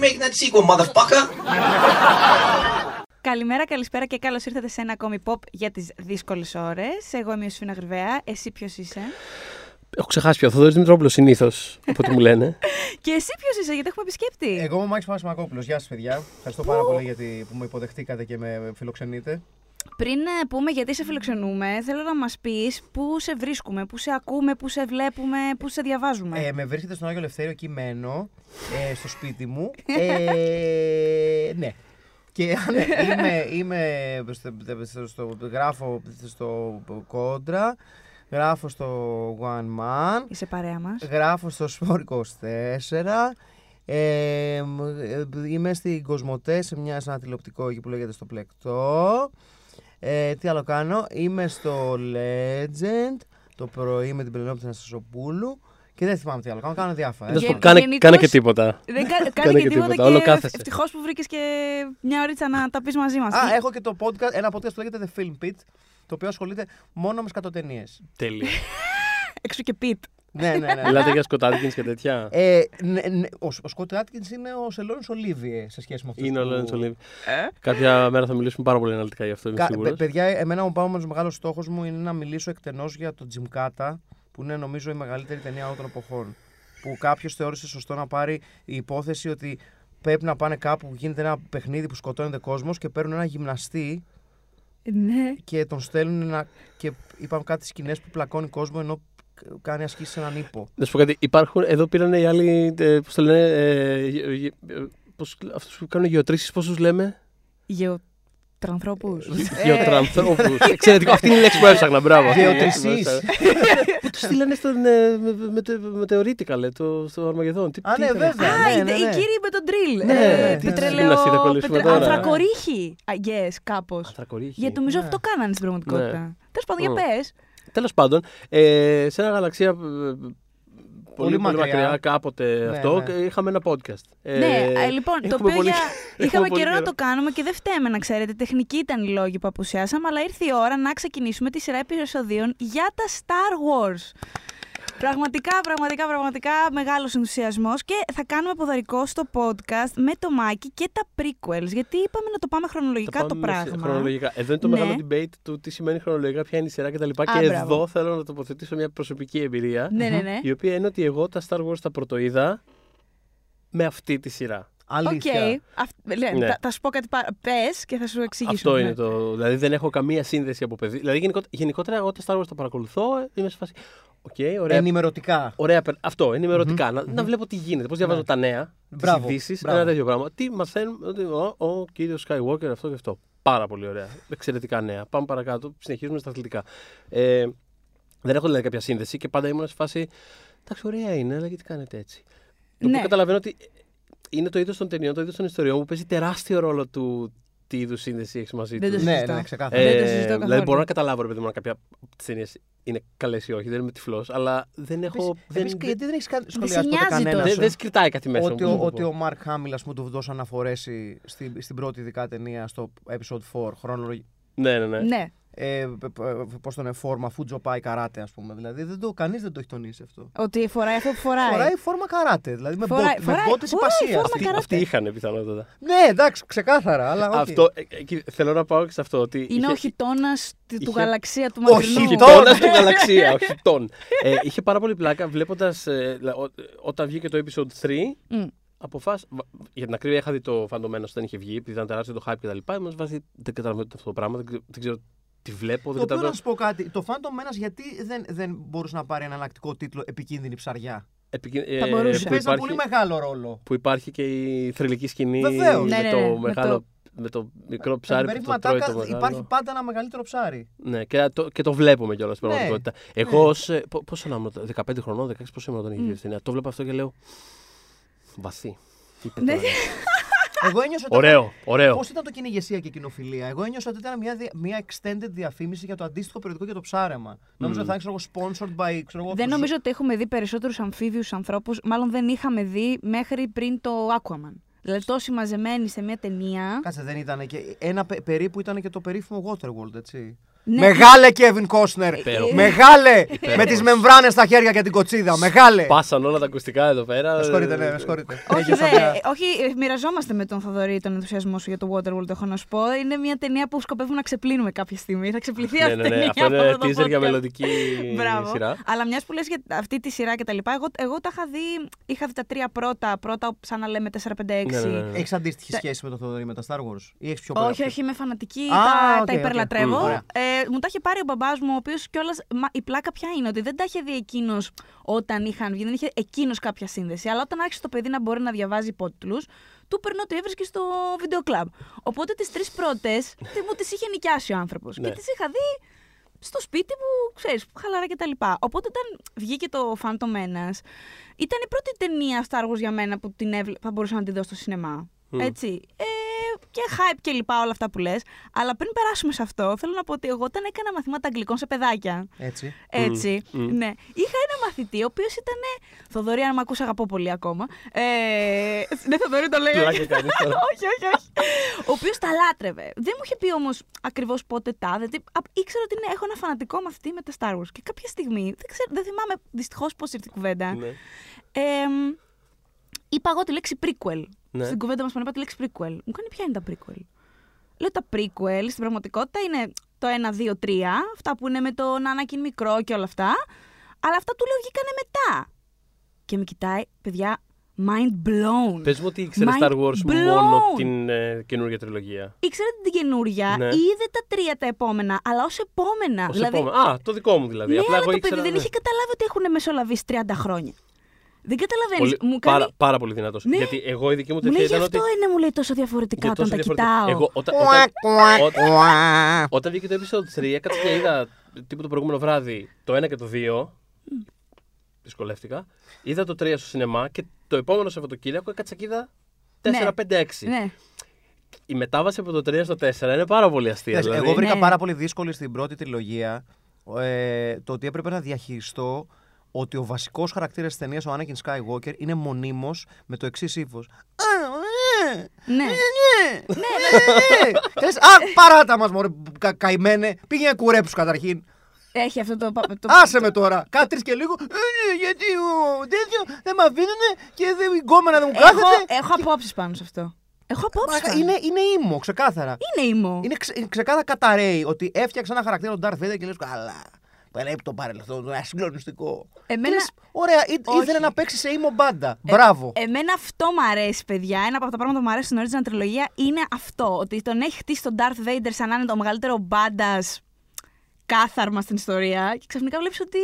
that sequel, motherfucker! Καλημέρα, καλησπέρα και καλώς ήρθατε σε ένα ακόμη pop για τις δύσκολες ώρες. Εγώ είμαι η Σφίνα Γρυβαία. Εσύ ποιος είσαι; Έχω ξεχάσει πια. Θοδωρής Δημητρόπουλος συνήθως, από ό,τι μου λένε. και εσύ ποιος είσαι, γιατί έχουμε επισκέπτη; Εγώ είμαι ο Μάκης Παπασμακόπουλο. Γεια σας, παιδιά. Ευχαριστώ πάρα πολύ γιατί που με υποδεχτήκατε και με φιλοξενείτε. Πριν ε, πούμε γιατί σε φιλοξενούμε, θέλω να μας πεις πού σε βρίσκουμε, πού σε ακούμε, πού σε βλέπουμε, πού σε διαβάζουμε. Ε, με βρίσκεται στον Άγιο Ελευθέριο κειμένο, ε, στο σπίτι μου. Ε, ναι. Και αν είμαι, είμαι στο, στο, γράφω στο κόντρα, γράφω στο One Man. Είσαι παρέα μας. Γράφω στο Sport 24. Ε, είμαι στην Κοσμοτέ σε, μια, σε ένα τηλεοπτικό εκεί που λέγεται στο Πλεκτό. Ε, τι άλλο κάνω; Είμαι στο Legend το πρωί με την Πελενόπη Αναστασοπούλου. Και δεν θυμάμαι τι άλλο κάνω. Κάνω διάφορα. Δεν σου κάνε, γενικώς- κάνε και τίποτα. Δεν κα, Κάνε κάνει και και τίποτα τίποτα, όλο και κάθεσαι. ευτυχώς που βρήκες και μια ωρίτσα να τα πεις μαζί μας. Α, έχω και το podcast, ένα podcast που λέγεται The Film Pit, το οποίο ασχολείται μόνο με σκατοτενίες. Τέλεια. Έξω και πιτ. Ναι, ναι, ναι. Μιλάτε για σκοτάδικινς και τέτοια. Ε, ναι, ναι, ο, ο Σκότ Άτκινς είναι ο Σελόνι Ολίβιε σε σχέση με αυτό. Είναι ο Λόρεντ Ολίβ. Κάποια μέρα θα μιλήσουμε πάρα πολύ αναλυτικά γι' αυτό, είμαι Κα, σίγουρος. παι- παιδιά, εμένα ο επόμενο μεγάλο στόχο μου είναι να μιλήσω εκτενώς για το Τζιμκάτα, που είναι νομίζω η μεγαλύτερη ταινία όλων των εποχών. Που κάποιος θεώρησε σωστό να πάρει η υπόθεση ότι πρέπει να πάνε κάπου που γίνεται ένα παιχνίδι που σκοτώνεται κόσμος και παίρνουν ένα γυμναστή Ναι. και τον στέλνουν να. και είπαμε κάτι σκηνές που πλακώνει κόσμο ενώ κάνει ασκήσεις σε έναν ύπο. Να σου πω κάτι. Υπάρχουν, εδώ πήραν οι άλλοι. Ε, Πώς το λένε. Ε, γε- γε- ε, πώς- αυτούς που κάνουν γεωτρήσεις, πώ του λέμε; Γεωτρανθρώπους. Γεωτρανθρώπους. Εξαιρετικό. Αυτή είναι η λέξη που έψαχνα. Μπράβο. Αυτή είναι η λέξη που Γεωτρησείς. έψαχνα. Που τους στείλανε στον. ε, με- με- με- μετεωρίτη καλέ, το, στο Αρμαγεδόν. Τι, Α, τι ναι, ήταν; αυτό; βέβαια. Α, ναι, οι, ναι, οι ναι. κύριοι με τον drill. Ναι, ε, τι πετρελαίο. γυμναστή θα κολλήσουμε πετρε- τώρα. Ανθρακορίχη. I guess, κάπως. Ανθρακορίχη. Γιατί νομίζω Ναι. αυτό κάνανε στην πραγματικότητα. Ναι. Τέλος πάντων, για Mm. πες. Τέλος πάντων, ε, σε ένα γαλαξία. ε, Πολύ, πολύ μακριά. μακριά, κάποτε Ναι, αυτό, ναι. και είχαμε ένα podcast. Ε, ναι, ε, λοιπόν, το έχουμε οποίο πολύ- για... έχουμε είχαμε πολύ καιρό να καιρό. το κάνουμε και δεν φταίμε να ξέρετε. Τεχνικοί ήταν οι λόγοι που απουσιάσαμε, αλλά ήρθε η ώρα να ξεκινήσουμε τη σειρά επεισοδίων για τα Star Wars. Πραγματικά, πραγματικά, πραγματικά μεγάλος ενθουσιασμός και θα κάνουμε ποδαρικό στο podcast με το Μάκη και τα prequels, γιατί είπαμε να το πάμε χρονολογικά Θα το πάμε σε- πράγμα. Χρονολογικά. Εδώ είναι το Ναι. μεγάλο debate του τι σημαίνει χρονολογικά, ποια είναι η σειρά κτλ. Α, Και μπράβο. εδώ θέλω να τοποθετήσω μια προσωπική εμπειρία. Ναι, ναι, ναι. Η οποία είναι ότι εγώ τα Star Wars τα πρωτοείδα με αυτή τη σειρά. Οκ. Αλήθεια. Αυτ- λέ, Ναι. θα, θα σου πω κάτι. Πα... Πες και θα σου εξηγήσω. Αυτό ναι. είναι το. Δηλαδή δεν έχω καμία σύνδεση από παιδί. Δηλαδή γενικότερα, γενικότερα εγώ τα Star Wars τα παρακολουθώ. ε, Είμαι σε φάση. Οκ, ωραία. Ενημερωτικά. Ωραία, περ- αυτό, ενημερωτικά. Να, να βλέπω τι γίνεται, πώς διαβάζω Ναι. τα νέα, τις Μπράβο, ειδήσεις, μπράβο. ένα τέτοιο πράγμα. Τι μαθαίνουμε, ότι ο, ο κύριος Skywalker αυτό και αυτό. Πάρα πολύ ωραία. Εξαιρετικά νέα. Πάμε παρακάτω, συνεχίζουμε στα αθλητικά. Ε, δεν έχω δηλαδή κάποια σύνδεση και πάντα ήμουν σε φάση. Εντάξει, ωραία είναι, αλλά γιατί κάνετε έτσι. Το Ναι. οποίο καταλαβαίνω ότι είναι το είδος των ταινιών, το είδος των ιστοριών που παίζει τεράστιο ρόλο του τι είδους σύνδεση έχεις μαζί Δεν τους. το Ναι, συζητώ. ναι, ξεκάθαρα. Δεν το συζητώ δηλαδή καθόλου. μπορώ να καταλάβω ρε παιδί μου αν κάποια από τις ταινίες είναι καλές ή όχι, δεν είμαι τυφλός, αλλά δεν έχω. Επίσης, δεν, επίσης, και γιατί δεν έχεις σε σχολιάσει ποτέ νοιάζει κανένας. τόσο. δεν, δεν σκριτάει κάτι μέσα Ότι, μου. ο, πώς να ότι το ο πω. Μαρκ Χάμιλ, ας πούμε, του δώσαν να φορέσει στην, στην πρώτη ειδικά ταινία στο episode 4, χρόνο. Ναι, ναι, ναι. Ναι. Ε, Πώς τον φόρμα, φούτζο πάει καράτε, ας πούμε. Δηλαδή, δεν το, κανείς δεν το έχει τονίσει αυτό. Ότι φοράει αυτό που φοράει. Φοράει φόρμα καράτε. Δηλαδή, με, Φοράει- μπότ, με φοράει- μπότες φοράει υπασίας. φόρμα Αυτοί, καράτε. αυτοί είχαν πιθανότατα. Ναι, εντάξει, ξεκάθαρα. Αλλά, όχι. Αυτό, ε, ε, εκεί θέλω να πάω και σε αυτό. Ότι Είναι είχε- ο χειτώνα του είχε- γαλαξία του Ο μακρινού. χιτώνας. Χιτώνας του γαλαξία, ο χιτών. ε, είχε πάρα πολύ πλάκα βλέποντας. όταν βγήκε το episode 3, Μμ. αποφάσισα. Για την ακρίβεια, είχα δει το Phantom Menace όταν είχε βγει, επειδή ήταν τεράστιο το hype κτλ. Μας βάζει. Δεν καταλαβαίνω αυτό το πράγμα, δεν ξέρω, δεν ξέρω τι βλέπω. Το Δεν οποίο να καταλαβαίνω. σου πω κάτι. Το Phantom Menace γιατί δεν, δεν μπορούσε να πάρει ένα εναλλακτικό τίτλο Επικίνδυνη ψαριά. Επικοι- Θα ε, μπορούσε. που Παίζει ένα υπάρχει- πολύ μεγάλο ρόλο. που υπάρχει και η θρηλυκή σκηνή Βεβαίως. με Ναι, ναι, το ναι, με μεγάλο. το- Με το μικρό Με ψάρι την που το περίφημα τρώει τάκας το μεγάλο. υπάρχει πάντα ένα μεγαλύτερο ψάρι. Ναι, και το, και το βλέπουμε κιόλας στην Ναι, πραγματικότητα. Εγώ ως, ε, πο- πόσο να ήμουν, 15 χρονών, 16 πόσο ήμουν όταν είχε Μμ. βγει η ταινία. Το βλέπω αυτό και λέω. Βαθύ. Τι είπε Ναι. Τώρα. Εγώ ένιωσα ότι Ωραίο, ωραίο. Πώς ήταν το κυνηγεσία και κοινοφιλία; Εγώ ένιωσα ότι ήταν μια, δι- μια extended διαφήμιση για το αντίστοιχο περιοδικό για το ψάρεμα. Νόμιζα ότι θα είναι ξέρω εγώ, sponsored by. Ξέρω εγώ, Δεν το- νομίζω ότι έχουμε δει περισσότερους αμφίβιους ανθρώπους. Μάλλον δεν είχαμε δει μέχρι πριν το Aquaman. Δηλαδή τόσοι μαζεμένοι σε μια ταινία. Κάτσε, δεν ήταν και. Ένα πε- περίπου ήταν και το περίφημο Waterworld, έτσι. Ναι. Μεγάλε Κέβιν Κόσνερ. Υπέροχο. Μεγάλε! Υπέροχος. με τις μεμβράνες στα χέρια και την κοτσίδα. Μεγάλε! Σπάσαν όλα τα ακουστικά εδώ πέρα. Με συγχωρείτε, ναι, με συγχωρείτε. Όχι, Έχεις δε, αδειά. όχι, ε, μοιραζόμαστε με τον Θοδωρή τον ενθουσιασμό σου για το Waterworld, έχω να σου πω. Είναι μια ταινία που σκοπεύουμε να ξεπλύνουμε κάποια στιγμή. Θα ξεπλυθεί Ναι, αυτή ναι, η ναι. ταινία. Αυτό από είναι αυτό το teaser για podcast. μελλοντική Μπράβο. σειρά. Αλλά μιας που λες για αυτή τη σειρά και τα λοιπά, εγώ, εγώ τα είχα δει. Είχα δει τα τρία πρώτα. Πρώτα, σαν να λέμε 4-5-6. Ναι, ναι, ναι, ναι. Έχεις αντίστοιχη Τα- σχέση με το Θοδωρή με τα Star Wars ή έχεις πιο Όχι, πολύ. όχι, είμαι φανατική. Α, τα, οκ, τα οκ. υπερλατρεύω. Μμ, ωραία. Ε, μου τα είχε πάρει ο μπαμπάς μου, ο οποίος κιόλας. Η πλάκα ποια είναι, ότι δεν τα είχε δει εκείνος όταν είχαν βγει. Δεν είχε εκείνος κάποια σύνδεση. Αλλά όταν άρχισε το παιδί να μπορεί να διαβάζει υπότιτλου, του περνώ ότι έβρισκε στο βίντεο κλαμπ. Οπότε τις τρεις πρώτες μου τις είχε νοικιάσει ο άνθρωπος. Ναι. Και τις είχα δει στο σπίτι μου, ξέρεις, χαλαρά και τα λοιπά. Οπότε όταν βγήκε το Phantom Menace, ήταν η πρώτη ταινία Star Wars για μένα που την έβλε... θα μπορούσα να τη δω στο σινεμά. Μμ. Έτσι. Ε, και hype και λοιπά όλα αυτά που λες. Αλλά πριν περάσουμε σε αυτό, θέλω να πω ότι εγώ όταν έκανα μαθήματα αγγλικών σε παιδάκια, Έτσι. έτσι, Μμ. ναι, είχα ένα μαθητή ο οποίος ήταν, Θοδωρή αν με ακούς αγαπώ πολύ ακόμα, ε, ναι Θοδωρή το λέω, Πλάκα κάνεις τώρα. όχι, όχι, όχι. Ο οποίος τα λάτρευε. Δεν μου είχε πει όμως ακριβώς πότε τάδε. τι- α, Ήξερα ότι ναι, έχω ένα φανατικό μαθητή με τα Star Wars. Και κάποια στιγμή, δεν, ξέρω, δεν θυμάμαι δυστυχώς πώς ήρθε η κουβέντα. Ναι. Ε, είπα εγώ τη λέξη prequel. Ναι. Στην κουβέντα μας που είπα τη λέξη prequel. Μου κάνει ποια είναι τα prequel; Λέω τα prequel στην πραγματικότητα είναι το 1, 2, 3, αυτά που είναι με τον Anakin μικρό και όλα αυτά. Αλλά αυτά του λέω βγήκανε μετά. Και με κοιτάει, παιδιά, mind blown. Πες μου ότι ήξερες Mind Star Wars blown. μόνο την ε, καινούργια τριλογία. Ήξερα την καινούρια, Ναι. είδε τα τρία τα επόμενα, αλλά ως επόμενα. Ως επόμενο. Α, το δικό μου δηλαδή. ναι, Απλά αλλά εγώ το ήξερα. παιδί δεν ναι. είχε καταλάβει ότι έχουν μεσολαβήσει 30 χρόνια. Δεν καταλαβαίνεις. Πολύ- Μου κάνει. πάρα, πάρα πολύ δυνατός. Ναι. Γιατί εγώ η δική μου Μου λέει τέτοια γι' ήταν αυτό ότι. είναι, μου λέει τόσο διαφορετικά για όταν τόσο τα διαφορετικά. κοιτάω. Εγώ όταν, Κουακ, όταν, κουακ, όταν- κουακ. όταν βγήκε το episode 3, έκατσα και είδα τύπου το προηγούμενο βράδυ το 1 και το 2. Δυσκολεύτηκα. Είδα το 3 στο σινεμά και το επόμενο Σαββατοκύριακο έκατσα και είδα 4, Ναι. 5, 6. Ναι. Η μετάβαση από το 3 στο 4 είναι πάρα πολύ αστεία. Ξέρεις, Δηλαδή. Εγώ βρήκα Ναι. πάρα πολύ δύσκολη στην πρώτη τριλογία ε, το ότι έπρεπε να διαχειριστώ ότι ο βασικός χαρακτήρας της ταινίας, ο Anakin Skywalker, είναι μονίμως με το εξής ύφος. Ναι. Και λες, Α, παράτα μας, μωρέ, κα, καημένε. Πήγαινε κουρέψου καταρχήν. Έχει αυτό το. το... Άσε με τώρα. Κάτρι και λίγο. «Ε, ναι, γιατί ο τέτοιο δεν με αφήνουνε και δεν η γκόμενα δεν μου Έχω, κάθεται. έχω απόψεις πάνω σε αυτό. Έχω απόψεις. Μαλάκα, πάνω. Είναι, είναι ήμο, ξεκάθαρα. Είναι ήμο. Είναι ξε, είναι ξεκάθαρα καταραίει ότι έφτιαξε ένα χαρακτήρα τον Darth Vader και λες καλά. Πρέπει το παρελθόν, είναι συγκλονιστικό. Εμένα- Και λες, ωραία, ή- Όχι. ήθελε να παίξει σε ήμο μπάντα. Μπράβο. Εμένα αυτό μου αρέσει, παιδιά. Ένα από τα πράγματα που μου αρέσει στην original τριλογία είναι αυτό. Ότι τον έχει χτίσει τον Darth Vader σαν να είναι το μεγαλύτερο μπάντας κάθαρμα στην ιστορία. Και ξαφνικά βλέπεις ότι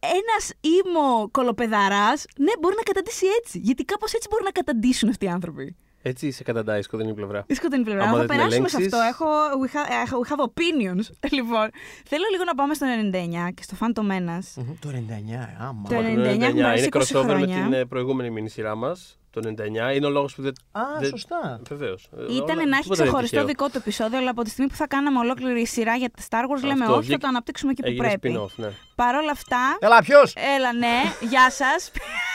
ένας ήμο κολοπεδαράς, ναι, μπορεί να καταντήσει έτσι. Γιατί κάπως έτσι μπορεί να καταντήσουν αυτοί οι άνθρωποι. Έτσι σε καταντάει, σκοτεινή πλευρά. Η σκοτεινή πλευρά. Άμα Θα δεν την περάσουμε σε ελέγξεις- αυτό. Έχω, we, have, we have opinions. Λοιπόν, θέλω λίγο να πάμε στο 99 και στο Phantom Menace. Μμμ, Το 99, άμα. Το Το 99 έχουμε αρέσει είναι 20 crossover με χρόνια. την ε, προηγούμενη μήνυ σειρά μας. Το 99 είναι ο λόγος που δεν. Α, δεν... σωστά. Βεβαίως. Ήταν να έχει ξεχωριστό δικό του επεισόδιο, αλλά από τη στιγμή που θα κάναμε ολόκληρη σειρά για τα Star Wars, λέμε Αυτό, όχι, θα βγήκε- το αναπτύξουμε εκεί που Έγινε πρέπει. spin-off, ναι. Παρ' όλα αυτά, Έλα, ποιος; έλα ναι, γεια σας.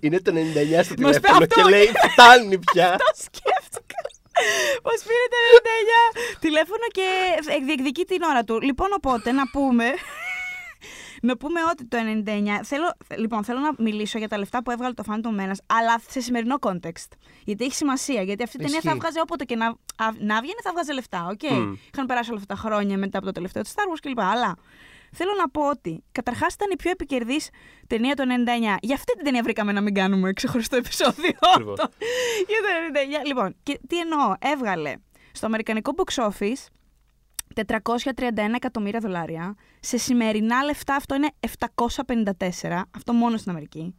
Είναι το 99 στο Μας πει τηλέφωνο αυτό. και λέει φτάνει πια. το σκέφτηκα. Πώ πήρε το 99 τηλέφωνο και διεκδικεί την ώρα του. Λοιπόν, οπότε να πούμε. Να πούμε ότι το 99. Θέλω, λοιπόν, θέλω να μιλήσω για τα λεφτά που έβγαλε το Phantom Menace, αλλά σε σημερινό context. Γιατί έχει σημασία. Γιατί αυτή η ταινία θα Ισχύει. βγάζει όποτε και να, α, να βγαίνει, θα βγάζει λεφτά. Οκ. Μμ. Είχαν περάσει όλα αυτά τα χρόνια μετά από το τελευταίο της Star Wars κλπ. Αλλά θέλω να πω ότι καταρχάς ήταν η πιο επικερδής ταινία το 99. Για αυτή την ταινία βρήκαμε να μην κάνουμε ξεχωριστό επεισόδιο. Ακριβώς. Για το 99. Λοιπόν, και τι εννοώ, έβγαλε στο αμερικανικό box office 431 εκατομμύρια δολάρια. Σε σημερινά λεφτά αυτό είναι 754, αυτό μόνο στην Αμερική.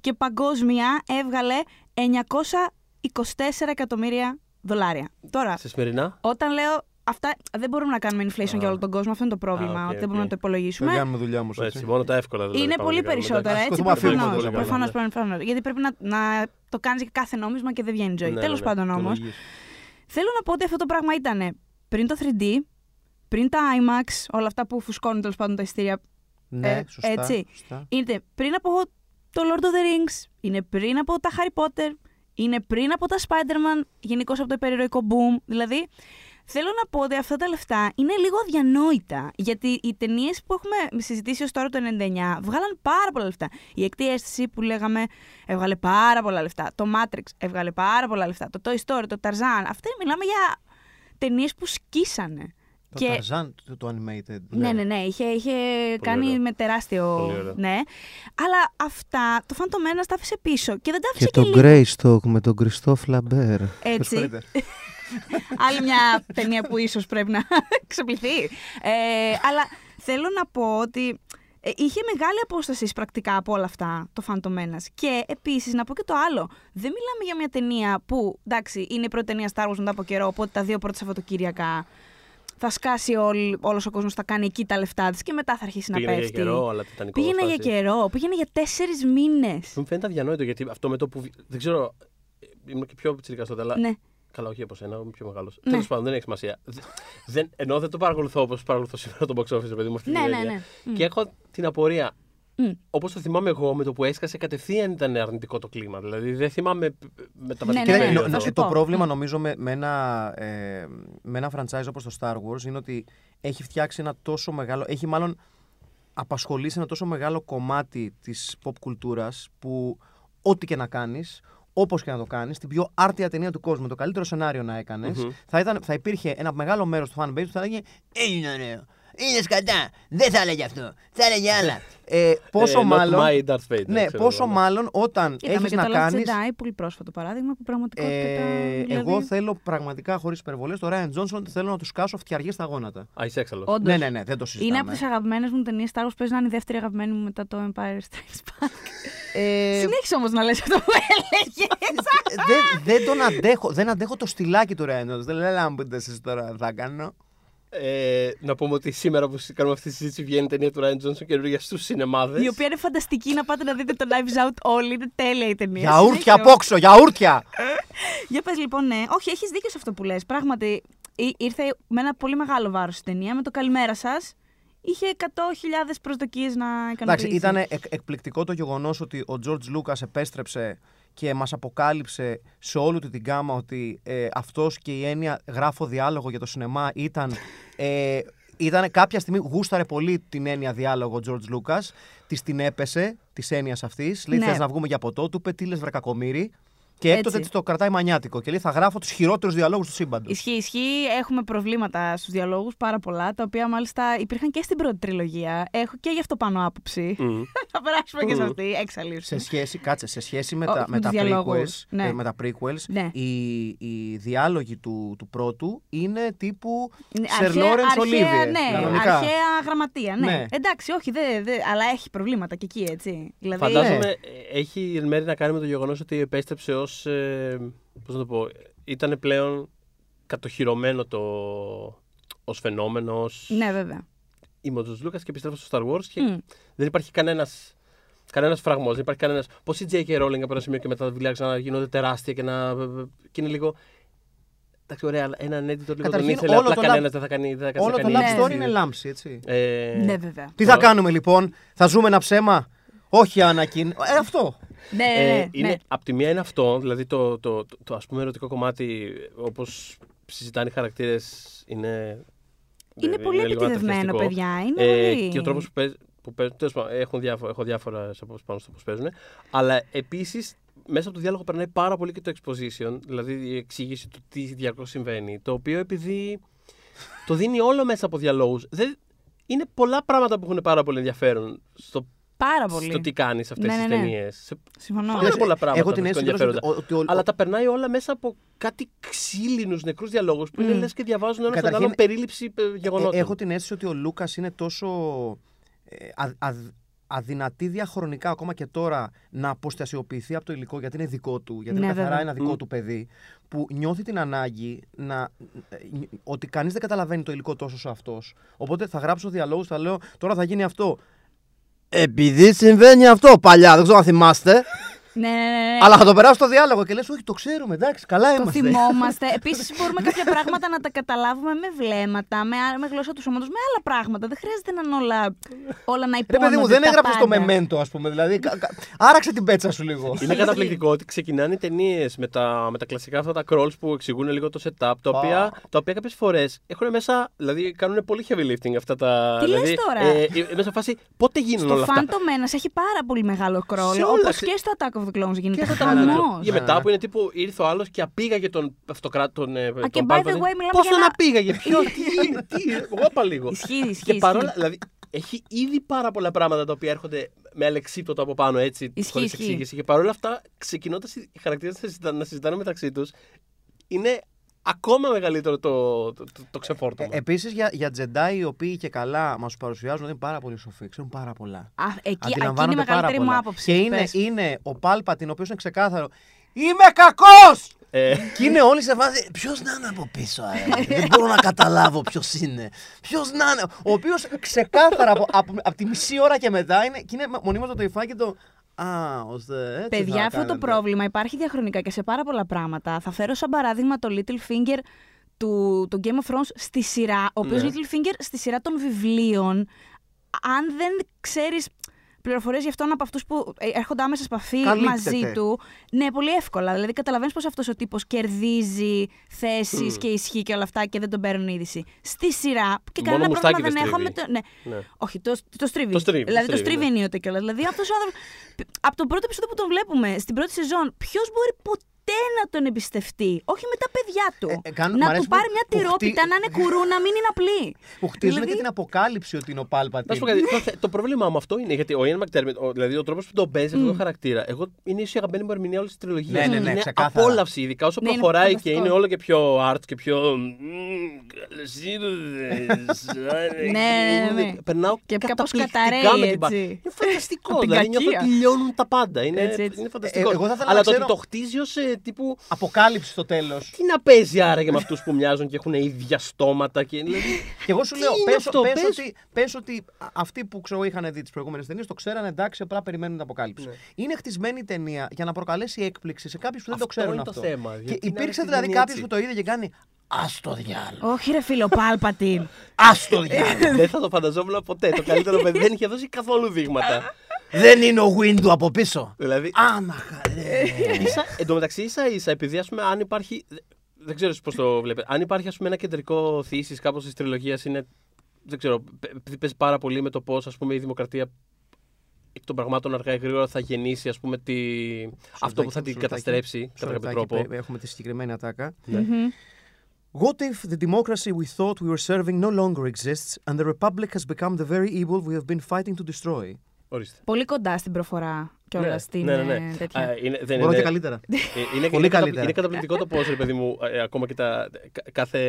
Και παγκόσμια έβγαλε 924 εκατομμύρια δολάρια. Τώρα, Σε σημερινά; όταν λέω αυτά δεν μπορούμε να κάνουμε inflation για όλο τον κόσμο, αυτό είναι το πρόβλημα, Α, οκ, ότι δεν οκ. μπορούμε να το Δεν υπολογίσουμε. κάνουμε δουλειά μου. Έτσι, μόνο τα εύκολα δηλαδή. Είναι πάμε πολύ να κάνουμε, περισσότερα, εντάξει. έτσι. Σκοτωμά φίλοι Προφανώς. πολύ καλά, Προφανώς, ναι. προφανώς. Γιατί πρέπει να, να το κάνεις για κάθε νόμισμα και δεν βγαίνει ζωή. Ναι, Τέλος ναι, ναι. πάντων όμως, Δικαιολογίες. θέλω να πω ότι αυτό το πράγμα ήταν πριν το 3D, πριν τα IMAX, όλα αυτά που φουσκώνουν τέλος πάντων τα ειστήρια. Ναι, Ε, σωστά. έτσι. σωστά. Είναι πριν από το Lord of the Rings, είναι πριν από τα Harry Potter, είναι πριν από τα Spider-Man, γενικώς από το υπερηρωικό boom. Δηλαδή, Θέλω να πω ότι αυτά τα λεφτά είναι λίγο αδιανόητα. Γιατί οι ταινίες που έχουμε συζητήσει ως τώρα το 99 βγάλαν πάρα πολλά λεφτά. Η εκτή αίσθηση που λέγαμε έβγαλε πάρα πολλά λεφτά. Το Matrix έβγαλε πάρα πολλά λεφτά. Το Toy Story, το Tarzan. Αυτά μιλάμε για ταινίες που σκίσανε. Το Και- Tarzan, το, το animated. Ναι, ναι, ναι. Είχε, είχε κάνει ωραίο. με τεράστιο. Πολύ ωραίο. Ναι. Αλλά αυτά το Phantom Menace τα άφησε πίσω. Και δεν τα άφησε Και και, το λίγο. Greystock με τον Κριστόφ Λαμπέρ. Έτσι. Άλλη μια ταινία που ίσως πρέπει να ξεπληθεί. Ε, αλλά θέλω να πω ότι ε, είχε μεγάλη απόσταση πρακτικά από όλα αυτά το Phantom Menace. Και επίσης να πω και το άλλο. Δεν μιλάμε για μια ταινία που, εντάξει, είναι η πρώτη ταινία Star Wars μετά από καιρό, οπότε τα δύο πρώτα Σαββατοκύριακα θα σκάσει όλ, όλος ο κόσμος, θα κάνει εκεί τα λεφτά της και μετά θα αρχίσει να Πήγαινε για πέφτει. καιρό, αλλά τιτανικό. Πήγαινε για φάση. καιρό, πήγαινε για τέσσερις μήνες. Μου φαίνεται αδιανόητο γιατί αυτό με το που. βι- Δεν ξέρω. ε, Ήμουν και πιο τσιρικα τότε, αλλά. Ναι. Καλά, όχι από σένα, είμαι πιο μεγάλος. Ναι. Τέλος πάντων, δεν έχει σημασία. Δε- Δεν, ενώ δεν το παρακολουθώ όπως παρακολουθώ σήμερα το box office, ρε παιδί μου, αυτή Ναι, τη ναι, διάρκεια. ναι. Μμ. Και έχω την απορία. Μμ. Όπως το θυμάμαι εγώ, με το που έσκασε κατευθείαν ήταν αρνητικό το κλίμα. Δηλαδή δεν θυμάμαι π- με τα Ναι, βασικά ναι, Κοίτα, ναι, νο- θα νο- σου το πω. πρόβλημα Μμ. νομίζω με, με, ένα, ε, με ένα franchise όπως το Star Wars είναι ότι έχει φτιάξει ένα τόσο μεγάλο, έχει μάλλον απασχολήσει ένα τόσο μεγάλο κομμάτι της pop κουλτούρας που ό,τι και να κάνεις, όπως και να το κάνεις, την πιο άρτια ταινία του κόσμου, το καλύτερο σενάριο να έκανες, Μμμ. θα, ήταν, θα υπήρχε ένα μεγάλο μέρος του fanbase που θα έλεγε «Είναι ωραίο, είναι σκατά, δεν θα έλεγε αυτό, θα έλεγε άλλα». Ε, πόσο Ε, not μάλλον... my Darth Vader, ναι, ξέρω πόσο εγώ, ναι. μάλλον όταν Είδαμε έχεις και να το Last κάνεις... Jedi, πολύ πρόσφατο παράδειγμα, που πραγματικότητα. Ε, δηλαδή, Εγώ θέλω πραγματικά χωρίς υπερβολές το Ryan Johnson θέλω να τους κάσω φτιαριές στα γόνατα. Α, είσαι έξαλλος. Όντως. Ναι, ναι, ναι, δεν το συζητάμε. Είναι από τις αγαπημένες μου ταινίες. Star Wars παίζει να είναι η δεύτερη αγαπημένη μου μετά το Empire Strikes Back. Ε, Συνέχισε όμως να λες αυτό που έλεγες. δεν, δεν τον αντέχω. Δεν αντέχω το στυλάκι του Ryan Johnson. Δεν λέω να μου πείτε εσεί τώρα θα κάνω. Ε, να πούμε ότι σήμερα που κάνουμε αυτή τη συζήτηση βγαίνει η ταινία του Ryan Johnson καινούργια στους σινεμάδες. η οποία είναι φανταστική να πάτε να δείτε το Knives Out όλοι. Είναι τέλεια η ταινία. Γιαούρτια Συνέχισε από όξω, γιαούρτια! Για πες λοιπόν, ναι. Όχι, έχεις δίκιο σε αυτό που λες. Πράγματι, ή- ήρθε με ένα πολύ μεγάλο βάρος η ταινία. Με το καλημέρα σας. Είχε 100.000 προσδοκίες να ικανοποιήσει. Εντάξει, ήταν εκ- εκπληκτικό το γεγονός ότι ο George Lucas επέστρεψε και μας αποκάλυψε σε όλη του την γάμα ότι ε, αυτός και η έννοια γράφω διάλογο για το σινεμά ήταν... Ε, ήταν κάποια στιγμή γούσταρε πολύ την έννοια διάλογο ο George Lucas, της την έπεσε της έννοιας αυτής. Λέει: Ναι. Θες να βγούμε για ποτό, του είπε τι λες βρακακομύρι. Και έκτοτε Έτσι. της το κρατάει μανιάτικο και λέει: Θα γράφω τους χειρότερους διαλόγους του σύμπαντος. Ισχύει, ισχύει. Έχουμε προβλήματα στους διαλόγους πάρα πολλά, τα οποία μάλιστα υπήρχαν και στην πρώτη τριλογία. Έχω και γι' αυτό πάνω άποψη. Μμμ. Θα περάσουμε και σε Μμμ. αυτή. Εξαλείψη. Σε σχέση, κάτσε, σε σχέση με, Όχι, τα, με με, τα τους διαλόγους, prequels, ναι. ε, με τα prequels Ναι. οι, οι διάλογοι του, του πρώτου είναι τύπου Ναι, Sir αρχαία- Lawrence αρχαία, Olivier, Ναι, κανονικά. αρχαία γραμματεία. Ναι. Ναι. Εντάξει, όχι, δε, δε, αλλά έχει προβλήματα και εκεί, έτσι. Δηλαδή, Φαντάζομαι Ναι. ε, έχει εν μέρει να κάνει με το γεγονός ότι επέστρεψε ως. Ε, Πώς να το πω. Ήταν πλέον κατοχυρωμένο το. ως φαινόμενο. Ως... Ναι, βέβαια. Είμαι ο Τζορτζ Λούκας και επιστρέφω στο Star Wars και Μμ. δεν υπάρχει κανένας. Κανένας φραγμός, δεν υπάρχει κανένας. Πώς η J.K. Rowling από ένα σημείο και μετά τα βιβλία να γίνονται τεράστια και να. και είναι λίγο. Εντάξει, ωραία, αλλά έναν editor λίγο τον Καταρχήν, ήθελε. όλο Απλά το κανένας love- δεν θα κάνει. Δεν θα όλο το κάνει love Ναι. story είναι λάμψη, έτσι. Ε, Ναι, βέβαια. Τι θα Τώρα- κάνουμε λοιπόν, θα ζούμε ένα ψέμα; Όχι, Άνακιν. Ε, αυτό. Ναι, Ε, ναι, είναι, ναι. Απ' τη μία είναι αυτό, δηλαδή το, το, το, το, ας πούμε ερωτικό κομμάτι όπως συζητάνε οι χαρακτήρες είναι... Είναι πολύ λίγο επιτεδευμένο, ανατριχιαστικό. παιδιά. Είναι Ε, πολύ... και ο τρόπος που, παίζ, που παίζουν, τέλος πάντων, έχουν διάφορα, έχω διάφορα απόψεις πάνω στο πώς παίζουν, αλλά επίσης μέσα από το διάλογο περνάει πάρα πολύ και το exposition, δηλαδή η εξήγηση του τι διαρκώς συμβαίνει, το οποίο επειδή το δίνει όλο μέσα από διαλόγους, δεν, είναι πολλά πράγματα που έχουν πάρα πολύ ενδιαφέρον στο, Πάρα πολύ. στο τι κάνεις αυτές Ναι, τις ναι, ναι. ταινίες. Σε Συμφωνώ. Πάρα πολλά πράγματα Έχω την βρίσκω αίσθηση κιόλας ενδιαφέροντα. ότι, ότι ο- Αλλά τα περνάει όλα μέσα από κάτι ξύλινους νεκρούς διαλόγους που είναι Μμ. λες και διαβάζουν ένα στον Καταρχήν, άλλον περίληψη ε, γεγονότων. Ε, έχω την αίσθηση ότι ο Λούκας είναι τόσο ε, α, α- αδυνατή διαχρονικά ακόμα και τώρα να αποστασιοποιηθεί από το υλικό γιατί είναι δικό του, γιατί Ναι, είναι καθαρά βέβαια. ένα δικό Μμ. του παιδί, που νιώθει την ανάγκη να, ε, ότι κανείς δεν καταλαβαίνει το υλικό τόσο όσο αυτός. Οπότε θα γράψω διαλόγους, θα λέω τώρα θα γίνει αυτό. Επειδή συμβαίνει αυτό παλιά, δεν ξέρω αν θυμάστε. Ναι, ναι, ναι. ναι. Αλλά θα το περάσω στο διάλογο και λες: Όχι, το ξέρουμε, εντάξει, καλά Το είμαστε. θυμόμαστε. Επίσης, μπορούμε κάποια πράγματα να τα καταλάβουμε με βλέμματα, με, α- με γλώσσα του σώματος, με άλλα πράγματα. Δεν χρειάζεται να είναι όλα, όλα να Ρε υπόνονται. παιδί μου, δεν τα έγραψε το πάντα. μεμέντο, ας πούμε. Δηλαδή, κα- κα- άραξε την πέτσα σου λίγο. Είναι καταπληκτικό ότι ξεκινάνε οι ταινίες με τα, με τα κλασικά αυτά τα crawls που εξηγούν λίγο το setup, τα οποία, τα οποία κάποιες φορές έχουν μέσα. Δηλαδή κάνουν πολύ heavy lifting αυτά τα. Τι λες δηλαδή, τώρα; Ε, ε, μέσα σε φάση πότε γίνουν Στο όλα αυτά; Phantom Menace έχει πάρα πολύ μεγάλο Σε κρόλο. όλα, Όπως σε- και στο Attack of the Clones γίνεται Και στα χαμός. τα Για Ναι, μετά ναι. που είναι τύπου ήρθε ο άλλος και απήγαγε τον αυτοκράτη. Τον, ε, Α, τον και by the way, Palpatine. μιλάμε Πώς για τον ένα- απήγαγε, ποιο, τι είναι, τι. Εγώ είπα λίγο. Ισχύει, ισχύει. Και ισχύει. παρόλα. Δηλαδή, έχει ήδη πάρα πολλά πράγματα τα οποία έρχονται με αλεξίπτωτο από πάνω έτσι, Ισχύει, χωρίς ισχύει. εξήγηση. Και παρόλα αυτά, ξεκινώντας οι χαρακτήρες να, συζητά- να συζητάνε μεταξύ τους, είναι ακόμα μεγαλύτερο το, το, το, το ξεφόρτωμα. Επίσης για, για Jedi οι οποίοι και καλά μας παρουσιάζουν ότι είναι πάρα πολύ σοφοί, ξέρουν πάρα πολλά. Α, εκεί, εκεί είναι η Αντιλαμβάνονται πάρα μεγαλύτερη μου πολλά. άποψη. Και είναι, Πες. είναι ο Πάλπατιν, ο οποίο είναι ξεκάθαρο. Είμαι κακός! Ε, Και είναι όλοι σε φάση. Ποιος να είναι από πίσω, αέρα. Δεν μπορώ να καταλάβω ποιος είναι. Ποιος να είναι. Ο οποίος ξεκάθαρα από, από, από τη μισή ώρα και μετά είναι. Και είναι μονίμως το υφάκι και το. Α, ώστε έτσι. Παιδιά, θα αυτό το κάνετε». πρόβλημα υπάρχει διαχρονικά και σε πάρα πολλά πράγματα. Θα φέρω σαν παράδειγμα το Littlefinger του, του Game of Thrones στη σειρά, ο οποίος Ναι. Littlefinger στη σειρά των βιβλίων, αν δεν ξέρεις πληροφορίες για αυτόν από αυτούς που ε, έρχονται άμεσα σε επαφή Καλύπτεται. μαζί του. Ναι, πολύ εύκολα. Δηλαδή, καταλαβαίνεις πω αυτός ο τύπος κερδίζει θέσεις και ισχύ και όλα αυτά και δεν τον παίρνουν είδηση. Στη σειρά, και Μόνο κανένα πρόβλημα μουστάκι δεν δεν έχω με στρίβει. το. Ναι. ναι. Όχι, το, το στρίβει. Το στρίβει, Δηλαδή, το το στρίβει, στρίβει ναι. ενίοτε κιόλας. Δηλαδή, αυτός ο άνθρωπο. Από το πρώτο επεισόδιο που τον βλέπουμε στην πρώτη σεζόν, ποιος μπορεί ποτέ να τον εμπιστευτεί. Όχι με τα παιδιά του. Ε, ε, κάνουν- μ' να αρέσει του που- πάρει μια που τυρόπιτα, χτί- να είναι κουρού, να μην είναι απλή. Που χτίζουν Δηλαδή- και την αποκάλυψη ότι είναι ο Πάλπατιν. Να σου πω κάτι. το, θε- το πρόβλημα με αυτό είναι γιατί ο Ian McDermott, ο, δηλαδή ο τρόπος που τον παίζει αυτό το χαρακτήρα, εγώ είναι ίσως η αγαπημένη μου ερμηνεία όλης της τριλογίας. Ναι, ναι, ναι, είναι ξεκάθαρα. απόλαυση, ειδικά όσο Ναι, είναι προχωράει και φανταστικό. είναι όλο και πιο art και πιο. «Μμμ, καλώς ήρθες, άρε, Ναι, ναι, ναι, ναι. Περνάω Και κάπως καταπληκτικά καταραίει, με την πα- έτσι. Είναι φανταστικό. Απ' την δηλαδή νιώθω κακία. ότι λιώνουν τα πάντα. Είναι, Έτσι, έτσι. είναι φανταστικό. Ε, εγώ θα ήθελα Αλλά να το ότι ξέρω- το χτίζει ως τύπου. Αποκάλυψη στο τέλος. Τι να παίζει άραγε με αυτούς που μοιάζουν και έχουν ίδια στόματα. Και, δηλαδή, Και εγώ σου Τι λέω, είναι πες, αυτό, πες πες. ότι, πες ότι α- αυτοί που ξέρω είχαν δει τις προηγούμενες ταινίες το ξέρανε εντάξει, απλά περιμένουν την αποκάλυψη. Ναι. Είναι χτισμένη η ταινία για να προκαλέσει έκπληξη σε κάποιους που δεν το Αυτό ξέρουν είναι το αυτό. θέμα, Και γιατί υπήρξε είναι δηλαδή αυτή κάποιος έτσι. που το είδε και κάνει. Α το διάλογο. Όχι, ρε φίλο, Πάλπατιν. Α το διάλογο. δεν θα το φανταζόμουν ποτέ. Το καλύτερο παιδί δεν είχε δώσει καθόλου δείγματα. Δεν είναι ο Windu από πίσω. δηλαδή, Άμαχα, ίσα, εν τω μεταξύ, ίσα ίσα, επειδή ας πούμε, αν υπάρχει. Δεν ξέρω πώς το βλέπετε. Αν υπάρχει ας πούμε, ένα κεντρικό θύση κάπως της τριλογίας είναι. Δεν ξέρω, επειδή παίζει πάρα πολύ με το πώς η δημοκρατία εκ των πραγμάτων αργά ή γρήγορα θα γεννήσει ας πούμε, τη... αυτό που θα την καταστρέψει κατά κάποιο τρόπο. Έχουμε τη συγκεκριμένη ατάκα. Ναι. Μμμ. What if the democracy we thought we were serving no longer exists and the republic has become the very evil we have been fighting to destroy? Ορίστε. Πολύ κοντά στην προφορά κιόλας Ναι, στην ναι, ναι, ε, ναι. τέτοια. Α, είναι, δεν Μπορώ είναι, και καλύτερα. Ε, είναι, Πολύ είναι, κατα- καλύτερα. είναι καταπληκτικό το πώς, ρε παιδί μου, ε, ακόμα και τα, κα- κάθε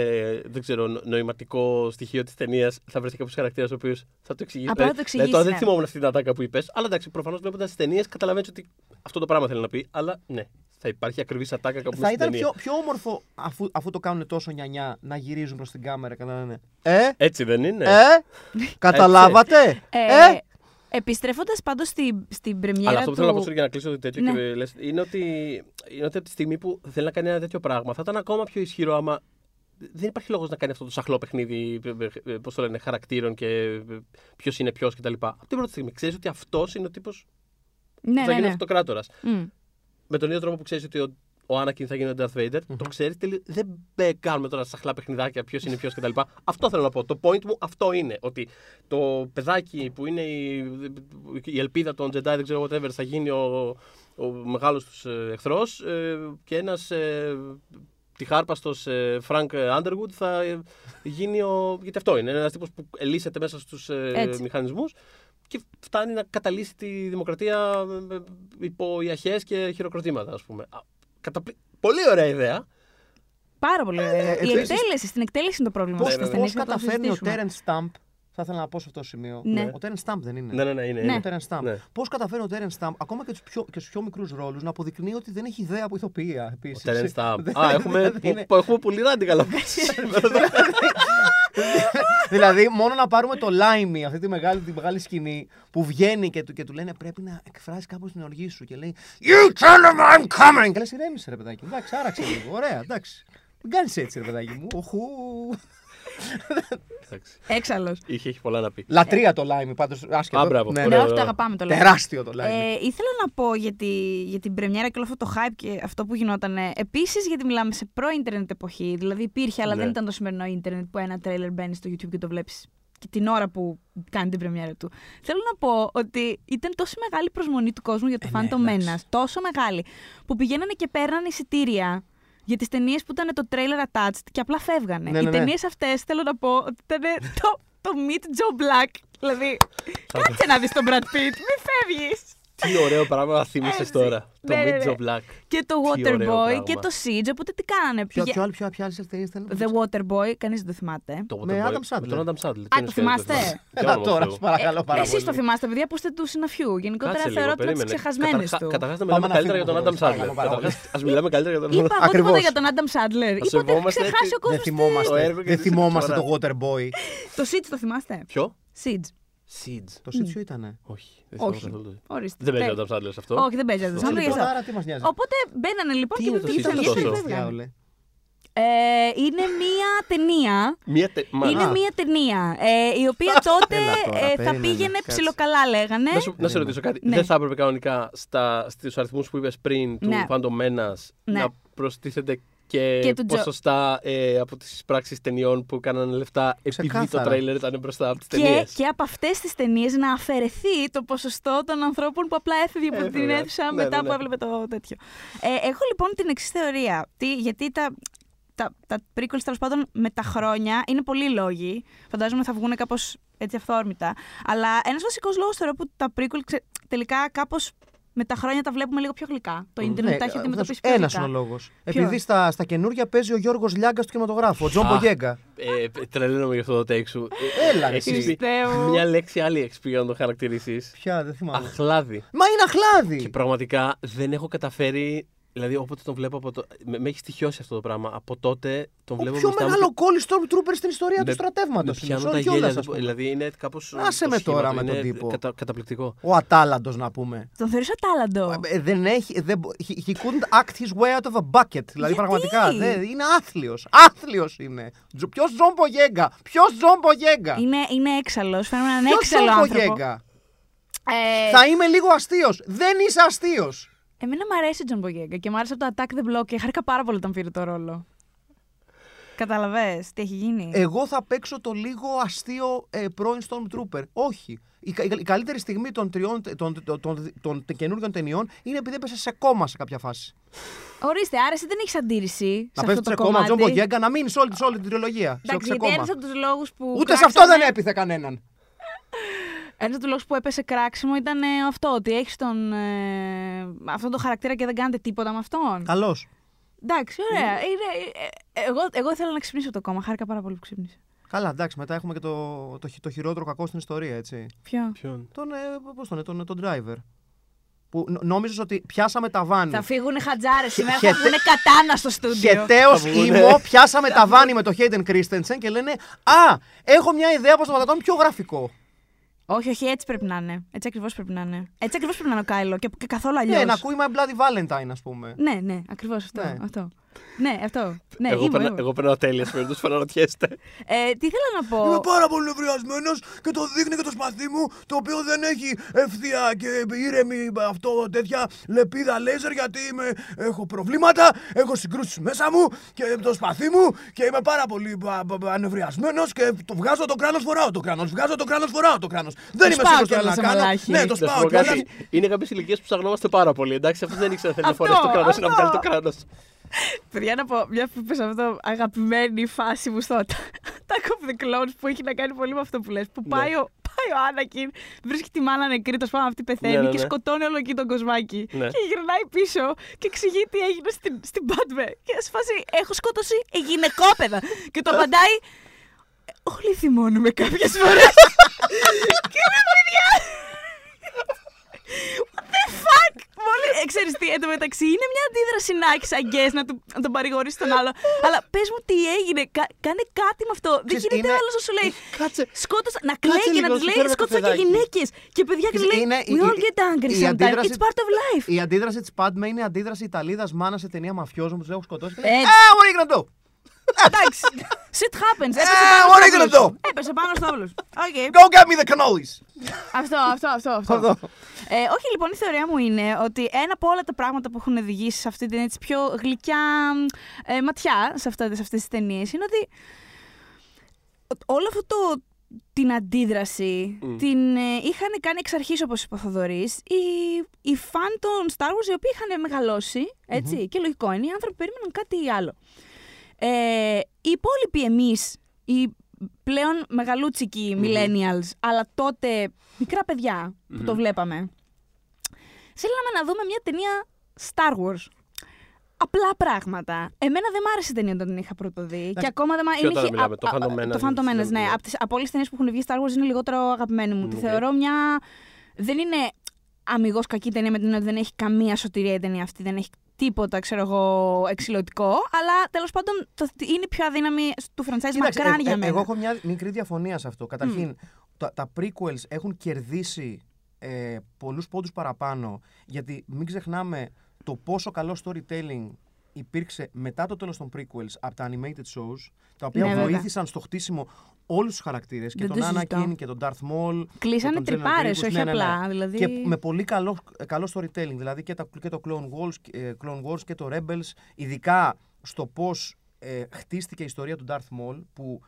δεν ξέρω, νο- νοηματικό στοιχείο της ταινίας θα βρεθεί κάποιος χαρακτήρας ο οποίος θα το εξηγήσει. Απλά θα το Ε, εξηγήσει, τώρα δεν ναι. θυμόμουν αυτή την ατάκα που είπες, αλλά εντάξει, προφανώς βλέποντας τις ταινίες καταλαβαίνεις ότι αυτό το πράγμα θέλει να πει. Αλλά ναι, θα υπάρχει ακριβής ατάκα κάπου Θα στην ήταν ταινία. πιο, πιο όμορφο αφού, αφού το κάνουν τόσο νιανιά να γυρίζουν προς την κάμερα και να λένε Ε, Έτσι δεν είναι. ε, καταλάβατε; Ε, Ε, Επιστρέφοντας πάντως στην, στην πρεμιέρα Αλλά αυτό που του... θέλω να πω για να κλείσω το τέτοιο Ναι. και λες, είναι, ότι, είναι ότι από τη στιγμή που θέλει να κάνει ένα τέτοιο πράγμα θα ήταν ακόμα πιο ισχυρό άμα. Δεν υπάρχει λόγος να κάνει αυτό το σαχλό παιχνίδι πώς το λένε, χαρακτήρων και ποιος είναι ποιος κτλ. Από την πρώτη στιγμή ξέρεις ότι αυτός είναι ο τύπος που Ναι, θα ναι, γίνει ναι. αυτοκράτορας. Μμ. Με τον ίδιο τρόπο που ξέρεις ότι ο, ο Anakin θα γίνει ο Darth Vader, το ξέρεις. Δεν μπε- κάνουμε τώρα σαχλά παιχνιδάκια ποιος είναι ποιος κτλ. Αυτό θέλω να πω. Το point μου αυτό είναι. Ότι το παιδάκι που είναι η, η ελπίδα των Jedi, δεν ξέρω whatever, θα γίνει ο, ο μεγάλος τους εχθρός και ένας ε, τυχάρπαστο Frank Underwood θα ε, γίνει ο. Γιατί αυτό είναι. Ένας τύπος που ελίσσεται μέσα στους Έτσι. μηχανισμούς και φτάνει να καταλύσει τη δημοκρατία ε, ε, υπό ιαχές και χειροκροτήματα, ας πούμε. Α, καταπλη- Πολύ ωραία ιδέα. Πάρα πολύ ωραία. Η επίσης- εκτέλεση, στην εκτέλεση είναι το πρόβλημα Πώς, στις βέβαια. ταινίες, πώς να το καταφέρνει ο συζητήσουμε. Terence Stamp, θα ήθελα να πω σε αυτό το σημείο. Ναι. Ο Terence Stamp δεν είναι. Ναι, ναι, ναι, είναι. Ναι. είναι. Ο Terence Stamp. Ναι. Πώς καταφέρνει ο Terence Stamp, ακόμα και στους πιο, και στους πιο μικρούς ρόλους, να αποδεικνύει ότι δεν έχει ιδέα από ηθοποιία. Ο Επίσης. Terence Stamp. Δεν- Α, έχουμε, δεν είναι- που- έχουμε πολύ ράντικα σήμερα. Δηλαδή, μόνο να πάρουμε το Limey, αυτή τη μεγάλη, τη μεγάλη σκηνή που βγαίνει και του, και του λένε πρέπει να εκφράσει κάπως την οργή σου και λέει You tell him I'm coming! Και λες ηρέμησε ρε παιδάκι μου. Εντάξει, άραξε λίγο. Ωραία, εντάξει. Μην κάνεις έτσι ρε παιδάκι μου. Οχου. Εντάξει. Έξαλλος. Είχε έχει πολλά να πει. Λατρεία το Limey πάντως. Άσχετο. Α, μπράβο. Ναι, Ναι, Ωραίο, όχι, το ωραίο. αγαπάμε το λέμε. Τεράστιο το Limey. Ε, ήθελα να πω για, τη, για την πρεμιέρα και όλο αυτό το hype και αυτό που γινόταν. Επίσης, γιατί μιλάμε σε προ-ίντερνετ εποχή. Δηλαδή υπήρχε, αλλά Ναι. δεν ήταν το σημερινό ίντερνετ που ένα τρέιλερ μπαίνει στο YouTube και το βλέπεις και την ώρα που κάνει την πρεμιέρα του. Θέλω να πω ότι ήταν τόσο μεγάλη προσμονή του κόσμου για το Ε, ναι, Phantom εντάξει. Menace, τόσο μεγάλη, που πηγαίνανε και παίρνανε εισιτήρια για τις ταινίες που ήταν το trailer attached και απλά φεύγανε. Ναι, Οι ναι, ναι. ταινίες αυτές θέλω να πω ότι ήταν το, το Meet Joe Black. Δηλαδή, κάτσε να δεις τον Brad Pitt, μη φεύγεις. Τι ωραίο πράγμα να θύμισε Έτσι. τώρα. Το Ναι, ναι, Meet ναι. Joe Black. Και το Τι ωραίο Waterboy πράγμα. και το Siege. Οπότε τι κάνανε. Ποιο, Πηγα- ποιο άλλο, ποιο, ποιο άλλες ταινίες ήταν. The Waterboy, κανείς δεν το θυμάται. Το Με Waterboy. Adam Sandler. Με τον Adam Sandler. Α, το θυμάστε; Έλα τώρα, σου παρακαλώ πάρα Εσείς πολύ. το θυμάστε, παιδιά, που είστε του συναφιού. Γενικότερα Κάτσε λίγο, θεωρώ ότι είναι τι περίμενε. ξεχασμένε Καταρχά- του. Καταρχάς να Πάμε μιλάμε να καλύτερα για τον φύγουμε Adam από εδώ, Sandler. πάρα πολύ. Καταρχάς, ας μιλάμε καλύτερα για τον Είπα εγώ Ακριβώς. τίποτα για τον Adam Sandler. Ας Είπα ότι έχω σεβόμαστε ξεχάσει έτσι. ο κόσμο. Δεν Το θυμόμαστε, έργο και δεν τη θυμόμαστε το συμπεριφορά. Waterboy. Το Siege το θυμάστε; Ποιο; Siege. Seeds. Το Σίτσιο ήτανε; Όχι. δεν θυμάμαι Όχι. καθόλου. Ορίστε. Δεν παίζει ο Πε- Adam Sandler σε αυτό. Όχι, δεν παίζει ο Adam Όχι, Sandler. γι' λοιπόν, αυτό. Άρα τι μας νοιάζει; Οπότε μπαίνανε λοιπόν Τι και είναι το τι Siege ήταν τόσο; και Τόσο. φεύγανε. Διάολε. Ε, είναι μία ταινία Μία τε- μα- Είναι Α. μία ταινία ε, η οποία τότε Έλα τώρα, ε, θα περίμενε, πήγαινε κάτσε. ψιλοκαλά, λέγανε. Να σου, να σε ρωτήσω κάτι. Ναι. Δεν θα έπρεπε κανονικά στα, στους αριθμούς που είπες πριν του Ναι. Phantom Menace Ναι. να προστίθεται και, Και του Τζο- ποσοστά ε, από τις πράξεις ταινιών που κάνανε λεφτά επειδή το Ξεκάθαρα. τρέιλερ ήταν μπροστά από τις Και, ταινίες. και από αυτές τις ταινίες να αφαιρεθεί το ποσοστό των ανθρώπων που απλά έφευγε από την Έφευγε. αίθουσα Ναι, μετά ναι, που ναι. έβλεπε το τέτοιο. Ε, έχω λοιπόν την εξής θεωρία. Τι, γιατί τα, τα, τα prequels τέλος πάντων με τα χρόνια είναι πολλοί λόγοι. Φαντάζομαι θα βγουν κάπως έτσι αυθόρμητα. Αλλά ένας βασικός λόγος θεωρώ που τα prequel ξε- τελικά κάπως με τα χρόνια τα βλέπουμε λίγο πιο γλυκά. Το ίντερνετ τα έχει αντιμετωπίσει πιο Ένας γλυκά. είναι ο λόγος. Επειδή στα, στα καινούργια παίζει ο Γιώργος Λιάγκας του κινηματογράφου, ο Τζον Α. Μπογέγκα. Ε, τρελαίνομαι για αυτό το take σου. Ε, Έλα, ρε, έχεις εσύ. πει Πιστεύω. Μια λέξη άλλη έχεις πει για να το χαρακτηρίσεις. Ποια, δεν θυμάμαι. Αχλάδι. Μα είναι αχλάδι! Και πραγματικά δεν έχω καταφέρει. Δηλαδή, όποτε τον βλέπω από το. Με, με έχει στοιχειώσει αυτό το πράγμα. Από τότε τον Ο βλέπω πιο μπροστά μου μεγάλο και- κόλλη Stormtrooper στην ιστορία με- του στρατεύματος. Με πιάνουν τα γέλια. δεν μπορώ- Δηλαδή, είναι κάπως. Άσε με τώρα με τον τύπο. Κατα, καταπληκτικό. Ο Ατάλαντος να πούμε. Τον θεωρείς ατάλαντο. Ε, δεν έχει. Δεν, μπο- he, he couldn't act his way out of a bucket. Δηλαδή Γιατί; πραγματικά. Δεν, είναι άθλιος. Άθλιος είναι. Ποιος Τζον Μπογέγκα. Ποιος Τζον Μπογέγκα. Είναι, είναι έξαλλος. Φαίνεται να είναι Ποιος έξαλλο Τζον άνθρωπο. Μπογιέγκα. Ε, Θα είμαι λίγο αστείος. Δεν είσαι αστείος. Εμένα μου αρέσει ο Τζον Μπογιέγκα και μου άρεσε από το Attack the Block και χάρηκα πάρα πολύ όταν πήρε το ρόλο. Καταλαβες τι έχει γίνει; Εγώ θα παίξω το λίγο αστείο ε, πρώην Stormtrooper. Όχι. Η, κα- η καλύτερη στιγμή των, τριών, των, των, των, των καινούργιων ταινιών είναι επειδή έπεσε σε κόμμα σε κάποια φάση. Ορίστε, άρα εσύ δεν έχεις αντίρρηση Να σε πέσει αυτό σε το κόμμα Τζον κομμάτι; Μπογιέγκα να μείνεις σε όλη, σε όλη την τριλογία. Σε, Εντάξει, σε γιατί κόμμα. ένας από τους λόγους που. Ούτε σε αυτό δεν έπειθε κανέναν. Ένα από του λόγου που έπεσε κράξιμο ήταν ε, αυτό, ότι έχεις τον. Ε, αυτόν τον χαρακτήρα και δεν κάνετε τίποτα με αυτόν. Καλώ. Εντάξει, ωραία. Είναι, ε, ε, εγώ, εγώ ήθελα να ξυπνήσω το κόμμα. Χάρηκα πάρα πολύ που ξύπνησε. Καλά, εντάξει, μετά έχουμε και το, το, χει- το χειρότερο κακό στην ιστορία, έτσι. Ποιο. Ποιον; Τον, ε, πώς τον, ε, τον, τον driver. Που νο- νόμιζες ότι πιάσαμε τα βάνη. Θα φύγουν χατζάρες σήμερα, χε- θα βγουν κατάνα στο στούντιο. Χεταίο Θα βγουνε. ήμο, πιάσαμε τα βάνη με το Hayden Christensen και λένε Α, έχω μια ιδέα πώς θα το κάνουμε πιο γραφικό. Όχι, όχι, έτσι πρέπει να είναι. Έτσι ακριβώς πρέπει να είναι. Έτσι ακριβώς πρέπει να είναι ο Κάιλο και, και καθόλου αλλιώ. Ναι, να ακούει My Bloody Valentine, ας πούμε. Ναι, ναι, ακριβώς αυτό. Ναι. αυτό. Ναι, αυτό. Ναι, εγώ, είμαι, περνά, είμαι. εγώ περνάω τέλεια σε περίπτωση που αναρωτιέστε. Ε, τι ήθελα να πω; πάρα πολύ νευριασμένος και το δείχνει και το σπαθί μου, το οποίο δεν έχει ευθεία και ηρεμη αυτό τέτοια λεπίδα λέιζερ γιατί είμαι, έχω προβλήματα, έχω συγκρούσεις μέσα μου και το σπαθί μου και είμαι πάρα πολύ ανεβριασμένο και το βγάζω το κράνος, φοράω το κράνος. Βγάζω το κράνος, φοράω το κράνος. Δεν είμαι σπάω σίγουρος τι κιόλας να σε κάνω. μαλάχι. Ναι, το Να σου σπάω πω κιόλας. κάτι. Είναι κάποιες ηλικίες που ψαχνόμαστε πάρα πολύ. Εντάξει, αυτό δεν ήξερε να θέλει να Αυτό, φορέσει το κράνος ή να αυτό. βγάλει το κράνος. Παιδιά, να πω μια που είπες αυτό, αγαπημένη φάση μου στο Attack of the Clones που έχει να κάνει πολύ με αυτό που λες. Που Ναι. πάει, ο, πάει ο Άνακιν, βρίσκει τη μάνα νεκρή, το σπάμε αυτή πεθαίνει Ναι, ναι, και ναι. σκοτώνει όλο εκεί τον κοσμάκι. Ναι. Και γυρνάει πίσω και εξηγεί τι έγινε στην, στην Padme. Και σε φάση, έχω σκοτώσει γυναικόπαιδα. και το απαντάει, όλοι θυμώνουμε κάποιες φορές. και με παιδιά... What the fuck! Πολύ... ξέρεις τι, εντωμεταξύ είναι μια αντίδραση να έχεις αγκέ να, του- να τον παρηγορήσεις τον άλλο. Αλλά πες μου τι έγινε, κα- κάνε κάτι με αυτό. Δεν Ξέρεις, γίνεται είναι- άλλος να σου λέει. Κάτσε. Σκότωσα. Να κλαίει και λίγο, να να τους σου λέει φέρω ένα σκότωσα και καφεδάκι. γυναίκες. Και παιδιά και Ξέρεις, λέει. είναι- We η- all get angry η sometimes. αντίδραση- It's part of life. Η αντίδραση της Πάντμε είναι η αντίδραση Ιταλίδας μάνα σε ταινία μαφιόζων που τους έχουν σκοτώσει. Έτσι. Ε, what are you gonna do? Εντάξει. Shit happens. Έπεσε Ε, πάνω what are you στο gonna όπλο. do? Έπεσε πάνω στο όπλο. Οκ. Go get me the cannolis! Αυτό, αυτό, αυτό. αυτό. Αυτό. Ε, όχι, λοιπόν, η θεωρία μου είναι ότι ένα από όλα τα πράγματα που έχουν οδηγήσει σε αυτή την έτσι, πιο γλυκιά ε, ματιά σε, αυτά, σε αυτές τις ταινίες είναι ότι όλο αυτό το, την αντίδραση Μμ. την ε, είχαν κάνει εξ αρχής όπως είπε ο Θοδωρής οι, οι φαν των Star Wars οι οποίοι είχαν μεγαλώσει έτσι, και λογικό είναι οι άνθρωποι περίμεναν κάτι άλλο. Ε, οι υπόλοιποι εμείς, οι πλέον μεγαλούτσικοι millennials, αλλά τότε μικρά παιδιά που το βλέπαμε, θέλαμε να δούμε μια ταινία Star Wars. Απλά πράγματα. Εμένα δεν μ' άρεσε η ταινία όταν την είχα πρώτο δει. Και ακόμα δεν μ' Ποιο είναι τώρα χι- μιλάμε, α- το α- Phantom α- Menace, Το Phantom δεν Menace, ξέρω. ναι. Από, τις, από όλες τις ταινίες που έχουν βγει Star Wars είναι λιγότερο αγαπημένη μου. Τη Οκ. θεωρώ μια. Δεν είναι αμιγώς κακή ταινία με την έννοια ότι δεν έχει καμία σωτηρία η ταινία αυτή. Δεν έχει τίποτα, ξέρω εγώ, εξηλωτικό. Αλλά τέλος πάντων το, είναι η πιο αδύναμη του franchise Κοίταξε, μακράν ε, για ε, μένα. Εγώ έχω μια μικρή διαφωνία σε αυτό. Καταρχήν, τα, τα prequels έχουν κερδίσει ε, πολλούς πόντους παραπάνω, γιατί μην ξεχνάμε το πόσο καλό storytelling υπήρξε μετά το τέλος των prequels από τα animated shows, τα οποία Ναι, βέβαια. βοήθησαν στο χτίσιμο όλους τους χαρακτήρες, και Δεν τον το συζητώ. Anakin και τον Darth Maul. Κλείσανε και τον General τρυπάρες, Grievous. όχι Ναι, ναι, ναι. απλά, δηλαδή- Και με πολύ καλό, καλό storytelling, δηλαδή και, τα, και το Clone Wars, ε, Clone Wars και το Rebels, ειδικά στο πώς ε, χτίστηκε η ιστορία του Darth Maul, που ε,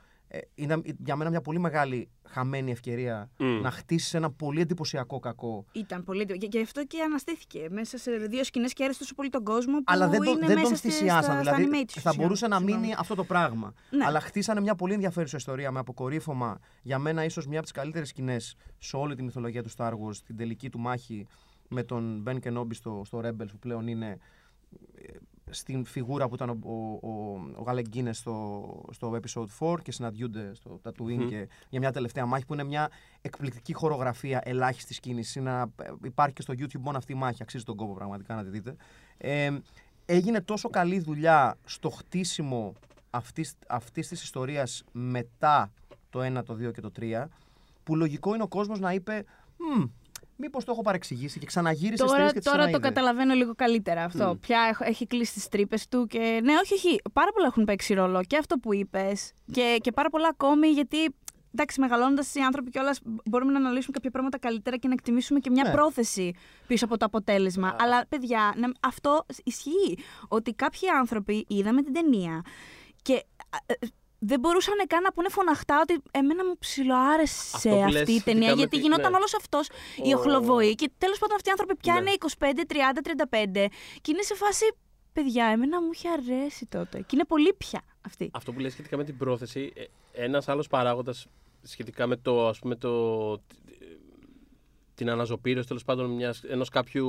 είναι για μένα μια πολύ μεγάλη χαμένη ευκαιρία Μμ. να χτίσεις ένα πολύ εντυπωσιακό κακό. Ήταν πολύ. Και, και αυτό και αναστήθηκε μέσα σε δύο σκηνές και άρεσε τόσο πολύ τον κόσμο. Που Αλλά δεν, το, είναι δεν μέσα τον στη- θυσιάσαν. στα- στα δηλαδή animated θα shows, μπορούσε να συγγνώμη. μείνει αυτό το πράγμα. Ναι. Αλλά χτίσανε μια πολύ ενδιαφέρουσα ιστορία με αποκορύφωμα για μένα ίσως μια από τις καλύτερες σκηνές σε όλη τη μυθολογία του Star Wars, την τελική του μάχη με τον Ben Kenobi στο, στο Rebels που πλέον είναι ε, στην φιγούρα που ήταν ο, ο, ο, ο Alec Guinness στο, στο episode 4 και συναντιούνται στο Tatooine και για μια τελευταία μάχη που είναι μια εκπληκτική χορογραφία ελάχιστης κίνησης. Να, ε, υπάρχει και στο YouTube μόνο αυτή η μάχη, αξίζει τον κόπο πραγματικά να τη δείτε. Ε, έγινε τόσο καλή δουλειά στο χτίσιμο αυτής, αυτής της ιστορίας μετά το 1, το 2 και το 3 που λογικό είναι ο κόσμος να είπε «Μμ, μήπως το έχω παρεξηγήσει και ξαναγύρισε στις Τώρα, ταινίες και τις τώρα το ξαναείδε». καταλαβαίνω λίγο καλύτερα αυτό. Μμ. Πια έχω- έχει κλείσει τις τρύπες του και. Ναι, όχι, όχι. Πάρα πολλά έχουν παίξει ρόλο και αυτό που είπες και, και πάρα πολλά ακόμη γιατί. Εντάξει, μεγαλώνοντας οι άνθρωποι κιόλας μπορούμε να αναλύσουμε κάποια πράγματα καλύτερα και να εκτιμήσουμε και μια Ναι. πρόθεση πίσω από το αποτέλεσμα. Αλλά, παιδιά, ναι, αυτό ισχύει. Ότι κάποιοι άνθρωποι είδαμε την ταινία και α, ε, δεν μπορούσαν καν να πούνε φωναχτά ότι εμένα μου ψιλοάρεσε Αυτό που αυτή λες η σχετικά ταινία με γιατί τη- γινόταν ναι. όλος αυτός η Ο- οχλοβοή και τέλος πάντων αυτοί οι άνθρωποι πια Ναι. είναι 25, 30, 35 και είναι σε φάση. Παιδιά, εμένα μου είχε αρέσει τότε. Και είναι πολύ πια αυτή. Αυτό που λες σχετικά με την πρόθεση, ε, ένας άλλος παράγοντας σχετικά με το, ας πούμε, το, την αναζωπήρωση τέλος πάντων μιας, ενός κάποιου,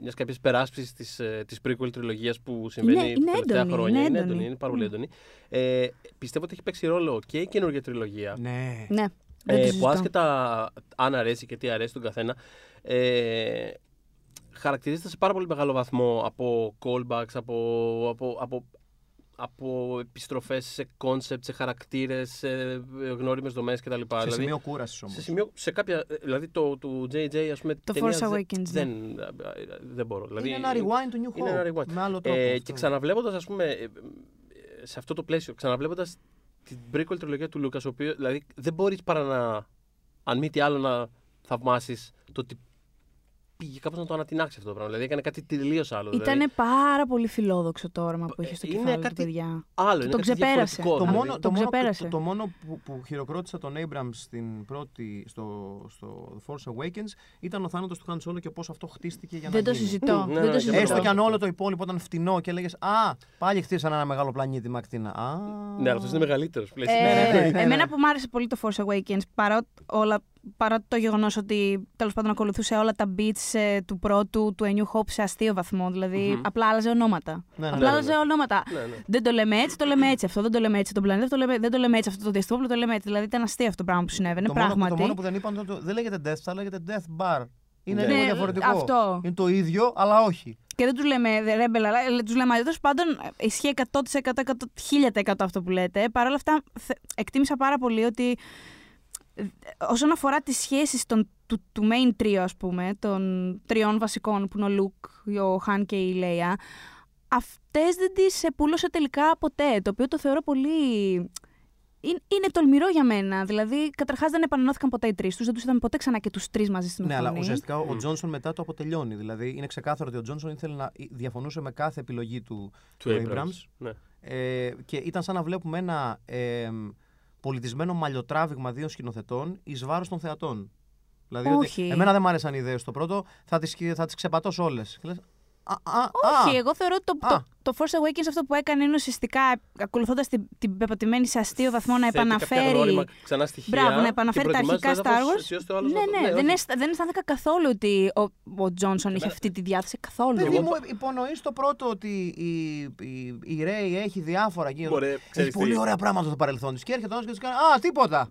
μιας κάποιας περάσπισης της, ε, της prequel τριλογίας που συμβαίνει Είναι- είναι τα τελευταία έντονη, χρόνια. είναι είναι έντονη. έντονη, είναι πάρα πολύ Mm. έντονη. Ε, πιστεύω ότι έχει παίξει ρόλο και η καινούργια τριλογία. Ναι. Ναι. Δεν το Ε, που συζητώ. άσχετα αν αρέσει και τι αρέσει τον καθένα, ε, χαρακτηρίζεται σε πάρα πολύ μεγάλο βαθμό από callbacks, από, από, από, από επιστροφές σε concept, σε χαρακτήρες, σε γνώριμες δομές κτλ. Σε Δηλαδή, σημείο κούρασης όμως. σε σημείο, σε κάποια, ε, δηλαδή το του JJ, ας πούμε, Το ταινία Force δεν- Awakens, ναι. δεν, δεν μπορώ. Δηλαδή, είναι ένα rewind του New Hope. είναι ένα rewind. Με άλλο τρόπο. ε, αυτό. και ξαναβλέποντας, ας πούμε, ε, ε, σε αυτό το πλαίσιο, ξαναβλέποντας την prequel τριλογία του Λούκας, ο οποίος, δηλαδή, δεν μπορείς παρά να, αν μη τι άλλο, να θαυμάσεις το ότι πήγε κάπως να το ανατινάξει αυτό το πράγμα. Δηλαδή, έκανε κάτι τελείως άλλο. Ήταν δηλαδή, πάρα πολύ φιλόδοξο το όραμα που είχε στο Είναι κεφάλι του, κάτι παιδιά. άλλο, είναι τον κάτι ξεπέρασε. διαφορετικό, το δηλαδή. μόνο, Τον το μόνο, ξεπέρασε. το, το μόνο που, που χειροκρότησα τον Abrams στην πρώτη, στο, στο The Force Awakens ήταν ο θάνατος του Han Solo και πώς αυτό χτίστηκε για Δεν να το γίνει. συζητώ. Ναι, δεν ναι, το και συζητώ. Έστω αυτό. κι αν όλο το υπόλοιπο ήταν φτηνό και έλεγες Α, πάλι χτίσανε ένα μεγάλο πλανήτη με ακτίνα. Α, Ναι, αλλά αυτός είναι μεγαλύτερος. πλέον. Ε, Ναι, ναι, ναι, ναι. Εμένα που μου άρεσε πολύ το Force Awakens, παρά, όλα, παρά το γεγονός ότι τέλος πάντων ακολουθούσε όλα τα beats ε, του πρώτου, του A New Hope σε αστείο βαθμό. Δηλαδή Μμμ. απλά άλλαζε ονόματα. Ναι, ναι, απλά ναι, άλλαζε ναι. ονόματα. Ναι, ναι. Δεν το λέμε έτσι, το λέμε έτσι. Αυτό δεν το λέμε έτσι. Τον πλανήτη αυτό το λέμε, δεν το λέμε έτσι. Αυτό το διαστημόπλο το λέμε έτσι. Δηλαδή ήταν αστείο αυτό το πράγμα που συνέβαινε. το, μόνο, πράγματι. το μόνο που δεν είπαν ήταν ότι δεν λέγεται Death, θα λέγεται Death Bar. Είναι Ναι. λίγο Ναι, διαφορετικό. αυτό. Είναι το ίδιο, αλλά όχι. Και δεν τους λέμε The Rebel, αλλά τους λέμε αλλιώς. Τέλος πάντων, ισχύει 100%, 100%, 1000% αυτό που λέτε. Παρ' όλα αυτά, θε- εκτίμησα πάρα πολύ ότι ε, όσον αφορά τις σχέσεις των, του, του main trio, ας πούμε, των τριών βασικών που είναι ο Λουκ, ο Χαν και η Λέια, αυτές δεν τις πούλωσε τελικά ποτέ, το οποίο το θεωρώ πολύ... Είναι, είναι τολμηρό για μένα. Δηλαδή, καταρχάς δεν επανενώθηκαν ποτέ οι τρεις τους, δεν τους είδαμε ποτέ ξανά και τους τρεις μαζί στην Ναι, οθόνη. αλλά ουσιαστικά ο Μμ. Τζόνσον μετά το αποτελειώνει. Δηλαδή είναι ξεκάθαρο ότι ο Τζόνσον ήθελε να διαφωνούσε με κάθε επιλογή του, Του του Abrams. Abrams. Ναι. Ε, και ήταν σαν να βλέπουμε ένα ε, πολιτισμένο μαλλιοτράβηγμα δύο σκηνοθετών εις βάρος των θεατών. Δηλαδή, Όχι. Ότι εμένα δεν μ' άρεσαν οι ιδέες στο πρώτο, θα τις θα τις ξεπατώσω όλες. Α, α, Όχι, α, εγώ θεωρώ ότι το, Α. το, το Force Awakens αυτό που έκανε είναι ουσιαστικά ακολουθώντας την, την πεπατημένη σε αστείο βαθμό να Θέτει κάποια επαναφέρει. γνώριμα, ξανά στοιχεία Μπράβο, να και επαναφέρει τα προετοιμάζει αρχικά το έδαφος Star Wars. έτσι ώστε ο άλλος Ναι, να- ναι, δεν, όχι. αισθα- δεν αισθάνθηκα καθόλου ότι ο, ο Τζόνσον είχε Εμένα- αυτή τη διάθεση. Καθόλου. Παιδί Εγώ μου, υπονοείς το πρώτο ότι η, η, η Ρέι έχει διάφορα γύρω. Μωρέ, Έχει ξέρεις πολύ τι. ωραία πράγματα στο παρελθόν της. Και έρχεται ο και της κάνει Α, τίποτα.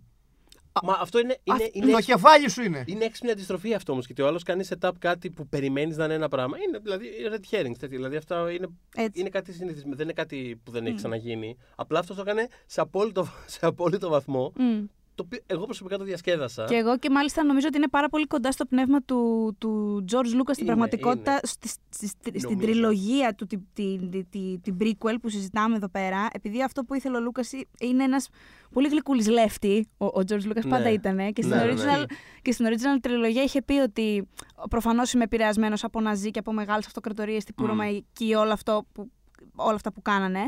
Μα αυτό είναι, είναι, Αυτό- είναι, Το κεφάλι σου είναι. είναι έξυπνη αντιστροφή αυτό όμως. Γιατί ο άλλος κάνει setup κάτι που περιμένεις να είναι ένα πράγμα. Είναι δηλαδή red herrings. τέτοια. Δηλαδή αυτό είναι, Έτσι. είναι κάτι συνηθισμένο. Δεν είναι κάτι που δεν έχει ξαναγίνει. Απλά αυτός το έκανε σε απόλυτο, σε απόλυτο βαθμό. Μμ. Το οποίο εγώ προσωπικά το διασκέδασα. Και εγώ και μάλιστα νομίζω ότι είναι πάρα πολύ κοντά στο πνεύμα του, του George Lucas στην Είναι, πραγματικότητα, είναι. στη- στη- στη- στην Νομίζω. τριλογία του, την, την, την, την, την prequel που συζητάμε εδώ πέρα, επειδή αυτό που ήθελε ο Λούκας είναι ένας πολύ γλυκούλης λέφτη, ο, ο George Lucas Ναι. πάντα ήταν, και στην, Ναι, ναι, original, ναι. και στην original τριλογία είχε πει ότι προφανώς είμαι επηρεασμένος από ναζί και από μεγάλες αυτοκρατορίες τύπου Μμ. Ρωμαϊκή, όλο αυτό που όλα αυτά που κάνανε.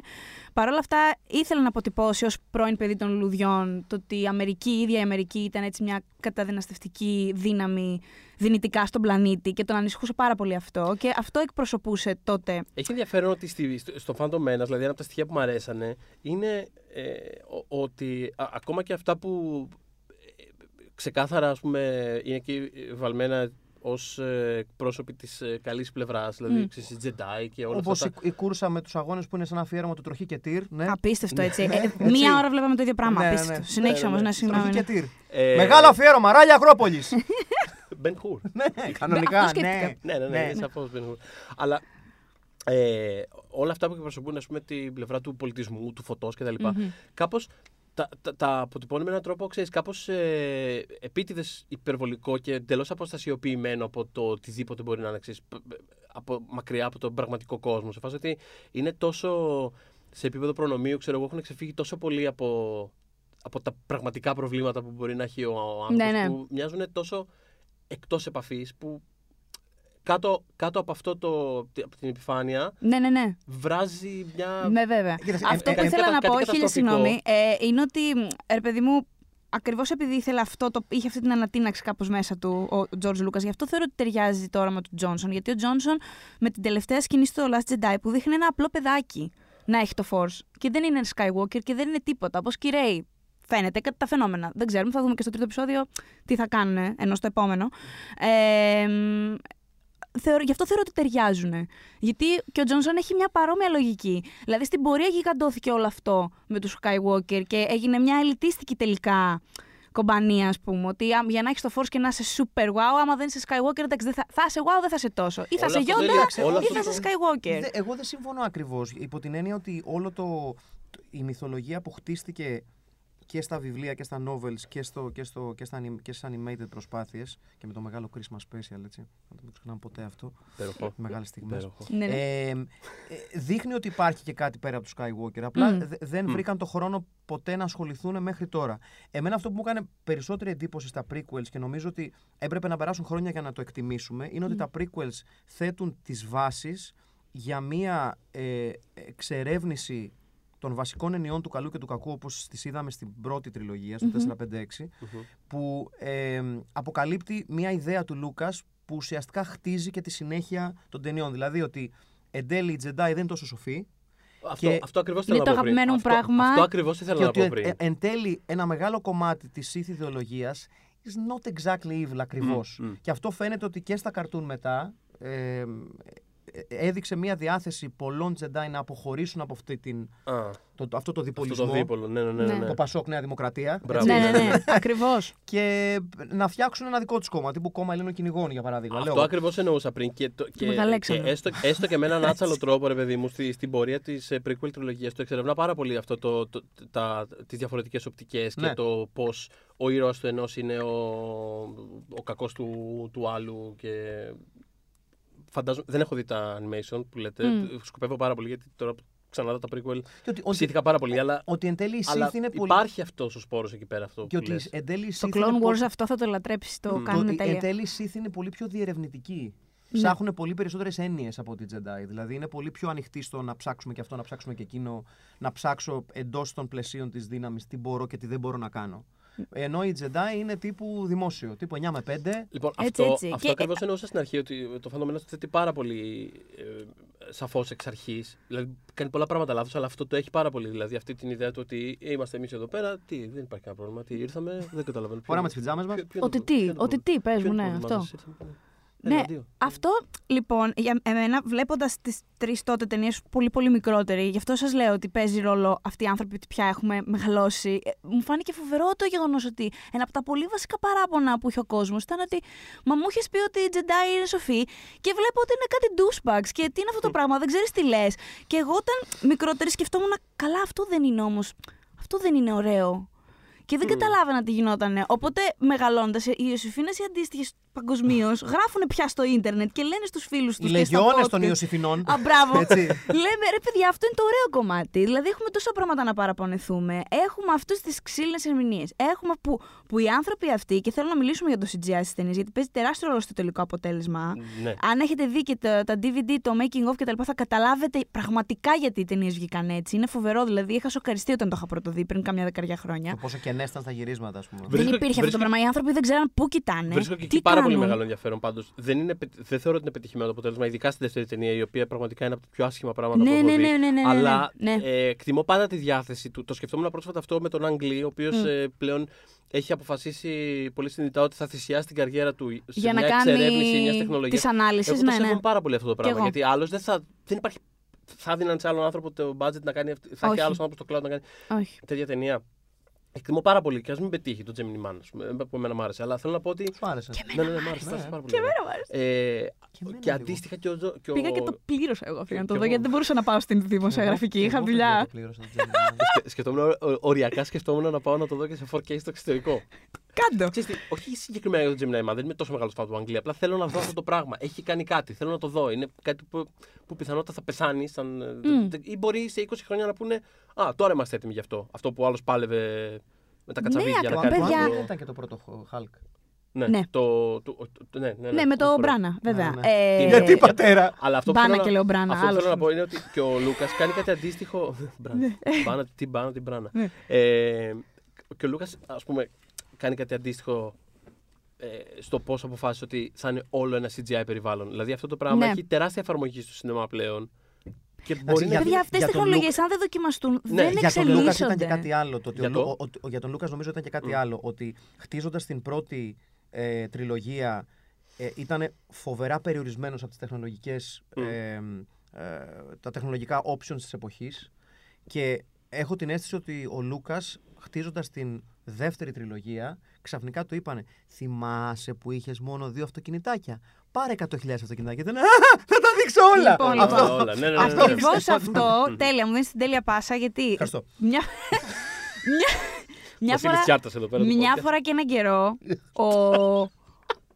Παρ' όλα αυτά, ήθελε να αποτυπώσει ως πρώην παιδί των λουλουδιών το ότι η Αμερική, η ίδια η Αμερική, ήταν έτσι μια καταδυναστευτική δύναμη δυνητικά στον πλανήτη και τον ανησυχούσε πάρα πολύ αυτό. Και αυτό εκπροσωπούσε τότε. Έχει ενδιαφέρον ότι στη, στο, στο Phantom Menace, δηλαδή ένα από τα στοιχεία που μου αρέσανε, είναι ε, ο- ότι α- ακόμα και αυτά που ε, ξεκάθαρα ας πούμε, είναι εκεί βαλμένα ως ε, πρόσωποι της ε, καλής πλευράς, δηλαδή Μμ. ξέρεις, οι Jedi και όλα Όπως αυτά. η, η κούρσα με τους αγώνες που είναι σαν αφιέρωμα του τροχή και τύρ. Ναι. Απίστευτο έτσι. Ναι, Ε, έτσι. μία ώρα βλέπαμε το ίδιο πράγμα. Ναι, ναι, Απίστευτο. ναι. Συνέχισε Ναι, όμως, ναι, ναι, ναι. συγγνώμη. Τροχή ναι. και τύρ. Ε, Μεγάλο αφιέρωμα, ράλια Ακρόπολης. Ben Hur. ναι, κανονικά. αυτό σκέφτηκα. ναι. Ναι, ναι, ναι, Ναι. είναι σαφώς Ben Hur. Αλλά ε, όλα αυτά που εκπροσωπούν ας πούμε, την πλευρά του πολιτισμού, του φωτός κτλ. Μμμ. Κάπως τα, τα, τα αποτυπώνει με έναν τρόπο, ξέρεις, κάπως ε, επίτηδες υπερβολικό και εντελώς αποστασιοποιημένο από το οτιδήποτε μπορεί να είναι, ξέρεις, π- π- από, μακριά από τον πραγματικό κόσμο. Σε φάση ότι είναι τόσο σε επίπεδο προνομίου, ξέρω εγώ, έχουν ξεφύγει τόσο πολύ από, από τα πραγματικά προβλήματα που μπορεί να έχει ο, ο άνθρωπος, Ναι, ναι. που μοιάζουν τόσο εκτός επαφής, που κάτω, κάτω από αυτό το, από την επιφάνεια Ναι, ναι, ναι. βράζει μια... Ναι, βέβαια. Κοίταξε, Αυτό ε, που ε, ήθελα κάτι να πω, καταστροφικό. χίλια συγγνώμη, ε, είναι ότι, μ, ρε παιδί μου, ακριβώς επειδή ήθελε αυτό, το, είχε αυτή την ανατείναξη κάπως μέσα του ο Τζορτζ Λούκα, γι' αυτό θεωρώ ότι ταιριάζει το όραμα του Τζόνσον. Γιατί ο Τζόνσον με την τελευταία σκηνή στο Last Jedi που δείχνει ένα απλό παιδάκι να έχει το Force και δεν είναι Skywalker και δεν είναι τίποτα. Όπως και η Rey. Φαίνεται κάτι τα φαινόμενα. Δεν ξέρουμε, θα δούμε και στο τρίτο επεισόδιο τι θα κάνουν, ενώ στο επόμενο. Ε, μ, θεωρώ, γι' αυτό θεωρώ ότι ταιριάζουν. Γιατί και ο Τζόνσον έχει μια παρόμοια λογική. Δηλαδή στην πορεία γιγαντώθηκε όλο αυτό με τους Skywalker και έγινε μια ελιτίστικη τελικά κομπανία, ας πούμε. Ότι α, για να έχεις το Force και να είσαι super wow, άμα δεν είσαι Skywalker, εντάξει, δεν θα, θα είσαι wow, δεν θα είσαι τόσο. Ή θα Όλο είσαι αυτό το Yoda, έλεγα- όλο ή αυτό θα το- είσαι Skywalker. Δε- εγώ δεν συμφωνώ ακριβώς. Υπό την έννοια ότι όλο το, το- η μυθολογία που χτίστηκε και στα βιβλία και στα novels και, στο, και, στο, και, στα, anim- και στις animated προσπάθειες και με το μεγάλο Christmas special, έτσι. Να το μην ξεχνάμε ποτέ αυτό. Υπέροχο. Μεγάλες στιγμές. Υπέροχο. Ναι, ναι. Ε, ε, δείχνει ότι υπάρχει και κάτι πέρα από του Skywalker. Απλά Μμ. δε- δεν βρήκαν το χρόνο ποτέ να ασχοληθούν μέχρι τώρα. Εμένα αυτό που μου έκανε περισσότερη εντύπωση στα prequels και νομίζω ότι έπρεπε να περάσουν χρόνια για να το εκτιμήσουμε είναι ότι τα prequels θέτουν τις βάσεις για μία ε, εξερεύνηση των βασικών ενιών του καλού και του κακού όπως τις είδαμε στην πρώτη τριλογία, στο 4-5-6 που ε, αποκαλύπτει μια ιδέα του Λούκας που ουσιαστικά χτίζει και τη συνέχεια των ταινιών. Δηλαδή ότι εν τέλει οι Jedi δεν είναι τόσο σοφοί Αυτό, Και αυτό ακριβώς είναι ήθελα το να πω πριν. αγαπημένο μου Αυτό- πράγμα. Αυτό ακριβώς ήθελα και να ότι πω ε, πριν. ε, εν τέλει ένα μεγάλο κομμάτι της ήθη ιδεολογίας is not exactly evil ακριβώς. Μμ, μμ. Και αυτό φαίνεται ότι και στα καρτούν μετά ε, ε, έδειξε μια διάθεση πολλών Τζεντάι να αποχωρήσουν από αυτή την, Α, το, το- αυτό το αυτό διπολισμό. το δίπολο. Ναι, ναι, ναι. ναι, Ναι. ναι. Το Πασόκ Νέα Δημοκρατία. Μπράβο. Ναι, ναι, ναι. Ακριβώς. Και να φτιάξουν ένα δικό τους κόμμα, τύπου κόμμα Ελλήνων κυνηγών για παράδειγμα. Αυτό Λέω, ακριβώς εννοούσα πριν. Και, το, και, Μεγαλέξανδρο. και έστω, έστω και με έναν άτσαλο τρόπο, ρε παιδί μου, στη, στην πορεία της prequel τριλογίας. Το εξερευνά πάρα πολύ αυτό το, το, τα, τις διαφορετικές οπτικές Ναι. και το πώς ο ήρωας του ενός είναι ο, ο κακός του, του άλλου και φαντάζομαι, δεν έχω δει τα animation που λέτε, Μμ. σκοπεύω πάρα πολύ γιατί τώρα που ξαναδώ τα prequel και ότι, ότι, ψήθηκα πάρα πολύ, αλλά, ότι εν τέλει η αλλά Sith είναι πολύ. υπάρχει αυτός ο σπόρος εκεί πέρα αυτό Και που ότι λες. εν τέλει η Στο Sith είναι Clone πολύ- Wars αυτό θα το λατρέψει. Το Μμ. κάνουν Το- Εν τέλεια. τέλει, οι Sith είναι πολύ πιο διερευνητικοί. Ναι. Ψάχνουν πολύ περισσότερες έννοιες από τη Jedi. Δηλαδή, είναι πολύ πιο ανοιχτοί στο να ψάξουμε και αυτό, να ψάξουμε και εκείνο, να ψάξω εντός των πλαισίων της δύναμης τι μπορώ και τι δεν μπορώ να κάνω. Ενώ η Jedi είναι τύπου δημόσιο, τύπου 9 με 5. Λοιπόν, Έτσι, αυτό, έτσι. αυτό Και- ακριβώς εννοούσα στην αρχή ότι το φαινόμενο το θέτει πάρα πολύ ε, σαφώς εξ αρχής. Δηλαδή κάνει πολλά πράγματα λάθος, αλλά αυτό το έχει πάρα πολύ. Δηλαδή αυτή την ιδέα του ότι είμαστε εμείς εδώ πέρα, τι, δεν υπάρχει κανένα πρόβλημα. Τι ήρθαμε, δεν καταλαβαίνω. Ποιο- Φοράμε τις πιτζάμε μας. ποιο- ποιο είναι Ότι το- τι, ποιο είναι το ότι πρόβλημα. τι, πες Ποιο μου, είναι το ναι, πρόβλημά αυτό. Σας, ήρθαμε- Ναι, Ένα, δύο. αυτό λοιπόν για εμένα, βλέποντας τις τρεις τότε ταινίες πολύ πολύ μικρότεροι, γι' αυτό σας λέω ότι παίζει ρόλο αυτοί οι άνθρωποι ότι πια έχουμε μεγαλώσει. Ε, Μου φάνηκε φοβερό το γεγονός ότι ένα από τα πολύ βασικά παράπονα που είχε ο κόσμος ήταν ότι Μα μου είχες πει ότι η Jedi είναι σοφή και βλέπω ότι είναι κάτι douchebags και τι είναι αυτό το πράγμα, δεν ξέρεις τι λες. Και εγώ όταν μικρότερη σκεφτόμουν, καλά, αυτό δεν είναι όμως. Αυτό δεν είναι ωραίο. Και δεν καταλάβαινα τι γινότανε. Οπότε μεγαλώντας, οι Ιωσήφίνε οι αντίστοιχες παγκοσμίως γράφουν πια στο ίντερνετ και λένε στους φίλους τους. Οι λεγιώνες των Ιωσήφινων. Α, μπράβο. Έτσι. Λέμε ρε παιδιά, αυτό είναι το ωραίο κομμάτι. Δηλαδή έχουμε τόσα πράγματα να παραπονεθούμε. Έχουμε αυτέ τις ξύλινες ερμηνείες. Έχουμε που, που οι άνθρωποι αυτοί, και θέλω να μιλήσουμε για το CGI στις ταινίες, γιατί παίζει τεράστιο ρόλο στο τελικό αποτέλεσμα. Ναι. Αν έχετε δει και τα, τα DVD, το making of κτλ., θα καταλάβετε πραγματικά γιατί οι ταινίες βγήκαν έτσι. Είναι φοβερό, δηλαδή είχα σοκαριστεί όταν το είχα πρωτοδεί πριν καμιά δεκαριά χρόνια. Το πόσο κενέ ήταν στα γυρίσματα, ας πούμε. Δεν Βρίσκω- υπήρχε αυτό το βρίσκω- πράγμα. Οι άνθρωποι δεν ξέραν πού κοιτάνε. Βρίσκω και τι εκεί πάρα πολύ κάνουν. μεγάλο ενδιαφέρον πάντως. Δεν, είναι, πε- δεν θεωρώ ότι είναι πετυχημένο το αποτέλεσμα, ειδικά στη δεύτερη ταινία, η οποία πραγματικά είναι από τα πιο άσχημα πράγματα Ναι, που έχω ναι, δει. ναι, ναι, ναι, ναι, Αλλά ναι. Ε, εκτιμώ πάντα τη διάθεση του. Το σκεφτόμουν πρόσφατα αυτό με τον Αγγλί, ο οποίος Μμ. πλέον έχει αποφασίσει πολύ συνειδητά ότι θα θυσιάσει την καριέρα του σε Για να μια κάνει εξερεύνηση μιας τεχνολογίας. τις ανάλυσεις, Εγώ ναι, το ναι. σέβομαι πάρα πολύ αυτό το πράγμα. εγώ. Γιατί άλλος δεν θα. Δεν υπάρχει. Θα δίναν σε άλλον άνθρωπο το budget να κάνει. αυτή- Θα Όχι. έχει άλλος άνθρωπος στο cloud να κάνει Όχι. τέτοια ταινία. Εκτιμώ πάρα πολύ και ας μην πετύχει το Gemini Man, ας πούμε, που εμένα μου άρεσε. Αλλά θέλω να πω ότι. Σου άρεσε. Ναι, ναι, ναι, μ' άρεσε, μ' άρεσε πάρα πολύ. Και εμένα μου άρεσε. Ε, Και εμένα και λίγο. αντίστοιχα και ο. Τζο- και ο- Πήγα και το πλήρωσα εγώ αυτό για να το και δω, εγώ. γιατί δεν μπορούσα να πάω στην δημοσιογραφική. Εγώ- Είχα εγώ δουλειά. το πλήρωσα το Gemini. Σκε- σκεφτόμουν, ο- οριακά σκεφτόμουν να πάω να το δω και σε 4K στο εξωτερικό. Κάντο. Ξέρεις τι, όχι συγκεκριμένα για το Gemini Man, δεν είμαι τόσο μεγάλος φαν του Αγγλία. Απλά θέλω να δω αυτό το πράγμα. Έχει κάνει κάτι, θέλω να το δω. Είναι κάτι που, που πιθανότατα θα πεθάνει. Σαν, Μμ. ή μπορεί σε 20 χρόνια να πούνε Α, τώρα είμαστε έτοιμοι γι' αυτό. Αυτό που άλλος πάλευε με τα Ναι, κατσαβίδια να ακριβώς, κάνει. Το παιδιά. Ant-Man το- δεν ήταν και το πρώτο Hulk. Ναι, Ναι. Το, το, το- ναι, ναι, Ναι, με το όχι Μπράνα, βέβαια. Ναι, ναι. Ε, Γιατί, πατέρα. Αλλά αυτό που Μπάνα θέλω να- και λέω Μπράνα, Αυτό που άλλος. θέλω να πω είναι ότι και ο Λούκας κάνει κάτι αντίστοιχο. Μπράνα. Μπάνα, τι μπάνα, τι μπράνα. Ε, και ο Λούκας, ας πούμε, κάνει κάτι αντίστοιχο ε, στο πώ αποφάσισε ότι θα είναι όλο ένα CGI περιβάλλον. Δηλαδή αυτό το πράγμα Ναι. έχει τεράστια εφαρμογή στο σινεμά πλέον. Και μπορεί για- να. Παιδιά, αυτές οι για τον τεχνολογίες, αν δεν δοκιμαστούν, Ναι, δεν Για τον Λούκα ήταν εξελίσσονται. και κάτι άλλο. Το ότι Για ο, το; Λου- ο- ο- για τον Λούκας νομίζω ήταν και κάτι άλλο. Ότι χτίζοντας την πρώτη ε, τριλογία ε, ήταν φοβερά περιορισμένος από τις τεχνολογικές, Μμ. ε, ε, τα τεχνολογικά options της εποχής και έχω την αίσθηση ότι ο Λούκας χτίζοντας την δεύτερη τριλογία ξαφνικά του είπανε θυμάσαι που είχες μόνο δύο αυτοκινητάκια πάρε 100.000 αυτοκινητάκια Ήταν, «Α, θα τα δείξω όλα Λοιπόν, Όλα, λοιπόν. όλα. Ναι, ναι, ναι, ναι, ναι. Ακριβώς αυτό. Τέλεια, μου δίνεις την τέλεια πάσα γιατί. Ευχαριστώ. Μια, μια, μια Βασίλης φορά. Τσιάρτας εδώ πέρα. το Μια podcast. φορά και έναν καιρό, ο,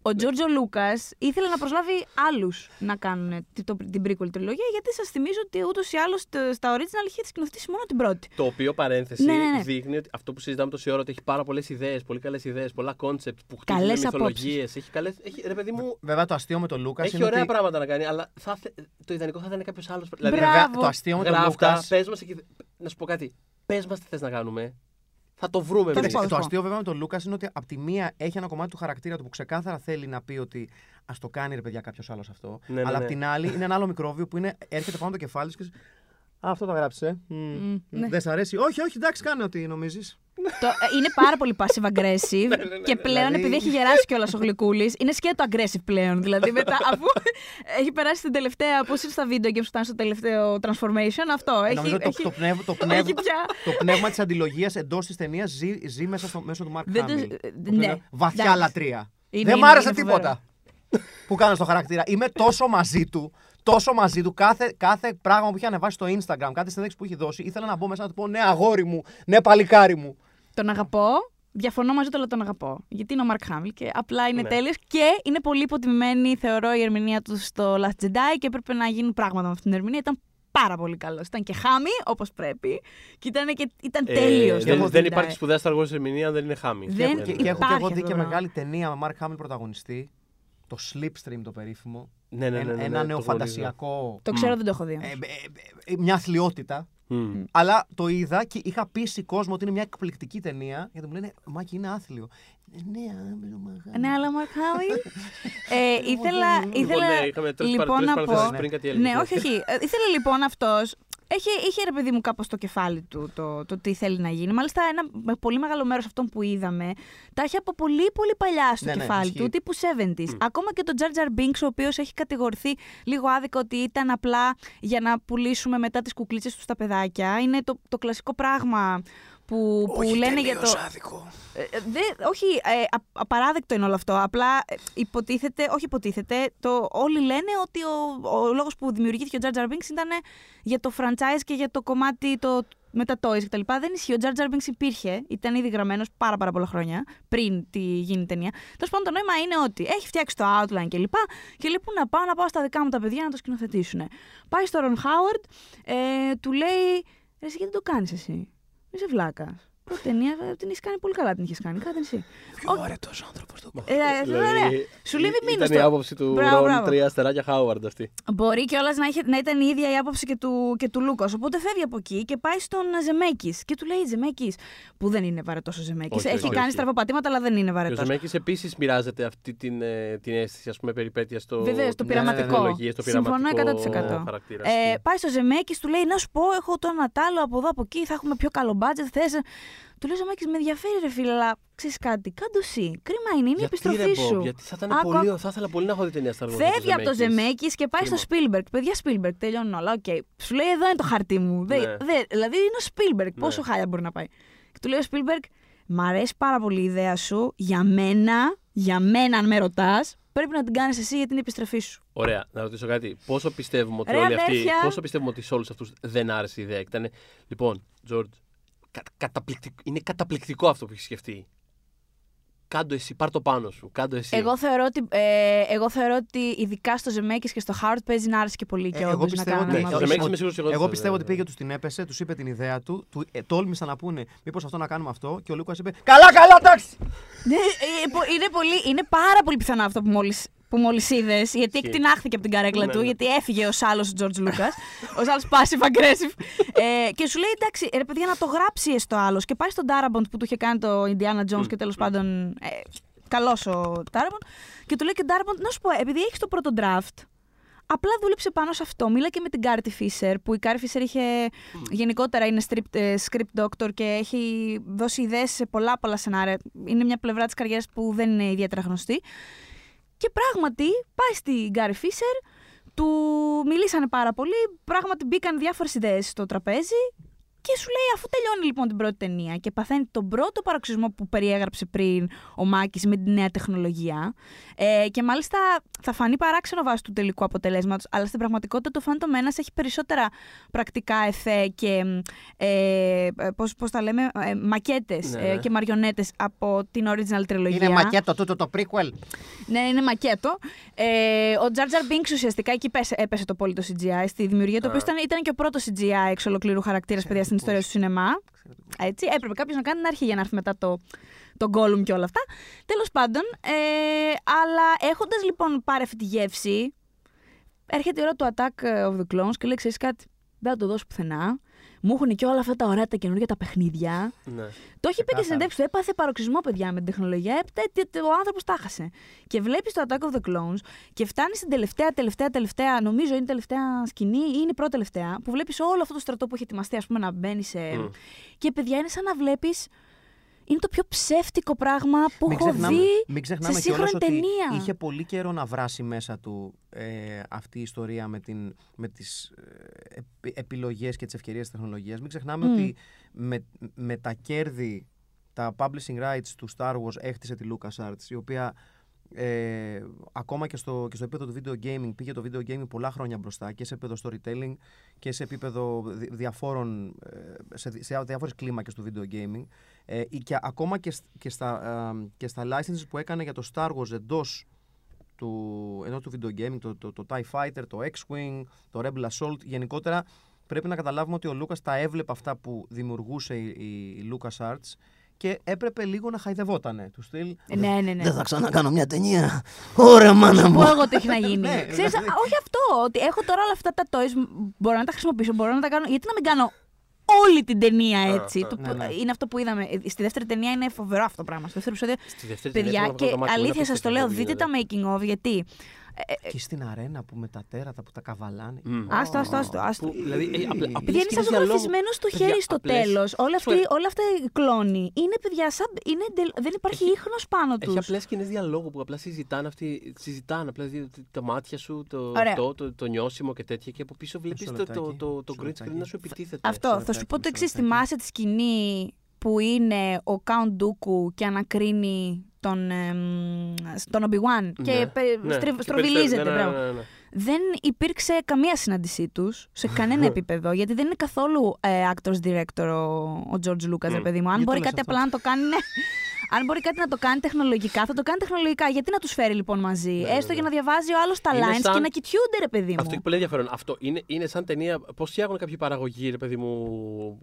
ο Τζορτζ ο Λούκας ήθελε να προσλάβει άλλους να κάνουν τη- το- την prequel τριλογία, γιατί σας θυμίζω ότι ούτως ή άλλως στα original είχε σκηνοθετήσει μόνο την πρώτη. Το οποίο παρένθεση Ναι, ναι, ναι. δείχνει ότι αυτό που συζητάμε τόση ώρα ότι έχει πάρα πολλές ιδέες, πολύ καλές ιδέες, πολλά concept που χτίζουν Καλές μυθολογίες. Έχει καλές, έχει, ρε παιδί μου, Βέβαια το αστείο με τον Λούκας έχει είναι ωραία ότι πράγματα να κάνει, αλλά θα, θε- το ιδανικό θα ήταν κάποιος άλλος. Δηλαδή, Μπράβο. βέβαια, το αστείο με τον γράφτας, Λούκας πες μας εκεί. Να σου πω κάτι. Πες μας τι θες να κάνουμε. Θα το βρούμε Θα εμεί. σου πω. το αστείο βέβαια με τον Λούκας είναι ότι από τη μία έχει ένα κομμάτι του χαρακτήρα του που ξεκάθαρα θέλει να πει ότι ας το κάνει ρε παιδιά κάποιος άλλος αυτό. Ναι, ναι, αλλά ναι. από την άλλη είναι ένα άλλο μικρόβιο που είναι, έρχεται πάνω το κεφάλι του και. Α, αυτό το γράψε. Μμ. Μμ, ναι. Δεν σ' αρέσει. Όχι, όχι, εντάξει, κάνε ό,τι νομίζεις. Το, ε, είναι πάρα πολύ passive aggressive και πλέον Δηλαδή- επειδή έχει γεράσει κιόλας ο Γλυκούλης, είναι σκέτο aggressive πλέον. Δηλαδή μετά, αφού έχει περάσει την τελευταία. Πώς είναι στα βίντεο και που φτάνει στο τελευταίο transformation, αυτό. Έχει, Νομίζω το, έχει, το, πνεύ, το, έχει πνεύ, πια. το πνεύμα της αντιλογίας εντός της ταινίας ζει, ζει μέσα στο, μέσω του Μαρκ Δεν το- Χάμιλ. ε, Το οποίο ναι, είναι Βαθιά εντάξει. λατρεία. Είναι- Δεν είναι- μ' άρεσε είναι φοβερό. τίποτα που κάνω στο χαρακτήρα. Είμαι τόσο μαζί του. Τόσο μαζί του, κάθε, κάθε πράγμα που είχε ανεβάσει στο Instagram, κάθε συνέντευξη που έχει δώσει, ήθελα να μπω μέσα να του πω ναι, αγόρι μου, ναι, παλικάρι μου. Τον αγαπώ. Διαφωνώ μαζί του, αλλά τον αγαπώ. Γιατί είναι ο Μαρκ Χάμιλ και απλά είναι Ναι. τέλειος και είναι πολύ υποτιμημένη, θεωρώ, η ερμηνεία του στο Last Jedi και έπρεπε να γίνουν πράγματα με αυτή την ερμηνεία. Ήταν πάρα πολύ καλός. Ήταν και χάμι, όπως πρέπει. Και ήταν, και, ήταν Ε, τέλειος. δεν, δεν υπάρχει σπουδαία Star Wars ερμηνεία αν δεν είναι χάμι. Δεν- και, υπάρχει και έχω, και έχω δει αυτό και το μεγάλη ταινία με Μαρκ Χάμιλ πρωταγωνιστή. Το Slipstream το περίφημο. Ναι, ναι, ναι, Ένα- ναι, ένα το νεοφαντασιακό. Το ξέρω, δεν το έχω δει. ε, ε, ε, ε, μια αθλειότητα. Μμ. Αλλά το είδα και είχα πείσει κόσμο ότι είναι μια εκπληκτική ταινία. Γιατί μου λένε Μάκη είναι άθλιο. Ε, ναι, αλλά με το μαγά. Ναι, αλλά Μαρκ Χάμιλ. ε, ήθελα Λοιπόν, ήθελα ναι, είχαμε τρεις λοιπόν παρα- τρεις να παραθέσεις πω. πριν κάτι έλεγες, Ναι, ναι. όχι, όχι. Ε, Ήθελα λοιπόν αυτός. Είχε, είχε ρε παιδί μου κάπως στο κεφάλι του το, το τι θέλει να γίνει. Μάλιστα, ένα με- πολύ μεγάλο μέρος αυτών που είδαμε τα είχε από πολύ πολύ παλιά στο Ναι, ναι, κεφάλι ισχύει. του, τύπου 70s. Ακόμα και τον Jar Jar Binks, ο οποίος έχει κατηγορηθεί λίγο άδικα ότι ήταν απλά για να πουλήσουμε μετά τις κουκλίτσες του στα παιδάκια. Είναι το, το κλασικό πράγμα που, που λένε για το. άδικο. Ε, ε, δε- όχι, ε, α- απαράδεκτο είναι όλο αυτό. Απλά ε, υποτίθεται, όχι υποτίθεται, το, όλοι λένε ότι ο, ο λόγος που δημιουργήθηκε ο Jar Jar Binks ήταν για το franchise και για το κομμάτι το, με τα toys κτλ. Δεν ισχύει. Ο Jar Jar Binks υπήρχε, ήταν ήδη γραμμένος πάρα, πάρα πολλά χρόνια πριν τη γίνει η ταινία. Τέλος πάντων, το νόημα είναι ότι έχει φτιάξει το outline κλπ. Και, και λέει πού να πάω, να πάω στα δικά μου τα παιδιά να το σκηνοθετήσουν. Πάει στο Ron Howard, ε, του λέει «Ρε, εσύ γιατί το κάνεις εσύ; Είσαι βλάκας. Πρώτη ταινία ε, την έχει κάνει πολύ καλά, την είχε κάνει. Κάνε εσύ. Πιο βαρετό άνθρωπο του Ε, ε, Δηλαδή, ωραία. Σου λέει μην μείνω Ήταν στο- η άποψη του Μπράβο, Ρον μπράβο. τρία αστεράκια Χάουαρντ αυτή. Μπορεί κιόλα να, είχε- να ήταν η ίδια η άποψη και του, και του Λούκα. Οπότε φεύγει από εκεί και πάει στον Ζεμέκη. Και του λέει Ζεμέκη, που δεν είναι βαρετό ο Ζεμέκη. Όχι, Έχει όχι, κάνει όχι. στραβοπατήματα, αλλά δεν είναι Και ο βαρετό. Ζεμέκη επίση μοιράζεται αυτή την, ε, την αίσθηση ας πούμε, περιπέτεια στο. Βεβαίω, το στις πειραματικό. τεχνολογίες, στο Συμφωνώ πειραματικό 100%. χαρακτήρα. Ε, πάει στο Ζεμέκη, του λέει: Να σου πω, έχω το ένα τ' άλλο από εδώ από εκεί, θα έχουμε πιο καλό budget. Θε. Του λέει Ζεμέκη, με ενδιαφέρει, ρε φίλε, αλλά ξέρεις κάτι, κάντο εσύ. Κρίμα είναι, είναι η γιατί, επιστροφή ρε, σου. Bob, γιατί θα, ήταν Άκου, πολύ, άκου. θα ήθελα πολύ να έχω δει ταινία Star Wars. με Φεύγει από τον Ζεμέκις και πάει στο Κρίμα. Spielberg. Παιδιά, Spielberg, τελειώνουν όλα. Οκ. Σου λέει: Εδώ είναι το χαρτί μου. Δεν- Ναι. δεν- δηλαδή είναι ο Spielberg. Ναι. Πόσο χάλια μπορεί να πάει. Και του λέει ο Spielberg: Μ' αρέσει πάρα πολύ η ιδέα σου. Για μένα, για μένα, αν με ρωτάς, πρέπει να την κάνεις εσύ για την επιστροφή σου. Ωραία, να ρωτήσω κάτι. Πόσο πιστεύουμε ότι Ρε, όλοι αυτοί. αδέρφια. Πόσο πιστεύουμε ότι σε όλους αυτούς δεν άρεσε η ιδέα; Ήτανε, λοιπόν, Τζορτ, κα, καταπληκτικό, είναι καταπληκτικό αυτό που έχεις σκεφτεί. Κάντο εσύ, πάρ το πάνω σου. Κάντο εσύ. Εγώ θεωρώ, ότι, ε, εγώ θεωρώ ότι ειδικά στο Ζεμέκης και στο Χάουρτ παίζει να άρεσε και πολύ και Ε, εγώ όντως να πιστεύω κάνουν ότι- Ναι, αυτό. στο Ζεμέκης είμαι σίγουρος και εγώ Εγώ ότι πιστεύω θα- ότι πήγε, τους την έπεσε, τους είπε την ιδέα του, του ε, τόλμησαν να πούνε μήπως αυτό να κάνουμε αυτό και ο Λούκας είπε Καλά, καλά, εντάξει! Ναι, ε, πο- είναι, πολύ, είναι πάρα πολύ πιθανό αυτό που μόλις, που μόλις είδες, γιατί Ισχύει. εκτινάχθηκε από την καρέκλα Ναι, του, ναι. γιατί έφυγε ο άλλος ο George Lucas, ο άλλος passive aggressive, ε, και σου λέει εντάξει, ρε παιδιά να το γράψει έστω άλλος και πάει στον Darabont που του είχε κάνει το Indiana Jones και τέλος πάντων ε, καλός ο Darabont και του λέει και ο Darabont, να σου πω, επειδή έχεις το πρώτο draft, Απλά δούλεψε πάνω σε αυτό. Μίλα και με την Κάρι Φίσερ, που η Κάρι Φίσερ είχε γενικότερα είναι script, ε, script doctor και έχει δώσει ιδέες σε πολλά πολλά σενάρια. Είναι μια πλευρά της καριέρας που δεν είναι ιδιαίτερα γνωστή. Και πράγματι πάει στην Κάρι Φίσερ, του μιλήσανε πάρα πολύ, πράγματι μπήκαν διάφορες ιδέες στο τραπέζι και σου λέει αφού τελειώνει λοιπόν την πρώτη ταινία και παθαίνει τον πρώτο παροξισμό που περιέγραψε πριν ο Μάκης με τη νέα τεχνολογία ε, και μάλιστα θα φανεί παράξενο βάσει του τελικού αποτελέσματος αλλά στην πραγματικότητα το Phantom Menace έχει περισσότερα πρακτικά εφέ και ε, πώς, πώς τα λέμε, ε, μακέτες Ναι, ε, ναι. και μαριονέτες από την original τριλογία. Είναι μακέτο τούτο το prequel; Ναι, είναι μακέτο. Ε, ο Jar Jar Binks ουσιαστικά εκεί πέσε, έπεσε το πόλητο CGI στη δημιουργία, το οποίο ήταν, ήταν και ο πρώτος CGI εξ ολοκλήρου χαρακτήρας παιδιά στην ιστορία του σινεμά. Έτσι, έπρεπε κάποιος να κάνει την αρχή για να έρθει μετά το, το Gollum και όλα αυτά. Τέλος πάντων, ε, αλλά έχοντας λοιπόν πάρει αυτή τη γεύση, έρχεται η ώρα του Attack of the Clones και λέει: Ξέρεις κάτι, δεν θα το δώσω πουθενά. Μου έχουν και όλα αυτά τα ωραία τα καινούργια τα παιχνίδια. Ναι. Το έχει πει και Ξεκάθαρα. στην συνέντευξη του. Έπαθε παροξισμό, παιδιά, με την τεχνολογία. Ε, τε- τε- τε- Ο άνθρωπος τα χάσε. Και βλέπεις το Attack of the Clones και φτάνει στην τελευταία, τελευταία, τελευταία, νομίζω είναι η τελευταία σκηνή ή είναι η πρώτη τελευταία, που βλέπεις όλο αυτό το στρατό που έχει ετοιμαστεί, ας πούμε, να μπαίνει σε. Μμ. Και παιδιά είναι σαν να βλέπεις. Είναι το πιο ψεύτικο πράγμα που Μην έχω ξεχνάμε, δει μην ξεχνάμε σε κιόλας σύγχρονη ότι ταινία. είχε πολύ καιρό να βράσει μέσα του ε, αυτή η ιστορία με, την, με τις ε, επι- επιλογές και τις ευκαιρίες της τεχνολογίας. Μην ξεχνάμε Μμ. ότι με, με τα κέρδη, τα publishing rights του Star Wars έχτισε τη LucasArts, η οποία ε, ακόμα και στο, και στο επίπεδο του video gaming πήγε το video gaming πολλά χρόνια μπροστά και σε επίπεδο storytelling και σε επίπεδο δι- διαφόρων, ε, σε, δι- σε διάφορες κλίμακες του video gaming ε, ή και ακόμα και, σ- και, στα, ε, και στα licenses που έκανε για το Star Wars εντός του, εντός του video gaming, το, το, το TIE Fighter, το X-Wing, το Rebel Assault, γενικότερα πρέπει να καταλάβουμε ότι ο Λούκας τα έβλεπε αυτά που δημιουργούσε η, η, η LucasArts και έπρεπε λίγο να χαϊδευότανε του στυλ. Ε, Ναι, ναι, ναι. Δεν θα ξανακάνω μια ταινία. Ωραία, μάνα μου. Πω εγώ τι έχει να γίνει. Ναι, Ξέρεις, δηλαδή- α, όχι αυτό. Ότι έχω τώρα όλα αυτά τα toys, μ, μπορώ να τα χρησιμοποιήσω, μπορώ να τα κάνω. Γιατί να μην κάνω όλη την ταινία έτσι. α, Το- ναι, ναι. Είναι αυτό που είδαμε. Ε, Στη δεύτερη ταινία είναι φοβερό αυτό το πράγμα. Στο δεύτερο επεισόδιο. Στη δεύτερη Παιδιά, ταινία και θέλω να βγάλω το μάτι μου, αλήθεια είναι σας το λέω, απίστευτο δείτε τα που making of γιατί. Ε, Και στην αρένα που με τα τέρατα που τα καβαλάνε. Μμ. Άστο, άστο, άστο. γίνεται. άστο. Που, δηλαδή, ε, απλα- απλές Παιδιά είναι σαν σκηνές διαλόγου. ζωγραφισμένο στο Παιδιά, χέρι στο απλές- τέλος. Όλα, Σου λέει- όλα αυτά οι κλόνοι είναι παιδιά σαν. Είναι, εντελ- δεν υπάρχει Έχει- ίχνος πάνω τους. Έχει απλές σκηνές διαλόγου που απλά συζητάνε αυτοί. Συζητάνε απλά δι- τα μάτια σου, το, Ωραία. αυτό, το, το νιώσιμο και τέτοια. Και από πίσω βλέπει Μισό το, το, λεπτάκι, το, το μισό green screen λεπτάκι. να σου επιτίθεται. Αυτό. Θα σου λεπτάκι, πω το μισό εξής. λεπτάκι. Θυμάσαι τη σκηνή που είναι ο Count Dooku και ανακρίνει τον, εμ, τον Obi-Wan και Ναι, πε- ναι. στριβ- Και στροβιλίζεται. περισσότερο- ναι, μπράβο. ναι, ναι, ναι. Δεν υπήρξε καμία συνάντησή τους σε κανένα επίπεδο, γιατί δεν είναι καθόλου ε, actors director ο, ο George Lucas, ρε Μμ. παιδί μου. Αν Γιατί μπορεί το λες κάτι αυτό; απλά να το κάνει. ναι. Αν μπορεί κάτι να το κάνει τεχνολογικά, θα το κάνει τεχνολογικά. Γιατί να τους φέρει λοιπόν μαζί, Ναι, έστω ναι, για ναι. να διαβάζει ο άλλος τα Είναι lines σαν- και να κοιτιούνται, ρε παιδί μου. Αυτό έχει πολύ ενδιαφέρον. Αυτό είναι, είναι σαν ταινία. Πώς φτιάχνουν κάποιοι παραγωγοί, ρε παιδί μου,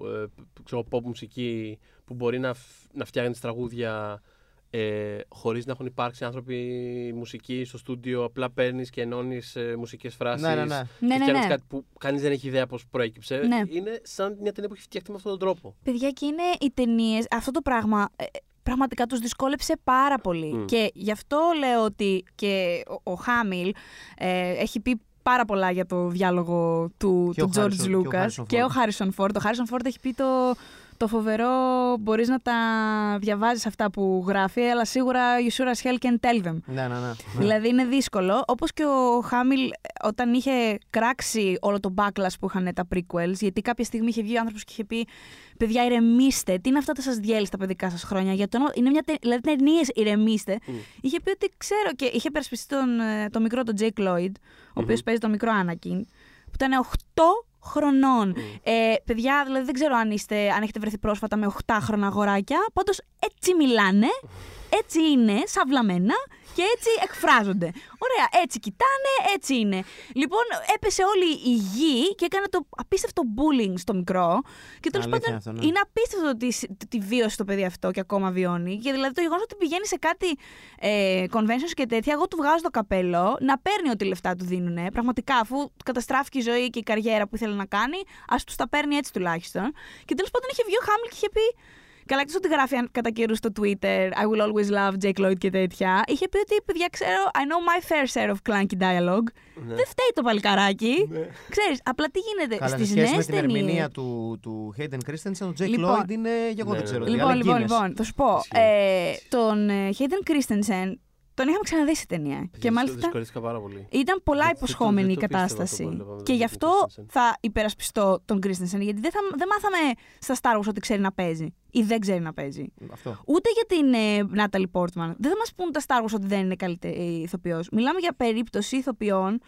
ε, ξέρω, pop μουσική που μπορεί να, φ- να φτιάχνεις τραγούδια ε, χωρίς να έχουν υπάρξει άνθρωποι μουσική στο στούντιο. Απλά παίρνεις και ενώνεις ε, μουσικές φράσεις. Ναι, ναι, ναι. Ναι, και ναι, φτιάχνεις ναι. κάτι που κανείς δεν έχει ιδέα πώς προέκυψε. Ναι. Είναι σαν μια ταινία που έχει φτιαχτεί με αυτόν τον τρόπο. Παιδιά, και είναι οι ταινίες. Αυτό το πράγμα ε, πραγματικά τους δυσκόλεψε πάρα πολύ. Μμ. Και γι' αυτό λέω ότι και ο, ο Χάμιλ ε, έχει πει πάρα πολλά για το διάλογο του, Και του ο George Harrison- και ο Lucas Harrison και ο Ford. Harrison Ford. Ο Harrison Ford έχει πει το, το φοβερό μπορείς να τα διαβάζεις αυτά που γράφει, αλλά σίγουρα you sure as hell can tell them. Ναι, ναι, ναι. Δηλαδή είναι δύσκολο. Όπως και ο Χάμιλ όταν είχε κράξει όλο το backlash που είχαν τα prequels, γιατί κάποια στιγμή είχε βγει ο άνθρωπος και είχε πει: Παιδιά, ηρεμήστε. Τι είναι αυτά που σας διέλυσε τα παιδικά σας χρόνια. Για τον, είναι μια τε, δηλαδή ταινίε, ηρεμήστε. Μμ. Είχε πει ότι ξέρω και είχε περασπιστεί τον, ε, τον μικρό τον Jake Lloyd, ο οποίος παίζει τον μικρό Anakin, που ήταν 8 χρονών. Ε, παιδιά, δηλαδή δεν ξέρω αν, είστε, αν έχετε βρεθεί πρόσφατα με 8χρονα αγοράκια. Πάντως έτσι μιλάνε, έτσι είναι, σαυλαμένα και έτσι εκφράζονται. Ωραία, έτσι κοιτάνε, έτσι είναι. Λοιπόν, έπεσε όλη η γη και έκανε το απίστευτο bullying στο μικρό. Και τέλος Αλήθεια πάντων, αυτό, ναι. είναι απίστευτο ότι σ- τη βίωσε το παιδί αυτό και ακόμα βιώνει. Και δηλαδή το γεγονός ότι πηγαίνει σε κάτι ε, conventions και τέτοια, εγώ του βγάζω το καπέλο να παίρνει ό,τι λεφτά του δίνουν. Πραγματικά, αφού του καταστράφηκε η ζωή και η καριέρα που ήθελε να κάνει, ας τους τα παίρνει έτσι τουλάχιστον. Και τέλος πάντων είχε βγει ο Χάμιλ και είχε πει. Καλά, εκτό ότι γράφει αν- κατά καιρούς στο Twitter I will always love Jake Lloyd και τέτοια. Είχε πει ότι παιδιά ξέρω I know my fair share of clunky dialogue. Ναι. Δεν φταίει το παλικαράκι. Ξέρεις, απλά τι γίνεται Καλά, σε στις σχέση με νέες την ταινίες. ερμηνεία του, του Hayden Christensen, ο Jake Λοιπόν. Lloyd είναι. και εγώ Ναι, δεν ξέρω. ναι, τι, Λοιπόν, αλλά λοιπόν, Guinness. λοιπόν, θα σου πω. Ισχύει. Ε, τον ε, Hayden Christensen τον είχαμε ξαναδεί σε ταινία. Και μάλιστα Δυσκολεύτηκα πάρα πολύ. ήταν πολλά Δεν- δεν το- υποσχόμενη η δεν το πίστευα αυτό κατάσταση. που έβλεπα με Και τον γι' Hayden αυτό Christensen. θα υπερασπιστώ τον Christensen, γιατί δεν, θα, δεν μάθαμε στα Star Wars ότι ξέρει να παίζει ή δεν ξέρει να παίζει. Αυτό. Ούτε για την ε, Natalie Portman. Δεν θα μας πούν τα Star Wars ότι δεν είναι καλύτερη ηθοποιός. Μιλάμε για περίπτωση ηθοποιών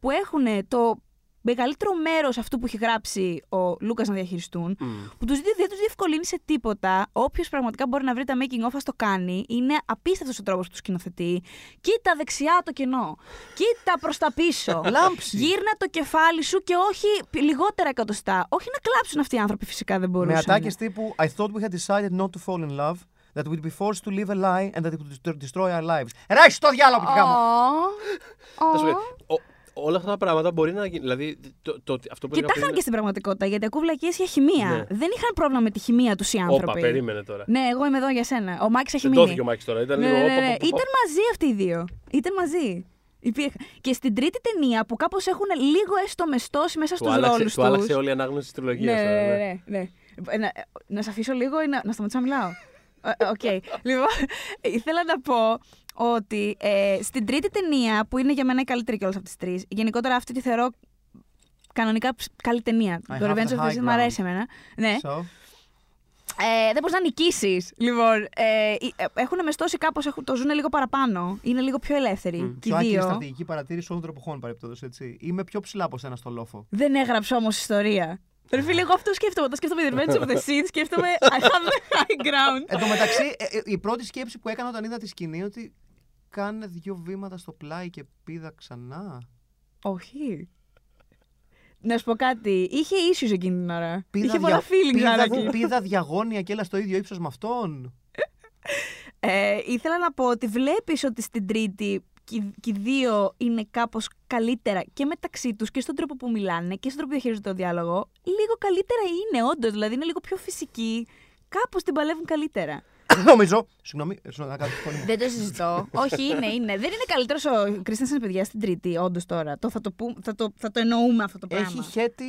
που έχουν το μεγαλύτερο μέρος αυτού που έχει γράψει ο Λούκας να διαχειριστούν, Μμ. που τους, δεν τους διευκολύνει σε τίποτα. Όποιος πραγματικά μπορεί να βρει τα making of, ας το κάνει. Είναι απίστευτος ο τρόπος που τους σκηνοθετεί. Κοίτα δεξιά το κενό. Κοίτα προς τα πίσω. Λάμψη. Γύρνα το κεφάλι σου και όχι π- λιγότερα εκατοστά. Όχι να κλάψουν αυτοί οι άνθρωποι, φυσικά δεν μπορούσαν. Με ατάκες τύπου I thought we had decided not to fall in love, that we'd be forced to live a lie and that it would destroy our lives. Ράχει το διάλογο που κάνω. Ω, Θα σου ω. πω, ο- όλα αυτά τα πράγματα μπορεί να γίνει. Δηλαδή, το, το, αυτό που Και έλεγα τα πριν είχαν είναι- και στην πραγματικότητα, γιατί ακούω βλακείες για χημεία. Ναι. Δεν είχαν πρόβλημα με τη χημεία τους οι άνθρωποι. Όπα, περίμενε τώρα. Ναι, εγώ είμαι εδώ για σένα. Ο Μάκης έχει Δεν μείνει. δόθηκε ο Μάκης τώρα. Ήταν Ναι, λίγο. ναι, όπα, ναι. όπα, όπα. Ήταν μαζί αυτοί οι δύο. Ήταν μαζί. Υπήρχαν. Και στην τρίτη ταινία που κάπως έχουν λίγο έστω μεστώσει μέσα Του στους άλλαξε, ρόλους του άλλαξε όλη η ανάγνωση της τριλογίας. ναι, ναι, ναι, ναι. Ε, Να, να σε αφήσω λίγο ή να, να σταματήσω να μιλάω; Ε, Οκ. Λοιπόν, ήθελα να πω ότι ε, στην τρίτη ταινία, που είναι για μένα η καλύτερη κιόλας από τις τρεις, γενικότερα αυτή τη θεωρώ κανονικά ψ- καλή ταινία. I το have Revenge the of the high Sith μου αρέσει ground. εμένα. Ναι. So, Ε, δεν μπορείς να νικήσεις. Λοιπόν, ε, έχουν μεστώσει κάπως, το ζουν λίγο παραπάνω. Είναι λίγο πιο ελεύθεροι. Μμ. Και οι πιο άκυρη δύο. στρατηγική παρατήρηση όλων των εποχών παρεπτόντως, έτσι. Είμαι πιο ψηλά από σένα στο λόφο. Δεν έγραψε όμως ιστορία. Ρε φίλε, εγώ αυτό σκέφτομαι. Όταν σκέφτομαι The Revenge of the Sith, σκέφτομαι I have the high ground. Εν τω μεταξύ, ε, ε, η πρώτη σκέψη που έκανα όταν είδα τη σκηνή ότι κάνε δύο βήματα στο πλάι και πήδα ξανά. Όχι. Να σου πω κάτι. Είχε issues εκείνη την ώρα. Πήδα, Είχε πολλά δια- feelings πήδα, Anakin. πήδα διαγώνια και έλα στο ίδιο ύψος με αυτόν. Ε, ήθελα να πω ότι βλέπεις ότι στην τρίτη και οι- και οι δύο είναι κάπως καλύτερα και μεταξύ τους και στον τρόπο που μιλάνε και στον τρόπο που διαχειρίζονται το διάλογο. Λίγο καλύτερα είναι, όντως. Δηλαδή είναι λίγο πιο φυσικοί. Κάπως την παλεύουν καλύτερα. Νομίζω. Συγγνώμη, ε, να κάνω τη φωνή μου. Δεν το συζητώ. Όχι, είναι, είναι. Δεν είναι καλύτερος ο Κρίστιαν παιδιά στην τρίτη, όντως τώρα. Το, θα, το που, θα, το, θα το εννοούμε αυτό το πράγμα. Έχει χέτη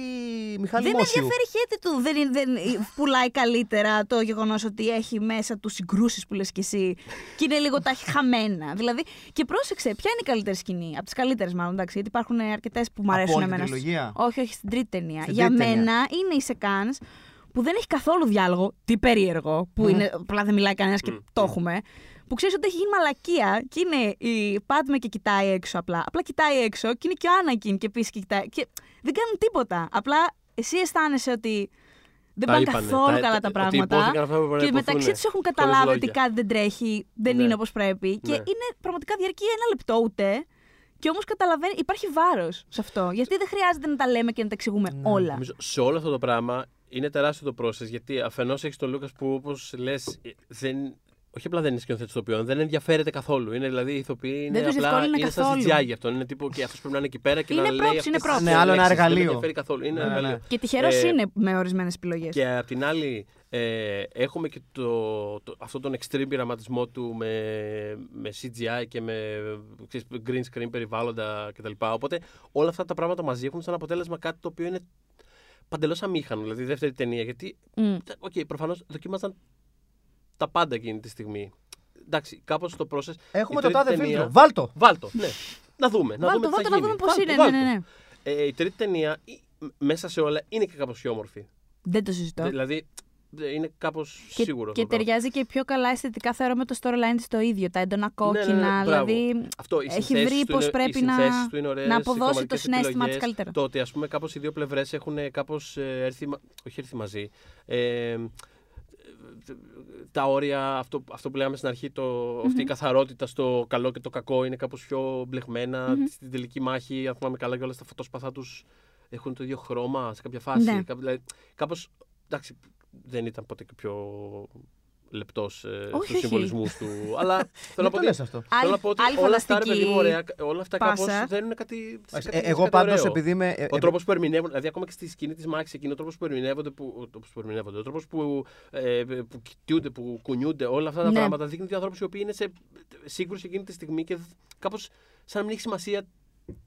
Μιχάλη Δεν με Μόσιου. ενδιαφέρει χέτη του. Δεν, είναι- δεν πουλάει καλύτερα το γεγονός ότι έχει μέσα τους συγκρούσεις που λες κι εσύ. Και είναι λίγο τα έχει χαμένα. Δηλαδή, και πρόσεξε, ποια είναι η καλύτερη σκηνή; Από τις καλύτερες, μάλλον, εντάξει, γιατί υπάρχουν αρκετές που μου Από αρέσουν όλη την εμένα. τριλογία; Όχι, όχι, στην τρίτη ταινία. Στην Για τρίτη μένα ταινία. είναι η Σεκάνς που δεν έχει καθόλου διάλογο. Τι περίεργο, που είναι, απλά δεν μιλάει κανένας και Μμ, το μμ. έχουμε. Που ξέρεις ότι έχει γίνει μαλακία και είναι η Πάτμε και κοιτάει έξω απλά. Απλά κοιτάει έξω και είναι και ο Άνακιν και επίσης και κοιτάει. Και δεν κάνουν τίποτα. Απλά εσύ αισθάνεσαι ότι δεν Τα πάνε είπανε, καθόλου τα- καλά τα ότι πράγματα. υπόθηκαν αυτά που πρέπει να Και μεταξύ υποθούν, τους έχουν χωρίς καταλάβει ότι λόγια. κάτι δεν τρέχει, δεν Ναι. είναι όπως πρέπει. Και Ναι. είναι πραγματικά διαρκεί ένα λεπτό ούτε. Και όμως καταλαβαίνει, υπάρχει βάρος σε αυτό. Γιατί δεν χρειάζεται να τα λέμε και να τα εξηγούμε Ναι. όλα. Νομίζω σε όλο αυτό το πράγμα είναι τεράστιο το process γιατί αφενός έχεις τον Λούκας που όπως λες. Δεν... Όχι απλά δεν είναι σκηνοθέτης ηθοποιών, δεν ενδιαφέρεται καθόλου. Είναι δηλαδή οι ηθοποιοί είναι Δεν τους απλά. διευκόλυνε Είναι σαν καθόλου. CGI γι' αυτό. Είναι τύπου και αυτός πρέπει να είναι εκεί πέρα και Είναι να props, λέει. είναι αυτές τις props. Ναι, άλλο ένα λέξεις. εργαλείο. Δεν με ενδιαφέρει καθόλου. Είναι Ναι, ένα ναι. εργαλείο. Και τυχερός Ε, είναι με ορισμένες επιλογές. Και απ' την άλλη, ε, έχουμε και το, το, αυτό τον extreme πειραματισμό του με, με CGI και με ξέρεις, green screen περιβάλλοντα κτλ. Οπότε όλα αυτά τα πράγματα μαζί έχουν σαν αποτέλεσμα κάτι το οποίο είναι παντελώς αμήχανο. Δηλαδή, η δεύτερη ταινία. Γιατί, οκ, okay, προφανώς δοκίμαζαν τα πάντα εκείνη τη στιγμή. Εντάξει, κάπως το process. Έχουμε η το τρίτη τάδε ταινία- φίλτρο. Βάλτο. Βάλτο, ναι. Να δούμε. Να Βάλτο, δούμε τι βάλτο, θα να γίνει. δούμε πώς Βάλτο, είναι. Ναι, βάλτο. ναι, ναι. Ε, η τρίτη ταινία η- μέσα σε όλα είναι και κάπως πιο όμορφη. Δεν το συζητώ. Δηλαδή ε, είναι κάπως Και, σίγουρο. και αυτό το πράγμα. ταιριάζει και πιο καλά αισθητικά θεωρώ με το storyline της το ίδιο. Τα έντονα Ναι, ναι, ναι, κόκκινα. μπράβο. δηλαδή. Αυτό, οι έχει συνθέσεις βρει του πώς είναι- πρέπει οι να- συνθέσεις του είναι ωραίες, να οι αποδώσει το κομματικές συναίσθημα της επιλογές, καλύτερα. Το ότι ας πούμε κάπως οι δύο πλευρές έχουν κάπως ε, έρθει, μα- όχι έρθει μαζί. Ε, τα όρια, αυτό, αυτό που λέγαμε στην αρχή, το, αυτή η καθαρότητα στο καλό και το κακό είναι κάπως πιο μπλεγμένα. Στην τελική μάχη, αν θυμάμαι καλά, και όλα τα φωτόσπαθά τους έχουν το ίδιο χρώμα σε κάποια φάση. Ναι. Κάπου- δηλαδή, κάπως, εντάξει, δεν ήταν ποτέ και πιο λεπτός ε, Όχι, στους όχι. συμβολισμούς του. αλλά θέλω να Δεν πω το ότι λες αυτό. Θέλω Άλλη- να πω ότι άλλη όλα αυτά, ρε φανταστική παιδί μου, ωραία, όλα αυτά κάπως πάσα. δεν είναι κάτι. σε Ε, κάτι- σε Εγώ κάτι πάντως ωραίο. επειδή είμαι. ε, Ο ε, τρόπος που ερμηνεύουν, δηλαδή ακόμα και στη σκηνή της μάχη, εκείνο ο τρόπος που ερμηνεύονται, που, ο τρόπος που ερμηνεύονται, ο τρόπος που, ε, που κοιτούνται, που κουνιούνται, όλα αυτά τα Ναι. πράγματα δείχνουν δύο ανθρώπους οι οποίοι είναι σε σύγκρουση εκείνη τη στιγμή και κάπως σαν να μην έχει σημασία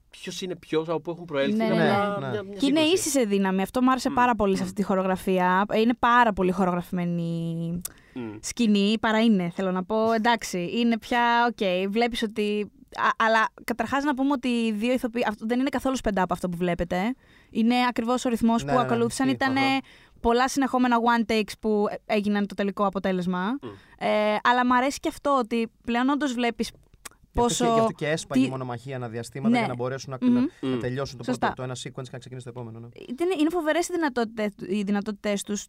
ποιος είναι ποιος, από πού έχουν προέλθει. Ναι, είναι ναι, απλά ναι. μια- μια Και είναι σύγκρουση. ίση σε δύναμη. Αυτό μου άρεσε πάρα πολύ σε αυτή τη χορογραφία. Είναι πάρα πολύ χορογραφημένη Μμ. σκηνή. Παρά είναι, θέλω να πω. Εντάξει, είναι πια. Οκ, βλέπεις ότι. Α, αλλά καταρχάς να πούμε ότι οι δύο ηθοποιοί. Αυτό δεν είναι καθόλου speed up από αυτό που βλέπετε. Είναι ακριβώς ο ρυθμός Ναι, που ναι, ναι, ακολούθησαν. ισχύει. Ήταν Αχα. πολλά συνεχόμενα one takes που έγιναν το τελικό αποτέλεσμα. Μμ. Ε, αλλά μου αρέσει και αυτό ότι πλέον όντως βλέπεις Γι' αυτό πόσο. και- Γι' αυτό και έσπαγε τι- η μονομαχία αναδιαστήματα Ναι. για να μπορέσουν να, Μμμ. να, να Μμ. τελειώσουν το, Σωστά. πρώτο, το ένα sequence και να ξεκινήσει το επόμενο. Ναι. είναι, είναι φοβερές οι δυνατότητες οι δυνατότητες τους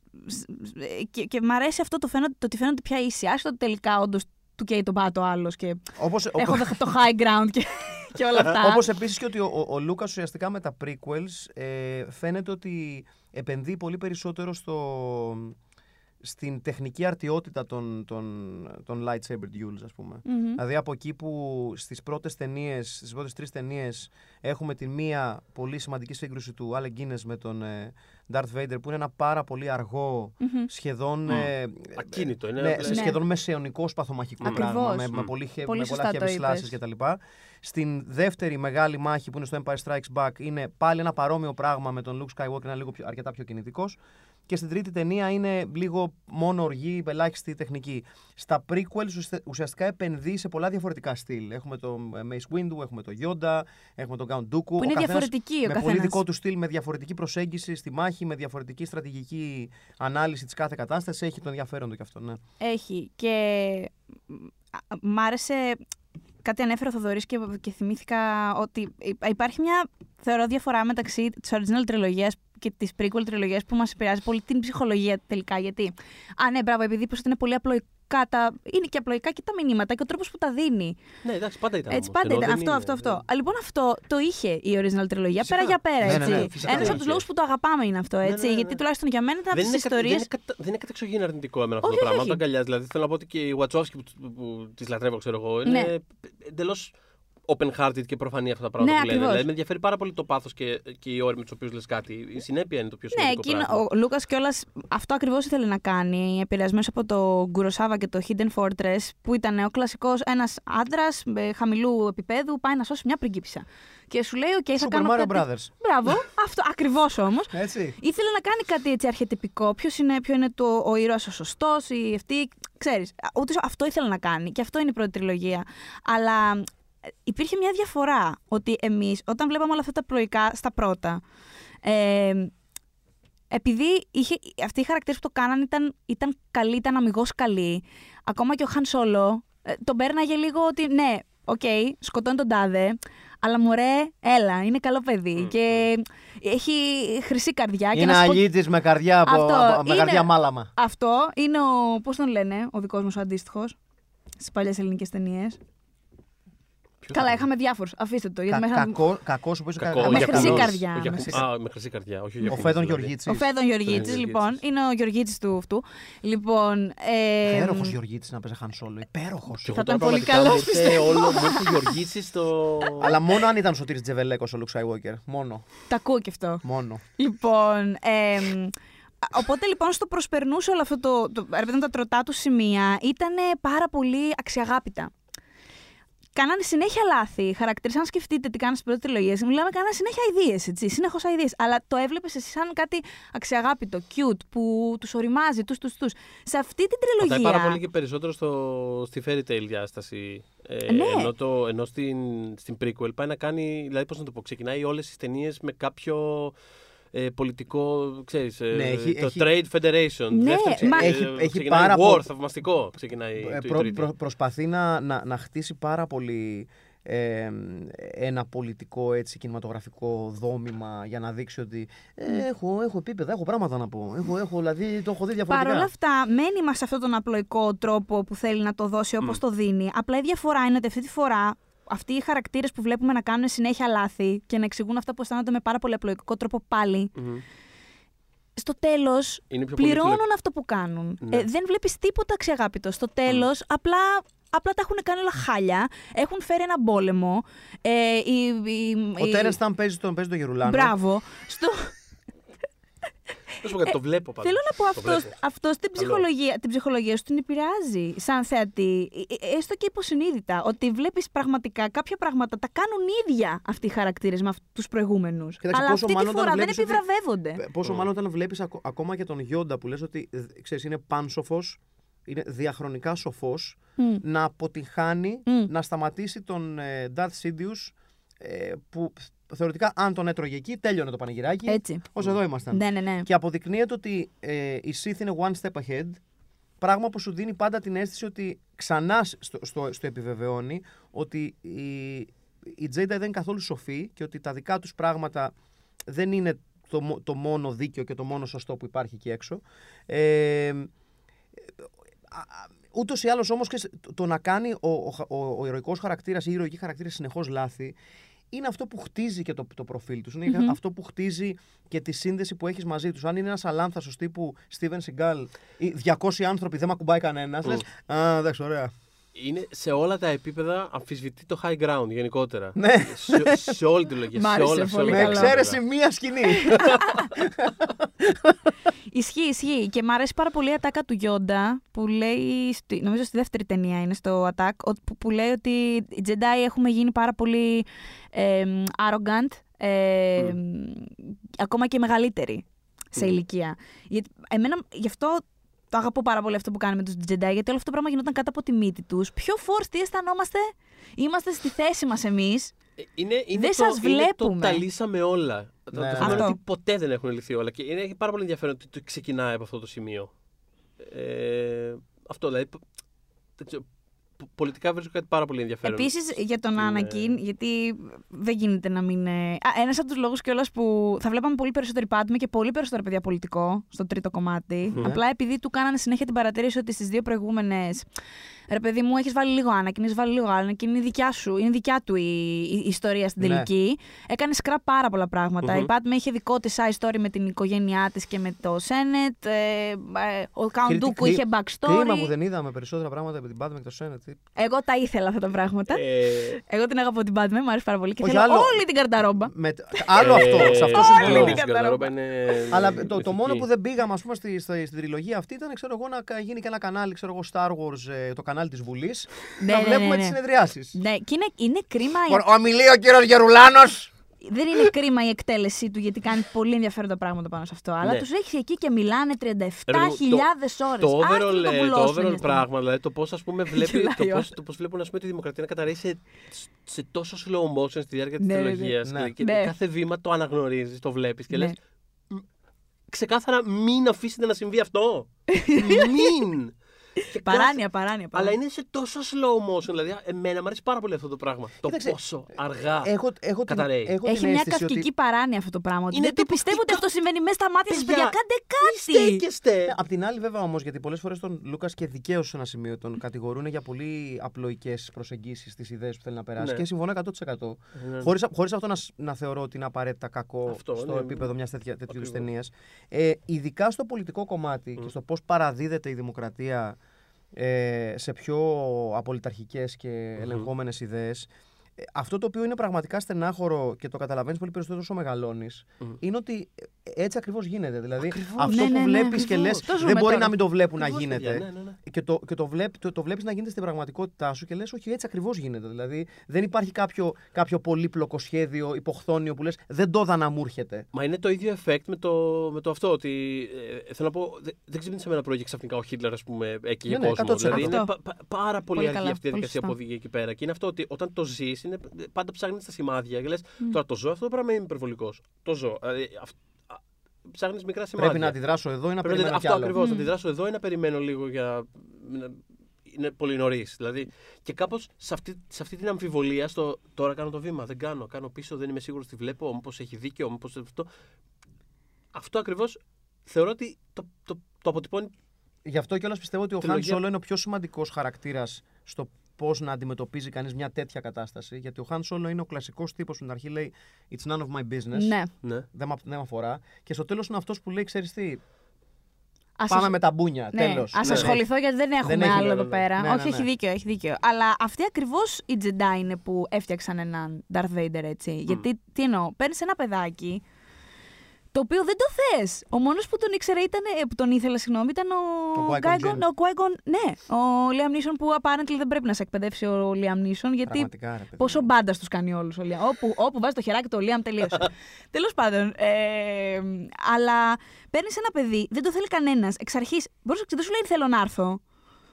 και, και μ' αρέσει αυτό το, φαίνονται, το ότι φαίνονται πια ίσοι. Άσχετα ότι τελικά όντως του καίει τον πάτο άλλος και Όπως, έχω δε- το high ground και, και όλα αυτά. Όπως επίσης και ότι ο, ο, ο Λούκας ουσιαστικά με τα prequels ε, φαίνεται ότι επενδύει πολύ περισσότερο στο, στην τεχνική αρτιότητα των, των, των lightsaber duels, ας πούμε. Μμμ. Δηλαδή από εκεί που στις πρώτες ταινίες, στις πρώτες τρεις ταινίες έχουμε τη μία πολύ σημαντική σύγκρουση του Alec Guinness με τον ε, Darth Vader που είναι ένα πάρα πολύ αργό, Μμμ. σχεδόν, Μμ. ε, Ακίνητο. Είναι ναι, απλά- σε σχεδόν μεσαιωνικό σπαθομαχικό Ακριβώς. πράγμα, με, με, Μμ. πολύ, χε- Πολύ με πολλά σωστά το heavy slashes είπες. κτλ. Στην δεύτερη μεγάλη μάχη που είναι στο Empire Strikes Back είναι πάλι ένα παρόμοιο πράγμα με τον Luke Skywalker, ένα λίγο πιο, αρκετά πιο κινητικός. Και στην τρίτη ταινία είναι λίγο μόνο οργή, ελάχιστη τεχνική. Στα prequels ουστε- ουσιαστικά επενδύει σε πολλά διαφορετικά στυλ. Έχουμε το ε, Mace Windu, έχουμε το Yoda, έχουμε τον Count Dooku. Που είναι διαφορετική ο με πολύ καθένας. δικό του στυλ, με διαφορετική προσέγγιση στη μάχη, με διαφορετική στρατηγική ανάλυση τη κάθε κατάσταση. Έχει τον ενδιαφέρον του κι αυτό, ναι. Έχει. Και α, μ' άρεσε. Κάτι ανέφερε ο Θοδωρής και, και θυμήθηκα ότι υ- υπάρχει μια θεωρώ διαφορά μεταξύ της original τριλογίας και της prequel τριλογίας που μας επηρεάζει πολύ την ψυχολογία τελικά. Γιατί, α ναι, μπράβο, επειδή είπες ότι είναι πολύ απλοϊκά τα... Είναι και απλοϊκά και τα μηνύματα και ο τρόπος που τα δίνει. Ναι, εντάξει, πάντα ήταν. Έτσι όμως, πάντα ενώ ήταν. δεν Αυτό, είναι, αυτό, αυτό. δεν- Α, λοιπόν, αυτό το είχε η original τριλογία. Φυσικά. Πέρα για πέρα, Ναι, έτσι. ναι, ναι, φυσικά Ένα το από τους είχε. λόγους που το αγαπάμε είναι αυτό, Ναι, έτσι. ναι, ναι, Γιατί ναι. τουλάχιστον για μένα ήταν από Δεν τις είναι, κα- δεν, ιστορίες. είναι κατα... δεν είναι κατεξοχήν αρνητικό εμένα αυτό Όχι, το όχι, πράγμα. όχι. Το αγκαλιάζει. Δηλαδή θέλω να πω ότι και η Wachowski που, που, που της λατρεύω, ξέρω εγώ, είναι Ναι. Εντελώ open-hearted και προφανή αυτά τα πράγματα Ναι, που λένε. ακριβώς. Δηλαδή με ενδιαφέρει πάρα πολύ το πάθος και, και οι όροι με τους οποίους λες κάτι. Η συνέπεια είναι το πιο Ναι, σημαντικό. εκείνο, πράγμα. ο Λούκας κιόλας αυτό ακριβώς ήθελε να κάνει. Επηρεασμένος από το Γκουροσάβα και το Hidden Fortress, που ήταν ο κλασικός ένας άντρας χαμηλού επίπεδου, πάει να σώσει μια πριγκίπισσα. Και σου λέει: OK, θα Super κάνω. Mario κάτι... Brothers. Μπράβο, αυτό ακριβώς όμως. Έτσι. Ήθελε να κάνει κάτι έτσι αρχετυπικό. Ποιος είναι, ποιο είναι το, ο ήρωας ο σωστός, η αυτή. Ξέρεις. Αυτό ήθελε να κάνει. Και αυτό είναι η πρώτη τριλογία. Αλλά ε, υπήρχε μια διαφορά. Ότι εμείς, όταν βλέπαμε όλα αυτά τα προϊκά στα πρώτα. Ε, επειδή είχε, αυτοί οι χαρακτήρες που το κάνανε ήταν, ήταν καλοί, ήταν αμιγώς καλοί. Ακόμα και ο Χαν Σόλο ε, τον πέρναγε λίγο ότι ναι, οκ, σκοτώνει τον τάδε, αλλά μωρέ, έλα, είναι καλό παιδί και έχει χρυσή καρδιά. και Είναι να σου πω- αλήτης με καρδιά, από, Αυτό από- με είναι- καρδιά μάλαμα. Αυτό είναι ο, πώς τον λένε, ο δικός μας ο αντίστοιχος στις παλιές ελληνικές ταινίες. Ποιος Καλά, είναι; είχαμε διάφορους. Αφήστε το. Γιατί Κα, μέχρι να- κακό, κακός, όπως Κακό, με ο χρυσή Γιακουνός. καρδιά, Ο με Γιακου- χρυσή- Α, με χρυσή καρδιά. Όχι ο Ο Γιακουνός, Φέδων δηλαδή. Γεωργίτσης. Ο Φέδων Γεωργίτης, Γεωργίτης. λοιπόν. Είναι ο Γεωργίτης του αυτού. Λοιπόν. Ε, Υπέροχος Γεωργίτης να παίζει Χαν Σόλο. Υπέροχος. Και Θα εγώ τώρα ήταν πολύ πραγματικά καλός, μου ήρθε όλο μου ήρθε Γεωργίτσης στο... Αλλά μόνο αν ήταν Σωτήρης Τζεβελέκος ο Λουκ Skywalker. Μόνο. Τα ακούω και αυτό. Μόνο. Λοιπόν. εμ, Οπότε λοιπόν στο προσπερνούσε όλο αυτό το. το ρε παιδί μου, τα τροτά του σημεία ήταν πάρα πολύ αξιαγάπητα. Κάνανε συνέχεια λάθη. οι Χαρακτήρε, αν σκεφτείτε τι κάνανε στην πρώτη τριλογία, μιλάμε, κάνανε συνέχεια ιδέε, έτσι. Συνεχώς ιδέε. Αλλά το έβλεπες εσύ σαν κάτι αξιαγάπητο, cute, που τους οριμάζει, τους, τους, τους. Σε αυτή την Πατάει τριλογία. πάρα πολύ και περισσότερο στο, στη fairy tale διάσταση. Ε, Ναι. Ενώ, το, ενώ στην, στην prequel πάει να κάνει, δηλαδή πώς να το πω, ξεκινάει όλες τις ταινίες με κάποιο ε, πολιτικό, ξέρεις, ε, Ναι, έχει- το έχει- Trade Federation. Ναι, Δεύτερο, ξε- μα- ε, Έχει- έχει ξεκινάει πάρα War, πο- θαυμαστικό ξεκινάει Ε, το, η προ- τρίτη. προ- προσπαθεί να, να, να χτίσει πάρα πολύ ε, ένα πολιτικό έτσι, κινηματογραφικό δόμημα για να δείξει ότι ε, έχω, έχω επίπεδα, έχω πράγματα να πω. Έχω, έχω, δηλαδή το έχω δει διαφορετικά. Παρ' όλα αυτά, μένει μας σε αυτόν τον απλοϊκό τρόπο που θέλει να το δώσει όπως το δίνει. Απλά η διαφορά είναι ότι αυτή τη φορά αυτοί οι χαρακτήρες που βλέπουμε να κάνουν συνέχεια λάθη και να εξηγούν αυτά που αισθάνονται με πάρα πολύ απλοϊκό τρόπο πάλι, Μμμ. στο τέλος Είναι πιο πληρώνουν πολύπλοκο. αυτό που κάνουν. Ναι. Ε, δεν βλέπεις τίποτα αξιαγάπητο. Στο τέλος, απλά. Απλά τα έχουν κάνει όλα χάλια. Έχουν φέρει ένα πόλεμο. Ε, η, η, Ο η- Τέρενς Σταμ παίζει τον, παίζει τον Γερουλάνο. Μπράβο. Στο, Να σου πω κάτι, το βλέπω πάντως. Θέλω να πω Το αυτός, βλέπω. αυτός την, Καλό. ψυχολογία, την ψυχολογία σου την επηρεάζει σαν θεατή, ε, ε, έστω και υποσυνείδητα, ότι βλέπεις πραγματικά κάποια πράγματα τα κάνουν ίδια αυτοί οι χαρακτήρες με αυτούς τους προηγούμενους. Κοίταξε, Αλλά πόσο αυτή τη μάλλον όταν φορά δεν βλέπεις ότι- επιβραβεύονται. Ε, Πόσο μάλλον όταν βλέπεις ακόμα και τον Γιόντα που λες ότι ε, ξέρεις, είναι πάνσοφος, είναι διαχρονικά σοφός, Μμ. να αποτυχάνει Μμ. να σταματήσει τον ε, Darth Sidious ε, που θεωρητικά αν τον έτρωγε εκεί τέλειωνε το πανηγυράκι. Έτσι. Ως εδώ ήμασταν. Ναι, ναι, ναι. Και αποδεικνύεται ότι ε, η Sith είναι one step ahead. Πράγμα που σου δίνει πάντα την αίσθηση ότι ξανά στο, στο, στο επιβεβαιώνει ότι οι, οι Jedi δεν είναι καθόλου σοφοί και ότι τα δικά τους πράγματα δεν είναι το, μο- το μόνο δίκαιο και το μόνο σωστό που υπάρχει εκεί έξω. Ε, Ούτως ή άλλως όμως το, το να κάνει ο, ο, ο, ο ηρωικός χαρακτήρας ή η ηρωική χαρακτήρα συνεχώς λάθη είναι αυτό που χτίζει και το, το προφίλ τους. Είναι αυτό που χτίζει και τη σύνδεση που έχεις μαζί τους. Αν είναι ένας αλάνθαστο τύπου Steven Seagal ή 200 άνθρωποι δεν με ακουμπάει κανένας, λες. Α, εντάξει, ωραία. Είναι σε όλα τα επίπεδα αμφισβητεί το high ground γενικότερα. Ναι. σε, σε όλη τη λογική. Μ' Σε άρεσε όλα, σε πολύ όλα Με τα καλό. εξαίρεση επίπεδα. μία σκηνή. Ισχύει, ισχύει. Και μου αρέσει πάρα πολύ η ατάκα του Γιόντα που λέει, στη- νομίζω στη δεύτερη ταινία είναι στο Attack, ο- που, που λέει ότι οι Jedi έχουμε γίνει πάρα πολύ ε, arrogant, ε, ακόμα και μεγαλύτεροι σε Μμ. ηλικία. Γιατί, εμένα, γι' αυτό το αγαπώ πάρα πολύ αυτό που κάνουμε τους Jedi, γιατί όλο αυτό το πράγμα γινόταν κάτω από τη μύτη τους. Πιο force, τι αισθανόμαστε, είμαστε στη θέση μας εμείς. Ε, Είναι, είναι Δεν το, σας είναι το βλέπουμε. τα λύσαμε όλα. Το, Ναι. το θέμα είναι Αυτό. ότι ποτέ δεν έχουν λυθεί όλα. Και είναι πάρα πολύ ενδιαφέρον ότι το ξεκινάει από αυτό το σημείο. Ε, αυτό δηλαδή. Π- δεν ξέρω, πο- πολιτικά βρίσκω κάτι πάρα πολύ ενδιαφέρον. Επίσης για τον στην, Άνακιν, ε, γιατί δεν γίνεται να μην. ε, Α, ένας από τους λόγους κιόλας που θα βλέπαμε πολύ περισσότερο Padme και πολύ περισσότερο παιδιά πολιτικό στο τρίτο κομμάτι. Μμμ. Απλά επειδή του κάνανε συνέχεια την παρατήρηση ότι στις δύο προηγούμενες. Ρε παιδί μου, έχεις βάλει λίγο Άνακιν, έχεις βάλει λίγο Άνακιν, είναι δικιά σου, είναι δικιά του η, η- η ιστορία στην Ναι. τελική. Έκανε σκραπ πάρα πολλά πράγματα. Μμμ. Η Padme είχε δικό της side story με την οικογένειά της και με το Σένετ. Ε, ε, ο Count Κρι- Dooku κρι- είχε backstory. Κρίμα που δεν είδαμε περισσότερα πράγματα από την Padme και το Senate. Εγώ τα ήθελα αυτά τα πράγματα. Ε, Εγώ την αγαπώ την Padme, μου αρέσει πάρα πολύ και Όχι, θέλω άλλο- όλη την καρταρόμπα. Με... Άλλο αυτό, ε, σε αυτό Όλη συμφωνώ. την στην καταρρόμπα. Καταρόμπα είναι. Αλλά είναι το, το ηθική. μόνο που δεν πήγαμε ας πούμε, στη, στη- στην τριλογία αυτή ήταν ξέρω εγώ, να γίνει και ένα κανάλι, ξέρω εγώ, Star Wars, ε, το κανάλι της Βουλής, Ναι, να ναι, βλέπουμε ναι, τις ναι. συνεδριάσεις. Ναι, και είναι, είναι κρίμα. η- Ομιλεί ο κύριος Γερουλάνος. Δεν είναι κρίμα η εκτέλεσή του γιατί κάνει πολύ ενδιαφέροντα πράγματα πάνω σε αυτό. Αλλά Ναι. τους έχει εκεί και μιλάνε 37.000 Ρε μου, το- ώρες. Το overall, ε, το overall πράγμα, δηλαδή το πώς βλέπει. Γελάει το ο πώς, το πώς βλέπουν ας πούμε, τη δημοκρατία να καταρρέει σε, σε τόσο slow motion στη διάρκεια της Ναι, ναι, ναι. τριλογία. Ναι. Και, και Ναι. κάθε βήμα το αναγνωρίζεις, το βλέπεις και Ναι. λες λε. Ξεκάθαρα μην αφήσετε να συμβεί αυτό. μην! Και Παράνοια, παράνοια. Αλλά παράνοια. είναι σε τόσο slow motion. Δηλαδή, εμένα μου αρέσει πάρα πολύ αυτό το πράγμα. Το Κοίταξε, πόσο αργά. Έχω, έχω, την, Καταραίει. έχω Έχει την μια αίσθηση καυκική ότι... παράνοια αυτό το πράγμα. Ότι Είναι δεν το τύπου, πιστεύω τι ότι αυτό συμβαίνει μέσα στα μάτια σας, Παιδιά, παιδιά. Κάντε Μη κάτι. στέκεστε. Απ' την άλλη, βέβαια όμως, γιατί πολλές φορές τον Λούκας και δικαίως σε ένα σημείο τον κατηγορούν για πολύ απλοϊκές προσεγγίσεις στι ιδέες που θέλει να περάσει. Ναι. Και συμφωνώ 100%. Ναι. Χωρίς, χωρίς αυτό να, σ- να θεωρώ ότι είναι απαραίτητα κακό Αυτό, στο ναι. επίπεδο μιας τέτοιου είδου Ακριβώς. ταινίας. Ε, ειδικά στο πολιτικό κομμάτι και στο πώς παραδίδεται η δημοκρατία ε, σε πιο απολυταρχικές και ελεγχόμενες ιδέες. ε, αυτό το οποίο είναι πραγματικά στενάχωρο και το καταλαβαίνεις πολύ περισσότερο όσο μεγαλώνεις, Μμμ. είναι ότι ε, έτσι ακριβώς γίνεται. Δηλαδή, Ακριβώς. αυτό Ναι, που ναι, ναι, βλέπεις και λες, ακριβώς. Το δεν ζούμε μπορεί τώρα. να μην το βλέπουν να Ακριβώς, γίνεται. παιδιά, ναι, ναι, ναι. Και το, και το, βλέπ, το, το βλέπεις να γίνεται στην πραγματικότητά σου και λες όχι έτσι ακριβώς γίνεται. Δηλαδή δεν υπάρχει κάποιο, κάποιο πολύπλοκο σχέδιο υποχθόνιο που λες δεν το είδα να μου έρχεται. Μα είναι το ίδιο effect με το, με το αυτό. Ότι, ε, θέλω να πω, δε- δεν ξύπνησε με ένα πρωί και ξαφνικά ο Χίτλερ ας πούμε, έκαιγε Ναι, ναι, κόσμο. 100%. Δηλαδή είναι Αυτό. πα- πα- πάρα πολύ, Πολύ αργή καλά, αυτή η πολύ διαδικασία που σωστά. οδηγεί εκεί πέρα. Και είναι αυτό ότι όταν το ζεις, πάντα ψάχνεις τα σημάδια και λες: Τώρα το ζω, αυτό το πράγμα είναι υπερβολικός. Το ζω. Δηλαδή, Ψάχνεις μικρά σημάδια. Πρέπει να αντιδράσω εδώ ή να Πρέπει να- περιμένω κι Αυτό άλλο. ακριβώς. Να αντιδράσω εδώ ή να περιμένω λίγο για. να- Είναι πολύ νωρίς. Δηλαδή, και κάπως σε αυτή, σε αυτή την αμφιβολία, στο τώρα κάνω το βήμα, δεν κάνω, κάνω πίσω, δεν είμαι σίγουρος τι βλέπω, μήπως έχει δίκιο, μήπως αυτό. Αυτό ακριβώς θεωρώ ότι το, το, το αποτυπώνει. Γι' αυτό κιόλας πιστεύω ότι ο Χάν Τριλογία. Σόλο είναι ο πιο σημαντικός χαρακτήρας στο πώς να αντιμετωπίζει κανείς μια τέτοια κατάσταση. Γιατί ο Χάν Σόλο είναι ο κλασικός τύπος που στην αρχή λέει It's none of my business. Ναι. Ναι. Δεν, με- δεν με αφορά. Και στο τέλος είναι αυτός που λέει: Ξέρεις τι, Ας πάμε ασ- με τα μπούνια. Ναι, τέλος. ας Ναι. ασχοληθώ γιατί δεν έχουμε έχει, άλλο ναι, εδώ ναι. πέρα. Ναι, ναι, Όχι, ναι. έχει δίκιο, έχει δίκιο. Αλλά αυτοί ακριβώς οι Jedi είναι που έφτιαξαν έναν Darth Vader έτσι. Γιατί τι εννοώ, παίρνεις ένα παιδάκι το οποίο δεν το θες. Ο μόνος που τον ήξερε ήταν, ε, που τον ήθελε, συγγνώμη, ήταν ο Ο Qui-Gon Qui-Gon- Jinn. ο Qui-Gon, ναι, ο Liam Neeson που apparently δεν πρέπει να σε εκπαιδεύσει ο Liam Neeson γιατί Πραγματικά, ρε παιδί. Πόσο μπάντας τους κάνει όλους ο Liam. Όπου, όπου βάζεις το χεράκι του ο Liam τελείωσε. Τέλος πάντων. Ε, αλλά παίρνεις ένα παιδί, δεν το θέλει κανένας. Εξ αρχής, δεν σου λέει θέλω να έρθω.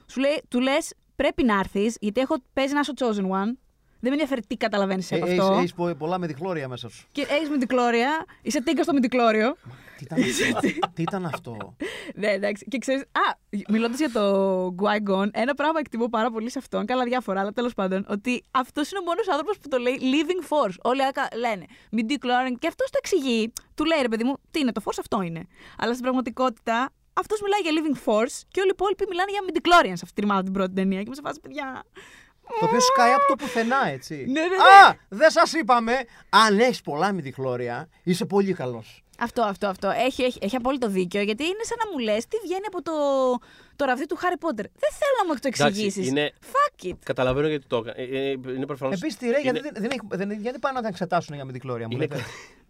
Σου λέει, του λες πρέπει να έρθεις, γιατί έχω παίζει να είσαι ο chosen one. Δεν με ενδιαφέρει τι καταλαβαίνεις Ε, από έχεις- αυτό. έχεις πο- πολλά με διχλώρια μέσα σου. Και έχεις μυντικλόρια, είσαι τίγκα στο μυντικλόριο. Τι ήταν αυτό; Τι ήταν αυτό; ναι, εντάξει. Και ξέρεις, Α, μιλώντας για το Qui-Gon, ένα πράγμα εκτιμώ πάρα πολύ σε αυτόν. Καλά, διάφορα, αλλά τέλος πάντων. Ότι αυτός είναι ο μόνος άνθρωπος που το λέει living force. Όλοι άκα- λένε midi-chlorian και αυτός το εξηγεί. Του λέει ρε παιδί μου, τι είναι το force, αυτό είναι. Αλλά στην πραγματικότητα αυτός μιλάει για living force και όλοι οι υπόλοιποι μιλάνε για midi-chlorian σε αυτή τη ρημάδα την πρώτη ταινία. Και με σε φάση, παιδιά. Το οποίο σκάει από το πουθενά, έτσι. Ναι, ναι, ναι. Α! Δεν σα είπαμε! Αν έχει πολλά μυθιχλώρια, είσαι πολύ καλό. Αυτό, αυτό, αυτό. Έχει, έχει, έχει απόλυτο δίκιο γιατί είναι σαν να μου λε τι βγαίνει από το, το ραβδί του Χάρι Πότερ. Δεν θέλω να μου το Εντάξει, εξηγήσει. είναι- Fuck it. Καταλαβαίνω γιατί το έκανε. Ε, ε, Είναι προφανώ. Επίση, τι ρε, γιατί, δεν, δεν, έχει- δεν, γιατί πάνε να τα εξετάσουν για μυθιχλώρια, μου Είναι λέτε.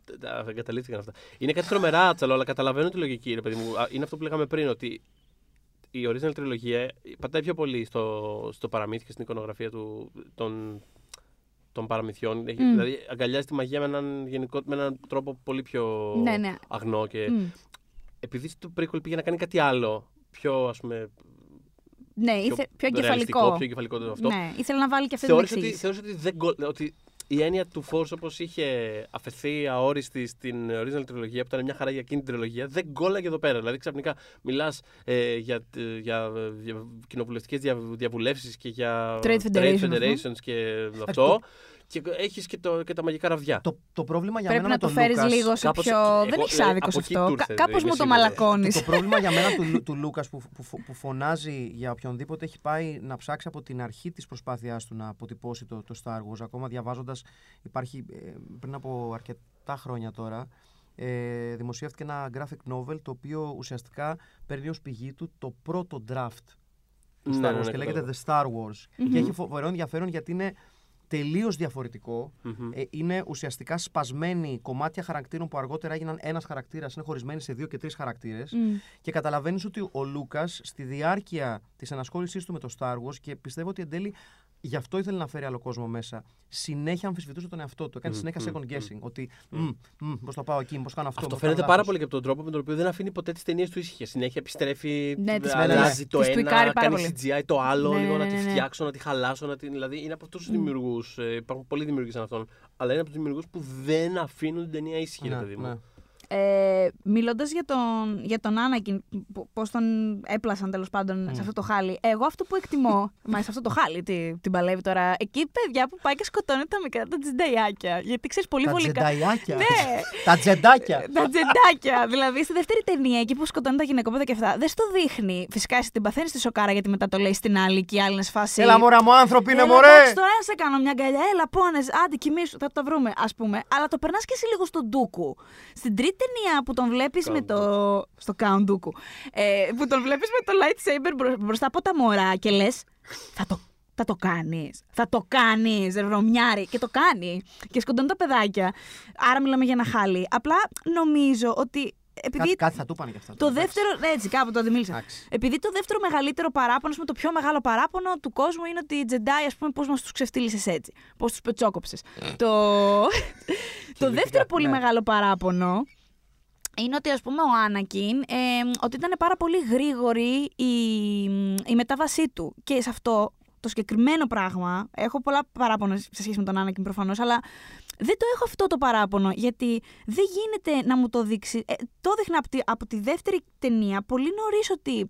κα- Τα εγκαταλείφθηκαν αυτά. Είναι κάτι τρομερά άτσαλο, αλλά καταλαβαίνω τη λογική, ρε παιδί μου. Α, Είναι αυτό που λέγαμε πριν, ότι η original τριλογία πατάει πιο πολύ στο, στο παραμύθι και στην εικονογραφία του, των, των παραμυθιών. Έχει- Μμ. Δηλαδή, αγκαλιάζει τη μαγεία με έναν, γενικό, με έναν τρόπο πολύ πιο Ναι, ναι. αγνό. Και Μμ. επειδή στο prequel πήγε να κάνει κάτι άλλο, πιο ας πούμε. Ναι, Πιο, ήθε, πιο ρεαλιστικό, εγκεφαλικό. Πιο εγκεφαλικό το αυτό. Ναι, ήθελε να βάλει και αυτή την Θεώρησε ότι, εξήγηση. θεώρησε ότι, δεν γκο- ότι η έννοια του Force όπως είχε αφαιθεί αόριστη στην original τριλογία, που ήταν μια χαρά για εκείνη την τριλογία, δεν γκόλαγε εδώ πέρα. Δηλαδή ξαφνικά μιλάς ε, για, για, για κοινοβουλευτικές διαβουλεύσεις και για Trade Federation, federations και αυτό. Και έχεις και, το, και τα μαγικά ραβδιά. Το, το πρόβλημα για Πρέπει μένα να το με φέρεις τον Λούκας- λίγο σε κάπως- πιο. εγώ- Δεν έχει ε, άδικο από σε εκεί αυτό. του ήρθες, Κάπως είμαι μου το σίγουρη. μαλακώνεις. Το πρόβλημα για μένα του, Λου- του Λούκας που, που, που φωνάζει για οποιονδήποτε έχει πάει να ψάξει από την αρχή της προσπάθειάς του να αποτυπώσει το, το Star Wars. Ακόμα διαβάζοντας, υπάρχει ε, πριν από αρκετά χρόνια τώρα. Ε, δημοσιεύτηκε ένα graphic novel το οποίο ουσιαστικά παίρνει ως πηγή του το πρώτο draft του Star Ναι, Wars ναι, ναι, και λέγεται κατάλαβα. The Star Wars. Και έχει φοβερό ενδιαφέρον γιατί είναι τελείως διαφορετικό. Μμμ. Ε, είναι ουσιαστικά σπασμένοι κομμάτια χαρακτήρων που αργότερα έγιναν ένας χαρακτήρας, είναι χωρισμένοι σε δύο και τρεις χαρακτήρες. Μμ. Και καταλαβαίνεις ότι ο Λούκας στη διάρκεια της ενασχόλησής του με το Star Wars και πιστεύω ότι εν τέλει γι' αυτό ήθελε να φέρει άλλο κόσμο μέσα. Συνέχεια αμφισβητούσε τον εαυτό του. Έκανε Μμ, συνέχεια μμ, second μμ. guessing. Ότι πώς το πάω εκεί, πώς κάνω αυτό. Αυτό πώς φαίνεται κάνω πάρα λάθος. πολύ και από τον τρόπο με τον οποίο δεν αφήνει ποτέ τις ταινίες του ήσυχες. Συνέχεια επιστρέφει, Ναι, τις- αλλάζει ναι, το τις ένα, τουικάρει πάρα κάνει πολύ. CGI το άλλο, Ναι, λίγο ναι, να τη ναι, ναι. φτιάξω, να τη χαλάσω. Να την... Δηλαδή είναι από αυτούς τους δημιουργούς. υπάρχουν πολλοί δημιουργοί σαν αυτόν. Αλλά είναι από τους δημιουργούς που δεν αφήνουν την ταινία ήσυχη, ρε Ναι, παιδί μου. ναι. Ε, Μιλώντας για τον, για τον Άνακιν, πώς τον έπλασαν τέλος πάντων σε αυτό το χάλι. Εγώ αυτό που εκτιμώ. μα σε αυτό το χάλι, τι, την παλεύει τώρα. Εκεί, παιδιά που πάει και σκοτώνει τα μικρά τα τζενταϊάκια. Γιατί ξέρεις πολύ Τα βολικά. Jedi άκια; Ναι. Τα Jedάκια; Τα Jedάκια. δηλαδή στη δεύτερη ταινία, εκεί που σκοτώνει τα γυναικόπαιδα και αυτά, δεν στο δείχνει. Φυσικά εσύ την παθαίνεις στη σοκάρα γιατί μετά το λέει στην άλλη και η άλλη είναι σε φάση. Έλα μωρά μου άνθρωποι είναι Έλα, μωρέ. εντάξει, τώρα να σε κάνω μια αγκαλιά. Έλα, πόνες. Άντε, κοιμήσου. Θα το βρούμε, ας πούμε. Αλλά το περνάς και εσύ λίγο στον Ντούκου. Στην τρίτη ταινία που τον βλέπεις με το. Στο Count Ντούκου. Ε, που τον βλέπεις με το lightsaber μπρο- μπροστά από τα μωρά και λες. Θα το. Θα το κάνεις. Θα το κάνεις, ρε βρωμιάρη. Και το κάνει. Και σκοτώνει τα παιδάκια. Άρα μιλάμε για ένα χάλι. Απλά νομίζω ότι. Επειδή Κάτι, κάτι θα του πάνε κι αυτά. το τώρα, εντάξει. δεύτερο. Έτσι, κάπου το αντιμίλησα. Εντάξει. Επειδή το δεύτερο μεγαλύτερο παράπονο, με το πιο μεγάλο παράπονο του κόσμου είναι ότι οι Τζεντάι, ας πούμε, πώς μας τους ξεφτύλισε έτσι. Πώς τους πετσόκοψες. το... το δεύτερο πολύ ναι. μεγάλο παράπονο είναι ότι ας πούμε ο Άνακιν ε, ότι ήταν πάρα πολύ γρήγορη η, η μετάβασή του και σε αυτό το συγκεκριμένο πράγμα έχω πολλά παράπονα σε σχέση με τον Άνακιν προφανώς αλλά δεν το έχω αυτό το παράπονο γιατί δεν γίνεται να μου το δείξει ε, το έδειχνα από τη, από τη δεύτερη ταινία πολύ νωρίς ότι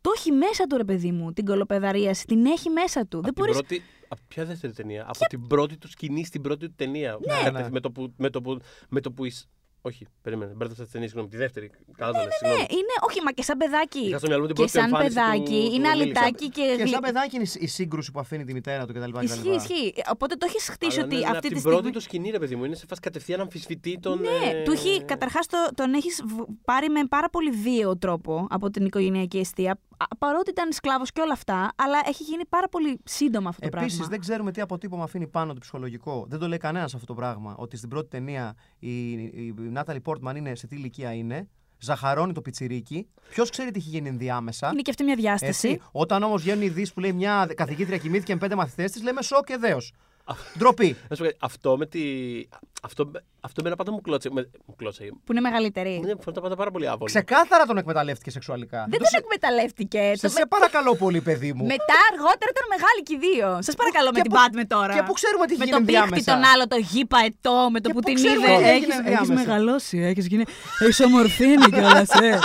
το έχει μέσα του ρε παιδί μου την κολοπεδαρίαση την έχει μέσα του δεν Από την μπορείς πρώτη, από ποια δεύτερη ταινία, από την πρώτη του σκηνή στην πρώτη του ταινία. Ναι, Κατε- ναι. Με το που. Με το που, με το που εις- Όχι, περίμενε, μπέρδεψα τις ταινίες, συγγνώμη. Τη δεύτερη. Καλά το λες, ναι, συγγνώμη. είναι, όχι, μα και σαν παιδάκι. Είχα στο μυαλό μου την και πρώτη σαν εμφάνιση παιδάκι, του- του είναι Λίλη αλυτάκι και, Και γλυ- σαν παιδάκι είναι η σύγκρουση που αφήνει τη μητέρα του κτλ. Ισχύει, ισχύει. Οπότε το έχεις χτίσει Αλλά ότι ναι, ναι, αυτή από τη την στιγμή. πρώτη του σκηνή, ρε παιδί μου, είναι σε φάση κατευθείαν αμφισβητεί τον. Ναι, ε, του έχει, καταρχάς τον έχεις πάρει με πάρα πολύ βίαιο τρόπο από την οικογενειακή αιστεία. Α- Παρότι ήταν σκλάβος και όλα αυτά, αλλά έχει γίνει πάρα πολύ σύντομα αυτό το Επίσης, πράγμα. δεν ξέρουμε τι αποτύπωμα αφήνει πάνω το ψυχολογικό. Δεν το λέει κανένας αυτό το πράγμα. Ότι στην πρώτη ταινία η, η Νάταλι Πόρτμαν είναι σε τι ηλικία είναι. Ζαχαρώνει το πιτσιρίκι. Ποιος ξέρει τι έχει γίνει ενδιάμεσα. Είναι και αυτή μια διάσταση. Έτσι. Όταν όμως βγαίνουν οι ειδήσει που λέει μια καθηγήτρια κοιμήθηκε με πέντε μαθητές της, λέμε σοκ και δέος. Ντροπή. Να σου πω κάτι, αυτό με τη. Αυτό, αυτό με ένα πάντα μου κλώτσε. Με, μου κλώτσε. Που είναι μεγαλύτερη. Ναι, μου φαίνεται πάντα πάρα πολύ άβολο. Ξεκάθαρα τον εκμεταλλεύτηκε σεξουαλικά. Δεν Το τον σε- εκμεταλλεύτηκε. Σε, Το σε παρακαλώ πολύ, παιδί μου. Μετά αργότερα ήταν μεγάλη και οι δύο. Σας παρακαλώ με και την που- Πάτμε τώρα. και που ξέρουμε τι Με έχει τον γίνει πίχτη ενδιάμεσα. τον άλλο, το γήπα ετώ, με το Και που που την ξέρουμε είδε. τι έγινε Έχεις- ενδιάμεσα. Έχεις μεγαλώσει, έχεις γίνει. Έχεις ομορφύνει κιόλας, ε.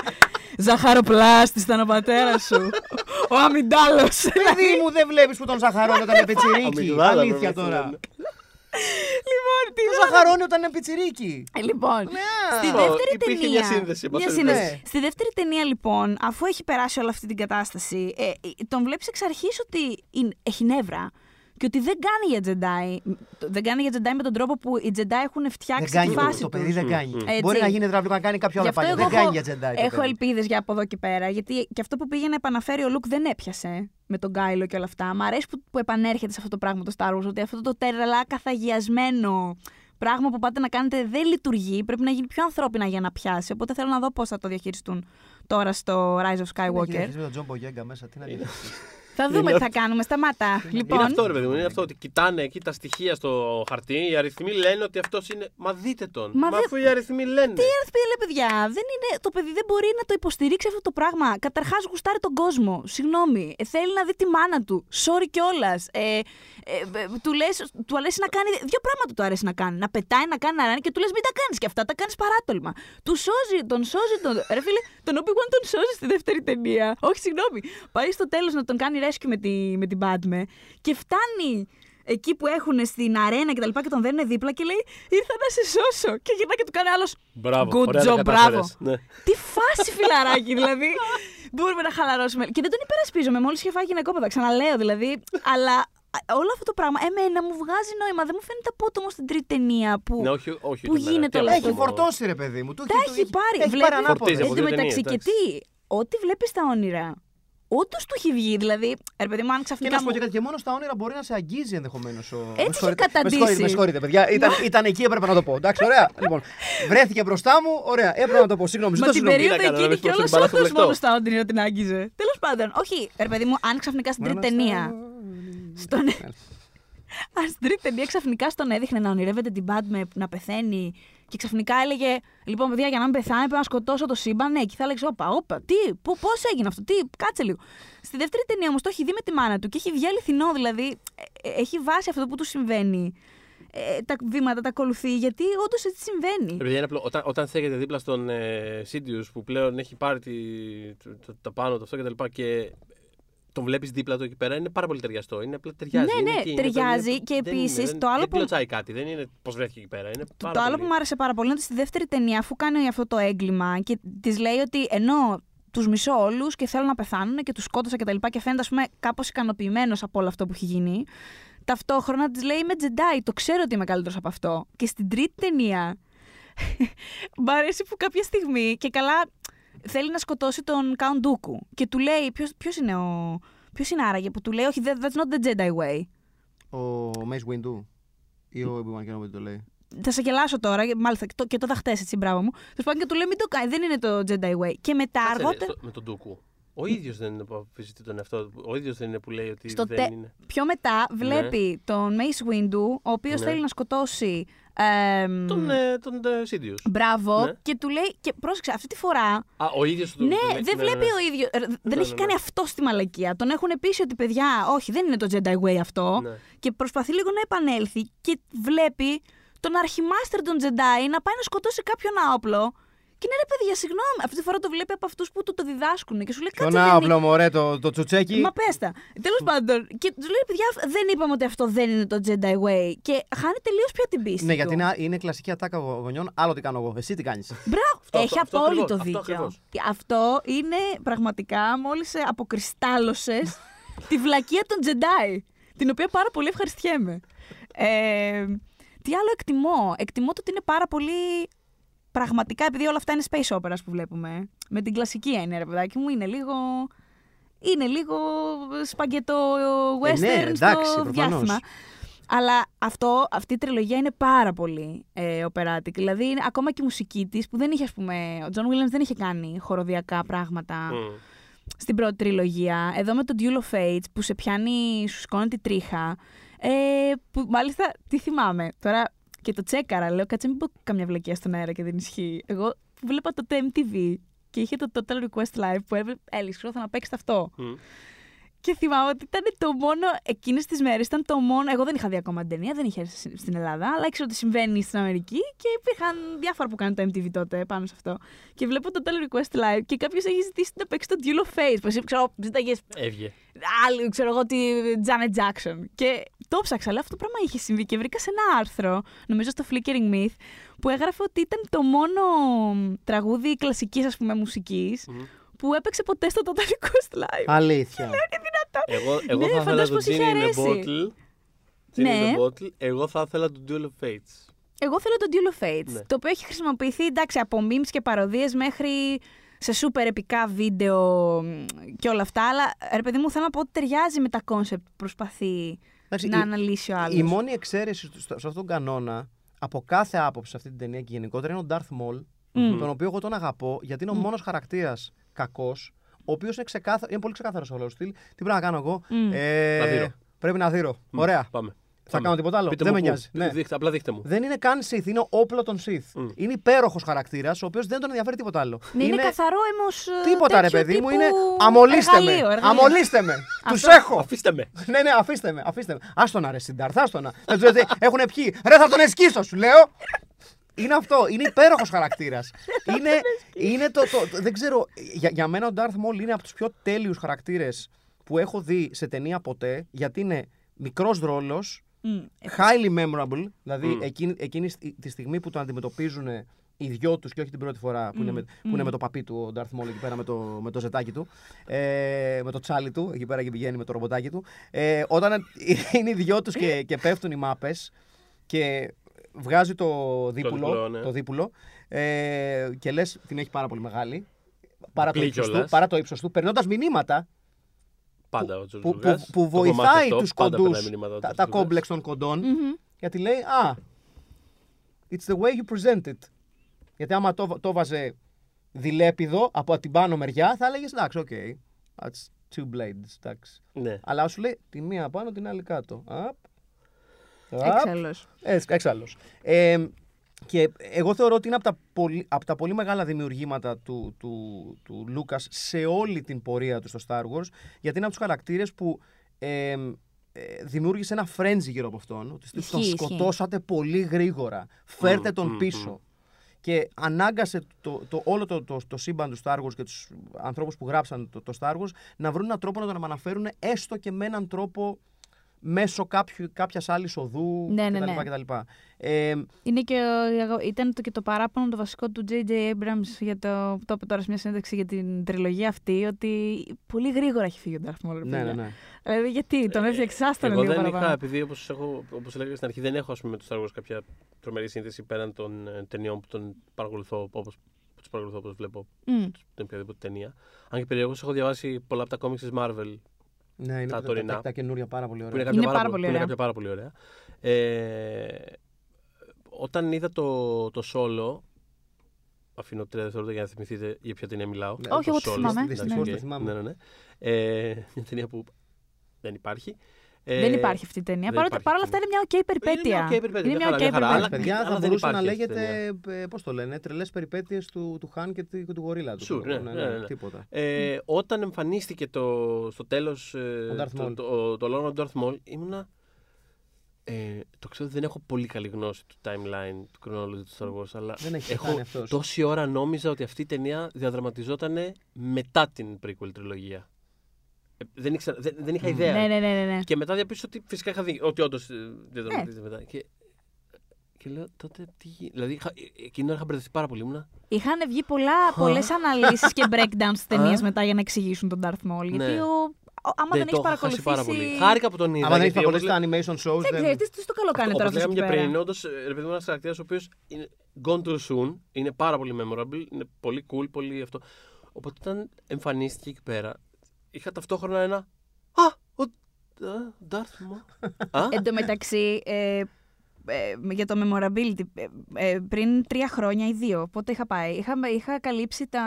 Ζαχαροπλάστης ήταν ο πατέρας σου. Ο Αμιντάλας. Παιδί μου, δεν βλέπεις που τον ζαχαρώνει όταν είναι πιτσιρίκι. Αμιντάλα, Αλήθεια βέβαια, τώρα. ναι. λοιπόν, τι Τον ζαχαρώνει όταν είναι πιτσιρίκι. Ε, Λοιπόν, στη Αυτό, δεύτερη υπήρχε ταινία. μια σύνδεση, εν πάση μια περιπτώσει. σύνδεση. Στη δεύτερη ταινία, λοιπόν, αφού έχει περάσει όλη αυτή την κατάσταση, ε, ε, τον βλέπεις εξ αρχής ότι είναι- έχει νεύρα. Και ότι δεν κάνει για Jedi. Δεν κάνει για Jedi με τον τρόπο που οι Jedi έχουν Δεν φτιάξει κάνει τη το, φάση το παιδί, τους. δεν κάνει. Έτσι. Μπορεί να γίνει υδραυλικό, να κάνει κάποιο Γι' άλλο αυτό πάλι. εγώ Δεν κάνει έχω- για Jedi. το Έχω παιδί. ελπίδες για από εδώ και πέρα. Γιατί και αυτό που πήγε να επαναφέρει ο Λουκ δεν έπιασε με τον Κάιλο και όλα αυτά. Μ' αρέσει που, που επανέρχεται σε αυτό το πράγμα το Star Wars. Ότι αυτό το τρελά καθαγιασμένο πράγμα που πάτε να κάνετε δεν λειτουργεί. Πρέπει να γίνει πιο ανθρώπινα για να πιάσει. Οπότε θέλω να δω πώς θα το διαχειριστούν τώρα στο Rise of Είναι Skywalker. κυριαρχής με τον Τζον Μπογιέγκα μέσα. Τι να Είναι. Διαχειριστείς. θα δούμε τι θα κάνουμε. Σταμάτα. λοιπόν, Είναι αυτό, ρε παιδί μου. Είναι αυτό ότι κοιτάνε εκεί τα στοιχεία στο χαρτί. Οι αριθμοί λένε ότι αυτός είναι. Μα δείτε τον. Μα Μα, δεν- αφού οι αριθμοί λένε. Τι έρθει, λέει παιδιά, δεν είναι, το παιδί δεν μπορεί να το υποστηρίξει αυτό το πράγμα. Καταρχάς, γουστάρει τον κόσμο. Συγγνώμη. Ε, θέλει να δει τη μάνα του. Sorry κιόλας. Ε, ε, ε, του, λες, του αρέσει να κάνει. Δύο πράγματα του αρέσει να κάνει. Να πετάει, να κάνει, να ράνει και του λες: Μην τα κάνεις και αυτά. Τα κάνεις παράτολμα. Του σώζει, τον σώζει. Τον... Ρε φίλε, τον Obi-Wan τον σώζει στη δεύτερη ταινία. Όχι, συγγνώμη. Πάει στο τέλος να τον κάνει rescue με, τη, με την Padme και φτάνει εκεί που έχουν στην αρένα και τα λοιπά και τον δέρνουν δίπλα και λέει Ήρθα να σε σώσω. Και γυρνά και του κάνει άλλος. Μπράβο. Good ωραία job, τα μπράβο. κατάφερες. Ναι. Τι φάση φιλαράκι, δηλαδή. Μπορούμε να χαλαρώσουμε. Και δεν τον υπερασπίζομαι. Μόλις είχε φάει γυναικόπαιδα. Ξαναλέω δηλαδή. Αλλά α, όλο αυτό το πράγμα εμένα μου βγάζει νόημα. Δεν μου φαίνεται απότομο στην τρίτη ταινία που. Ναι, όχι, όχι. Που ούτε εμένα. γίνεται Τι όλο άλλο αυτό. Έχει να πω. φορτώσει ρε παιδί μου. Του Τα έχει πάρει. Έχει Βλέπει- πάρει ανάποδα. Φορτίζει από Εν τω δύο μεταξύ ταινίες, και τι. Ό,τι βλέπεις στα όνειρα. Όντως του έχει βγει. Δηλαδή, ρε παιδί μου, αν Και ξαφνικά. να σου πω μου- και κάτι, και μόνος στα όνειρα μπορεί να σε αγγίζει ενδεχομένως. Ο... είχε Με συγχωρείτε, καταντήσει. Με συγχωρείτε, με συγχωρείτε, παιδιά. Ήταν, ήταν εκεί, έπρεπε να το πω. Εντάξει, ωραία. λοιπόν, βρέθηκε μπροστά μου, ωραία. Έπρεπε να το πω. Συγγνώμη, Μα ζητώ την συγγνώμη. περίοδο Τι να κάνω, εκείνη να και μην όλος σπρώξω την μπάλα στο όντως φλεκτό. μόνος στα όνειρα την άγγιζε. Τέλος πάντων, όχι, ρε παιδί μου, αν ξαφνικά στην τρίτη ταινία. Στον... Αν στην τρίτη ταινία ξαφνικά στον έδειχνε να ονειρεύεται την Batman να πεθαίνει και ξαφνικά έλεγε: Λοιπόν, παιδιά, για να μην πεθάνει, πρέπει να σκοτώσω το σύμπαν. Ναι, και θα έλεγε: Όπα, όπα, τι, πώς έγινε αυτό, τι, κάτσε λίγο. Στη δεύτερη ταινία όμως το έχει δει με τη μάνα του και έχει βγει αληθινό, δηλαδή ε, ε, έχει βάσει αυτό που του συμβαίνει. Ε, τα βήματα τα ακολουθεί, γιατί όντως έτσι συμβαίνει. Ρε παιδιά, είναι απλό. Όταν, όταν στέκεται δίπλα στον ε, Sidious που πλέον έχει πάρει τη, το, το- τα πάνω του αυτό και τα λοιπά και τον βλέπεις δίπλα του εκεί πέρα, είναι πάρα πολύ ταιριαστό. Είναι απλά ταιριάζει. Ναι, είναι ναι, εκεί, είναι ταιριάζει το- και δεν επίσης είναι, δεν- το άλλο δεν που- πλωτσάει κάτι, δεν είναι πώς βρέθηκε εκεί πέρα. Είναι πάρα το άλλο πολύ. που μου άρεσε πάρα πολύ είναι ότι στη δεύτερη ταινία, αφού κάνει αυτό το έγκλημα και της λέει ότι ενώ τους μισώ όλους και θέλω να πεθάνουν και τους σκότωσα και τα λοιπά και φαίνεται, ας πούμε, κάπως ικανοποιημένος από όλο αυτό που έχει γίνει. Ταυτόχρονα της λέει: Είμαι Jedi, το ξέρω ότι είμαι καλύτερος από αυτό. Και στην τρίτη ταινία. Μ' αρέσει που κάποια στιγμή και καλά θέλει να σκοτώσει τον Count Dooku. Και του λέει: Ποιος είναι ο. Ποιος είναι άραγε που του λέει: Όχι, that's not the Jedi way. Ο Mace Windu ή ο Obi-Wan Kenobi το λέει. θα σε γελάσω τώρα, μάλιστα και το, και το θα χτες, έτσι, μπράβο μου. Τέλο πάντων και του λέει μην το κάνει, δεν είναι το Jedi Way. Και μετά Κάτσε, ρε, αργότερα, στο- με τον Ντούκου. Ο ίδιος δεν είναι που αμφισβητεί τον εαυτό του. Ο ίδιος δεν είναι που λέει ότι στο δεν τε- είναι. πιο μετά βλέπει τον Mace Windu, ο οποίος Ναι. θέλει να σκοτώσει. Εμ, Τον, ε, τον ε, Sidious. Μπράβο. Ναι. Και του λέει. Και πρόσεξε, αυτή τη φορά. Α, ο ίδιος του. ναι, του- δεν βλέπει ο ίδιο. Δεν Ναι, έχει ναι, κάνει ναι. αυτό στη μαλακία. Τον έχουν πείσει ότι παιδιά, όχι, δεν είναι το Jedi Way αυτό. Ναι. Και προσπαθεί λίγο να επανέλθει και βλέπει τον αρχιμάστερ των Jedi να πάει να σκοτώσει κάποιον άοπλο. Και ναι, ρε παιδιά, συγγνώμη. Αυτή τη φορά το βλέπει από αυτούς που του το διδάσκουν. Και σου λέει Ποιο κάτσε. να δεν όπλο, μωρέ, το, το τσουτσέκι. Μα πέστα. Τέλος πάντων. Και του λέει, παιδιά, δεν είπαμε ότι αυτό δεν είναι το Jedi Way. Και χάνει τελείως πια την πίστη. Ναι, του. γιατί είναι, είναι κλασική ατάκα γο- γονιών. Άλλο τι κάνω εγώ. Εσύ τι κάνεις. Μπράβο. Αυτό, Έχει αυτό, αυτό απόλυτο ακριβώς, αυτό δίκιο. ακριβώς. Και Αυτό είναι πραγματικά μόλις αποκριστάλλωσε τη βλακεία των Jedi. Την οποία πάρα πολύ ευχαριστιέμαι. Ε, τι άλλο εκτιμώ; Εκτιμώ το ότι είναι πάρα πολύ. Πραγματικά, επειδή όλα αυτά είναι space operas που βλέπουμε. Με την κλασική έννοια, ρε παιδάκι μου, είναι λίγο. Είναι λίγο spaghetti western ναι, εντάξει, στο προφανώς. διάστημα. Αλλά αυτό, αυτή η τριλογία είναι πάρα πολύ ε, operatic. Δηλαδή, είναι, ακόμα και η μουσική της, που δεν είχε, ας πούμε, ο Τζον Williams δεν είχε κάνει χορωδιακά πράγματα Μμ. στην πρώτη τριλογία. Εδώ με το Duel of Fates, που σε πιάνει, σου σκόνει τη τρίχα. Ε, που μάλιστα, τι θυμάμαι. Τώρα και το τσέκαρα, λέω, κάτσε μην πω καμιά βλακία στον αέρα και δεν ισχύει. Εγώ βλέπα το MTV και είχε το Total Request Live που έβλεπε, έλειξε, θα να παίξεις αυτό. Μμ. Και θυμάμαι ότι ήταν το μόνο, εκείνες τις μέρες ήταν το μόνο, εγώ δεν είχα δει ακόμα την ταινία, δεν είχε έρθει στην- στην Ελλάδα, αλλά ήξερα ότι συμβαίνει στην Αμερική και υπήρχαν διάφορα που κάνουν το MTV τότε πάνω σε αυτό. Και βλέπω το Total Request Live και κάποιος έχει ζητήσει να παίξει το Duel of Fates, που εσύ ξέρω, ζήταγες Έβγε. άλλη, ξέρω εγώ, τη Janet Jackson. Και το ψάξα, αλλά αυτό το πράγμα είχε συμβεί και βρήκα σε ένα άρθρο, νομίζω στο Flickering Myth, που έγραφε ότι ήταν το μόνο τραγούδι κλασικής, ας πούμε, μουσικής, Μμ. Που έπαιξε ποτέ στο Total Request Live. Αλήθεια. Εγώ, εγώ Ναι, θα ήθελα φαντάζομαι το πως είχε Genie in a αρέσει. Bottle Genie Ναι. in the Bottle. Εγώ θα ήθελα το Duel of Fates. Εγώ θέλω το Duel of Fates, Ναι. το οποίο έχει χρησιμοποιηθεί εντάξει, από memes και παροδίες μέχρι σε σούπερ επικά βίντεο μ, και όλα αυτά. Αλλά ρε παιδί μου, θέλω να πω ότι ταιριάζει με τα κόνσεπτ που προσπαθεί Εντάξει, να η- αναλύσει ο άλλος. Η μόνη εξαίρεση στο- στο- σε αυτόν τον κανόνα, από κάθε άποψη σε αυτή την ταινία και γενικότερα, είναι ο Darth Maul, Μμμ. τον οποίο εγώ τον αγαπώ, γιατί είναι ο μόνος χαρακτήρας κακός, ο οποίος είναι, ξεκάθα... είναι πολύ ξεκάθαρος ο λόγος στυλ. Τι πρέπει να κάνω εγώ; Μμ. Ε, Να δείρω. Πρέπει να δείρω. Ωραία. Πάμε. Θα κάνω τίποτα άλλο; Πείτε Δεν μου με πού. νοιάζει. Ναι. Δείχτε- απλά δείχτε μου. Δεν είναι καν Sith, είναι όπλο των Sith. Είναι υπέροχος χαρακτήρας, ο οποίος δεν τον ενδιαφέρει τίποτα άλλο. Ναι, είναι, καθαρό έμω. Τίποτα ρε παιδί μου, είναι. Αμολύστε με! Αμολύστε με! Τους έχω! Αφήστε με. ναι, ναι, αφήστε με, αφήστε με. Άστονα ρε Σιντάρθ, άστονα. Δεν τους λέτε, έχουν πιει. Ρε, θα τον εσκίσω, σου λέω. Είναι αυτό, είναι υπέροχος χαρακτήρας. είναι, είναι το, το, Δεν ξέρω, για, για μένα ο Darth Maul είναι από τους πιο τέλειους χαρακτήρες που έχω δει σε ταινία ποτέ, γιατί είναι μικρός ρόλος, highly memorable, δηλαδή Μμ. εκείνη, εκείνη στη- τη στιγμή που τον αντιμετωπίζουν οι δυο τους και όχι την πρώτη φορά που, είναι, με, που είναι με το παπί του ο Darth Maul εκεί πέρα με το, με το ζετάκι του, ε, με το τσάλι του, εκεί πέρα και πηγαίνει με το ρομποτάκι του. Ε, όταν είναι οι δυο τους και, και πέφτουν οι μάπες και βγάζει το δίπουλο, διπλό, ναι. το δίπουλο ε, και λες την έχει πάρα πολύ μεγάλη. Παρά το, Διπλή ύψος του, κιόλας. παρά το ύψος του, περνώντας μηνύματα Πάντα ο Τζορτζ που, που, Λουκάς. που Το κομμάτι βοηθάει αυτό, τους πάντα κοντούς, περνάει μηνύματα ο τα, George τα Lucas. κόμπλεξ των κοντών, γιατί λέει «Α, it's the way you present it». Γιατί άμα το, το βάζε δηλέπιδο από την πάνω μεριά, θα έλεγες εντάξει, okay, that's two blades, εντάξει. Ναι. Αλλά σου λέει τη μία πάνω, την άλλη κάτω. Απ, απ, Έξαλλο. έτσι, έξαλλος. Ε, και εγώ θεωρώ ότι είναι από τα πολύ, από τα πολύ μεγάλα δημιουργήματα του, του, του Λούκας σε όλη την πορεία του στο Star Wars, γιατί είναι από τους χαρακτήρες που ε, ε, δημιούργησε ένα φρέντζι γύρω από αυτόν, ότι Ισχύει, τον ισχύει. σκοτώσατε πολύ γρήγορα, φέρτε Μμ, τον μμ, πίσω. Και ανάγκασε το, το, όλο το, το, το σύμπαν του Star Wars και τους ανθρώπους που γράψαν το, το Star Wars να βρουν έναν τρόπο να τον αναφέρουν έστω και με έναν τρόπο μέσω κάποιου, κάποιας άλλης οδού Ναι, ναι, κτλ. ναι. κτλ. Ε, Είναι και, ο- ήταν το, και το παράπονο το βασικό του J.J. Abrams για το, το είπε τώρα σε μια συνέντευξη για την τριλογία αυτή, ότι πολύ γρήγορα έχει φύγει ο Darth Maul. ρε ναι, ναι, παιδιά. ναι. Δηλαδή γιατί, τον έφτιαξε άστον Εγώ λίγο δεν παραπάνω. είχα, επειδή όπως όπως έλεγα στην αρχή, δεν έχω ας πούμε, με το Star Wars κάποια τρομερή σύνθεση πέραν των ε, ταινιών που τον παρακολουθώ όπως τους παρακολουθώ όπως βλέπω Μμ. την οποιαδήποτε ταινία. Αν και περιέργως έχω διαβάσει πολλά από τα κόμιξ της Marvel Ναι, είναι Τα τα, τωρινά. τα, τα καινούρια πάρα πολύ που ωραία. είναι κάποια, Είναι πάρα πο- πολύ που είναι ωραία. κάποια πάρα πολύ ωραία. Ε, όταν είδα το, το Solo, αφήνω τρία δευτερόλεπτα για να θυμηθείτε για ποια ταινία μιλάω. Ναι, Όχι, το εγώ τη Solo. θυμάμαι. Δυστυχώς Ναι, τη οκ. θυμάμαι. Ναι, ναι, ναι. Ε, μια ταινία που δεν υπάρχει. Ε, δεν υπάρχει αυτή η ταινία. δεν Παρότι υπάρχει παρόλα αυτά αυτή. είναι μια οκ περιπέτεια. Είναι μια οκ περιπέτεια, Είναι μια μια χαρά, οκ μια χαρά, αλλά- περιπέτεια. Παιδιά, αλλά θα δεν μπορούσε υπάρχει να αυτή η λέγεται, πώς το λένε, τρελές περιπέτειες του, του Χάν και, του- και του Γορίλα του. Sure, ναι, ναι, ναι, ναι. Τίποτα. Ε, όταν εμφανίστηκε το, στο τέλος ε, Ο Darth το, Maul. το, το, λόγο του Darth Maul, ήμουνα... Ε, το ξέρω ότι δεν έχω πολύ καλή γνώση του timeline, του chronology του Star Wars, αλλά Δεν έχει έχω κάνει αυτός. τόση ώρα νόμιζα ότι αυτή η ταινία διαδραματιζόταν μετά την prequel τριλογία. Ε, δεν, ήξερα, δεν, δεν είχα ιδέα. Ναι, ναι, ναι, ναι, ναι. Και μετά διαπίστωσα ότι φυσικά είχα δει ότι όντως διαδραματίζεται μετά. Και, και λέω τότε τι γίνει. Δηλαδή είχα, εκείνη την ώρα είχα μπερδευτεί πάρα πολύ. Ήμουνα. Είχαν βγει πολλά, πολλές αναλύσεις και breakdowns της ταινίας Α. μετά για να εξηγήσουν τον Darth Maul. Γιατί Ναι. ο, ο- άμα δεν, το έχεις είχα χάσει παρακολουθήσει... πάρα πολύ. Χάρηκα που τον είδα. Άμα δεν έχεις γιατί όπως παρακολουθήσει τα animation shows. Δεν ξέρεις, τι στο καλό κάνει τώρα Όπω αυτός λέγαμε εκεί και πέρα. πριν, όντως ρε παιδί μου, ένας χαρακτήρας ο οποίος είναι gone too soon, είναι πάρα πολύ memorable, είναι πολύ cool, πολύ αυτό. Οπότε όταν εμφανίστηκε εκεί πέρα, είχα ταυτόχρονα ένα. Α! Ο α, Darth Maul. Α! Εν τω μεταξύ, ε, ε, για το memorability, ε, ε, πριν τρία χρόνια ή δύο, πότε είχα πάει, είχα, είχα καλύψει τα,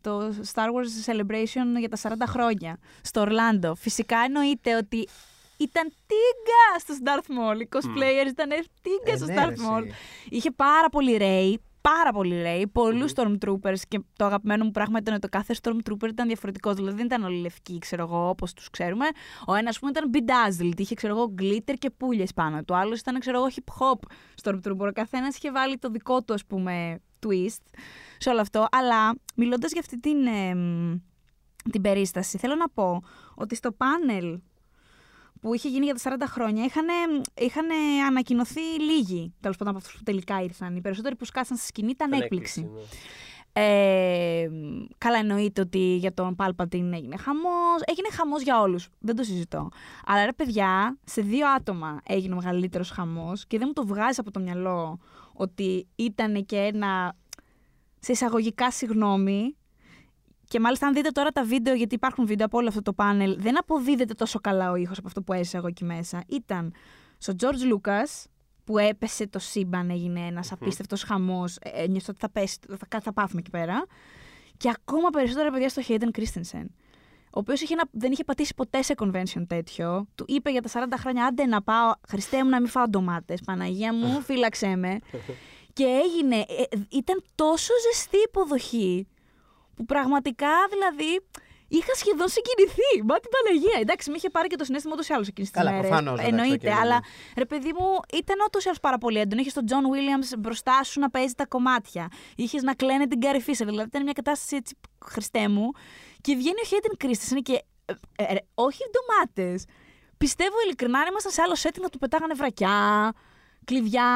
το Star Wars Celebration για τα 40 χρόνια στο Ορλάντο. Φυσικά εννοείται ότι ήταν τίγκα στο Darth Maul. Οι cosplayers ήταν τίγκα Ε, στο ναι, Darth ρε, Maul. εσύ. Είχε πάρα πολύ Ray, πάρα πολύ Ray, πολλούς Stormtroopers και το αγαπημένο μου πράγμα ήταν ότι το κάθε Stormtrooper ήταν διαφορετικό. Δηλαδή δεν ήταν όλοι λευκοί, ξέρω εγώ, όπως τους ξέρουμε. Ο ένας, ας πούμε, ήταν bedazzled, είχε, ξέρω εγώ, glitter και πουλιες πάνω του. Άλλος ήταν, ξέρω εγώ, hip hop Stormtrooper. Ο καθένας είχε βάλει το δικό του, ας πούμε, twist σε όλο αυτό. Αλλά μιλώντας για αυτή την, εμ, την περίσταση, θέλω να πω ότι στο πάνελ που είχε γίνει για τα 40 χρόνια, είχαν, είχαν ανακοινωθεί λίγοι τέλος πάντων από αυτούς που τελικά ήρθαν. Οι περισσότεροι που σκάσαν στη σκηνή ήταν, Ήταν έκπληξη. έκπληξη, Ε, καλά, εννοείται ότι για τον Palpatine έγινε χαμός. Έγινε χαμός για όλους. Δεν το συζητώ. Αλλά ρε παιδιά, σε δύο άτομα έγινε ο μεγαλύτερος χαμός και δεν μου το βγάζει από το μυαλό ότι ήταν και ένα. σε εισαγωγικά συγγνώμη. Και μάλιστα, αν δείτε τώρα τα βίντεο, γιατί υπάρχουν βίντεο από όλο αυτό το πάνελ, δεν αποδίδεται τόσο καλά ο ήχος από αυτό που έζησα εγώ εκεί μέσα. Ήταν στο George Lucas, που έπεσε το σύμπαν, έγινε ένας απίστευτος χαμός. Ένιωσα ότι θα πέσει, θα, θα πάθουμε εκεί πέρα. Και ακόμα περισσότερα παιδιά στο Hayden Christensen. Ο οποίος δεν είχε πατήσει ποτέ σε convention τέτοιο. Του είπε για τα 40 χρόνια: Άντε να πάω, Χριστέ μου να μην φάω ντομάτες. Παναγία μου, φύλαξε με. και έγινε. ε, ήταν τόσο ζεστή υποδοχή που πραγματικά δηλαδή είχα σχεδόν συγκινηθεί. Μα την Παναγία. Εντάξει, με είχε πάρει και το συναίσθημα ούτως ή άλλως εκείνης της Καλά, μέρα. προφανώς, εντάξει, Εννοείται. οκ, ναι, αλλά ναι. ρε παιδί μου, ήταν ούτως ή άλλως πάρα πολύ έντονο. Είχες τον Τζον Βίλιαμς μπροστά σου να παίζει τα κομμάτια. Είχες να κλαίνε την Κάρι Φίσερ. Δηλαδή ήταν μια κατάσταση έτσι, Χριστέ μου. Και βγαίνει ο Hayden Christensen και. ε, ε, όχι ντομάτες. Πιστεύω ειλικρινά, αν ήμασταν σε άλλο setting να του πετάγανε βρακιά, κλειδιά.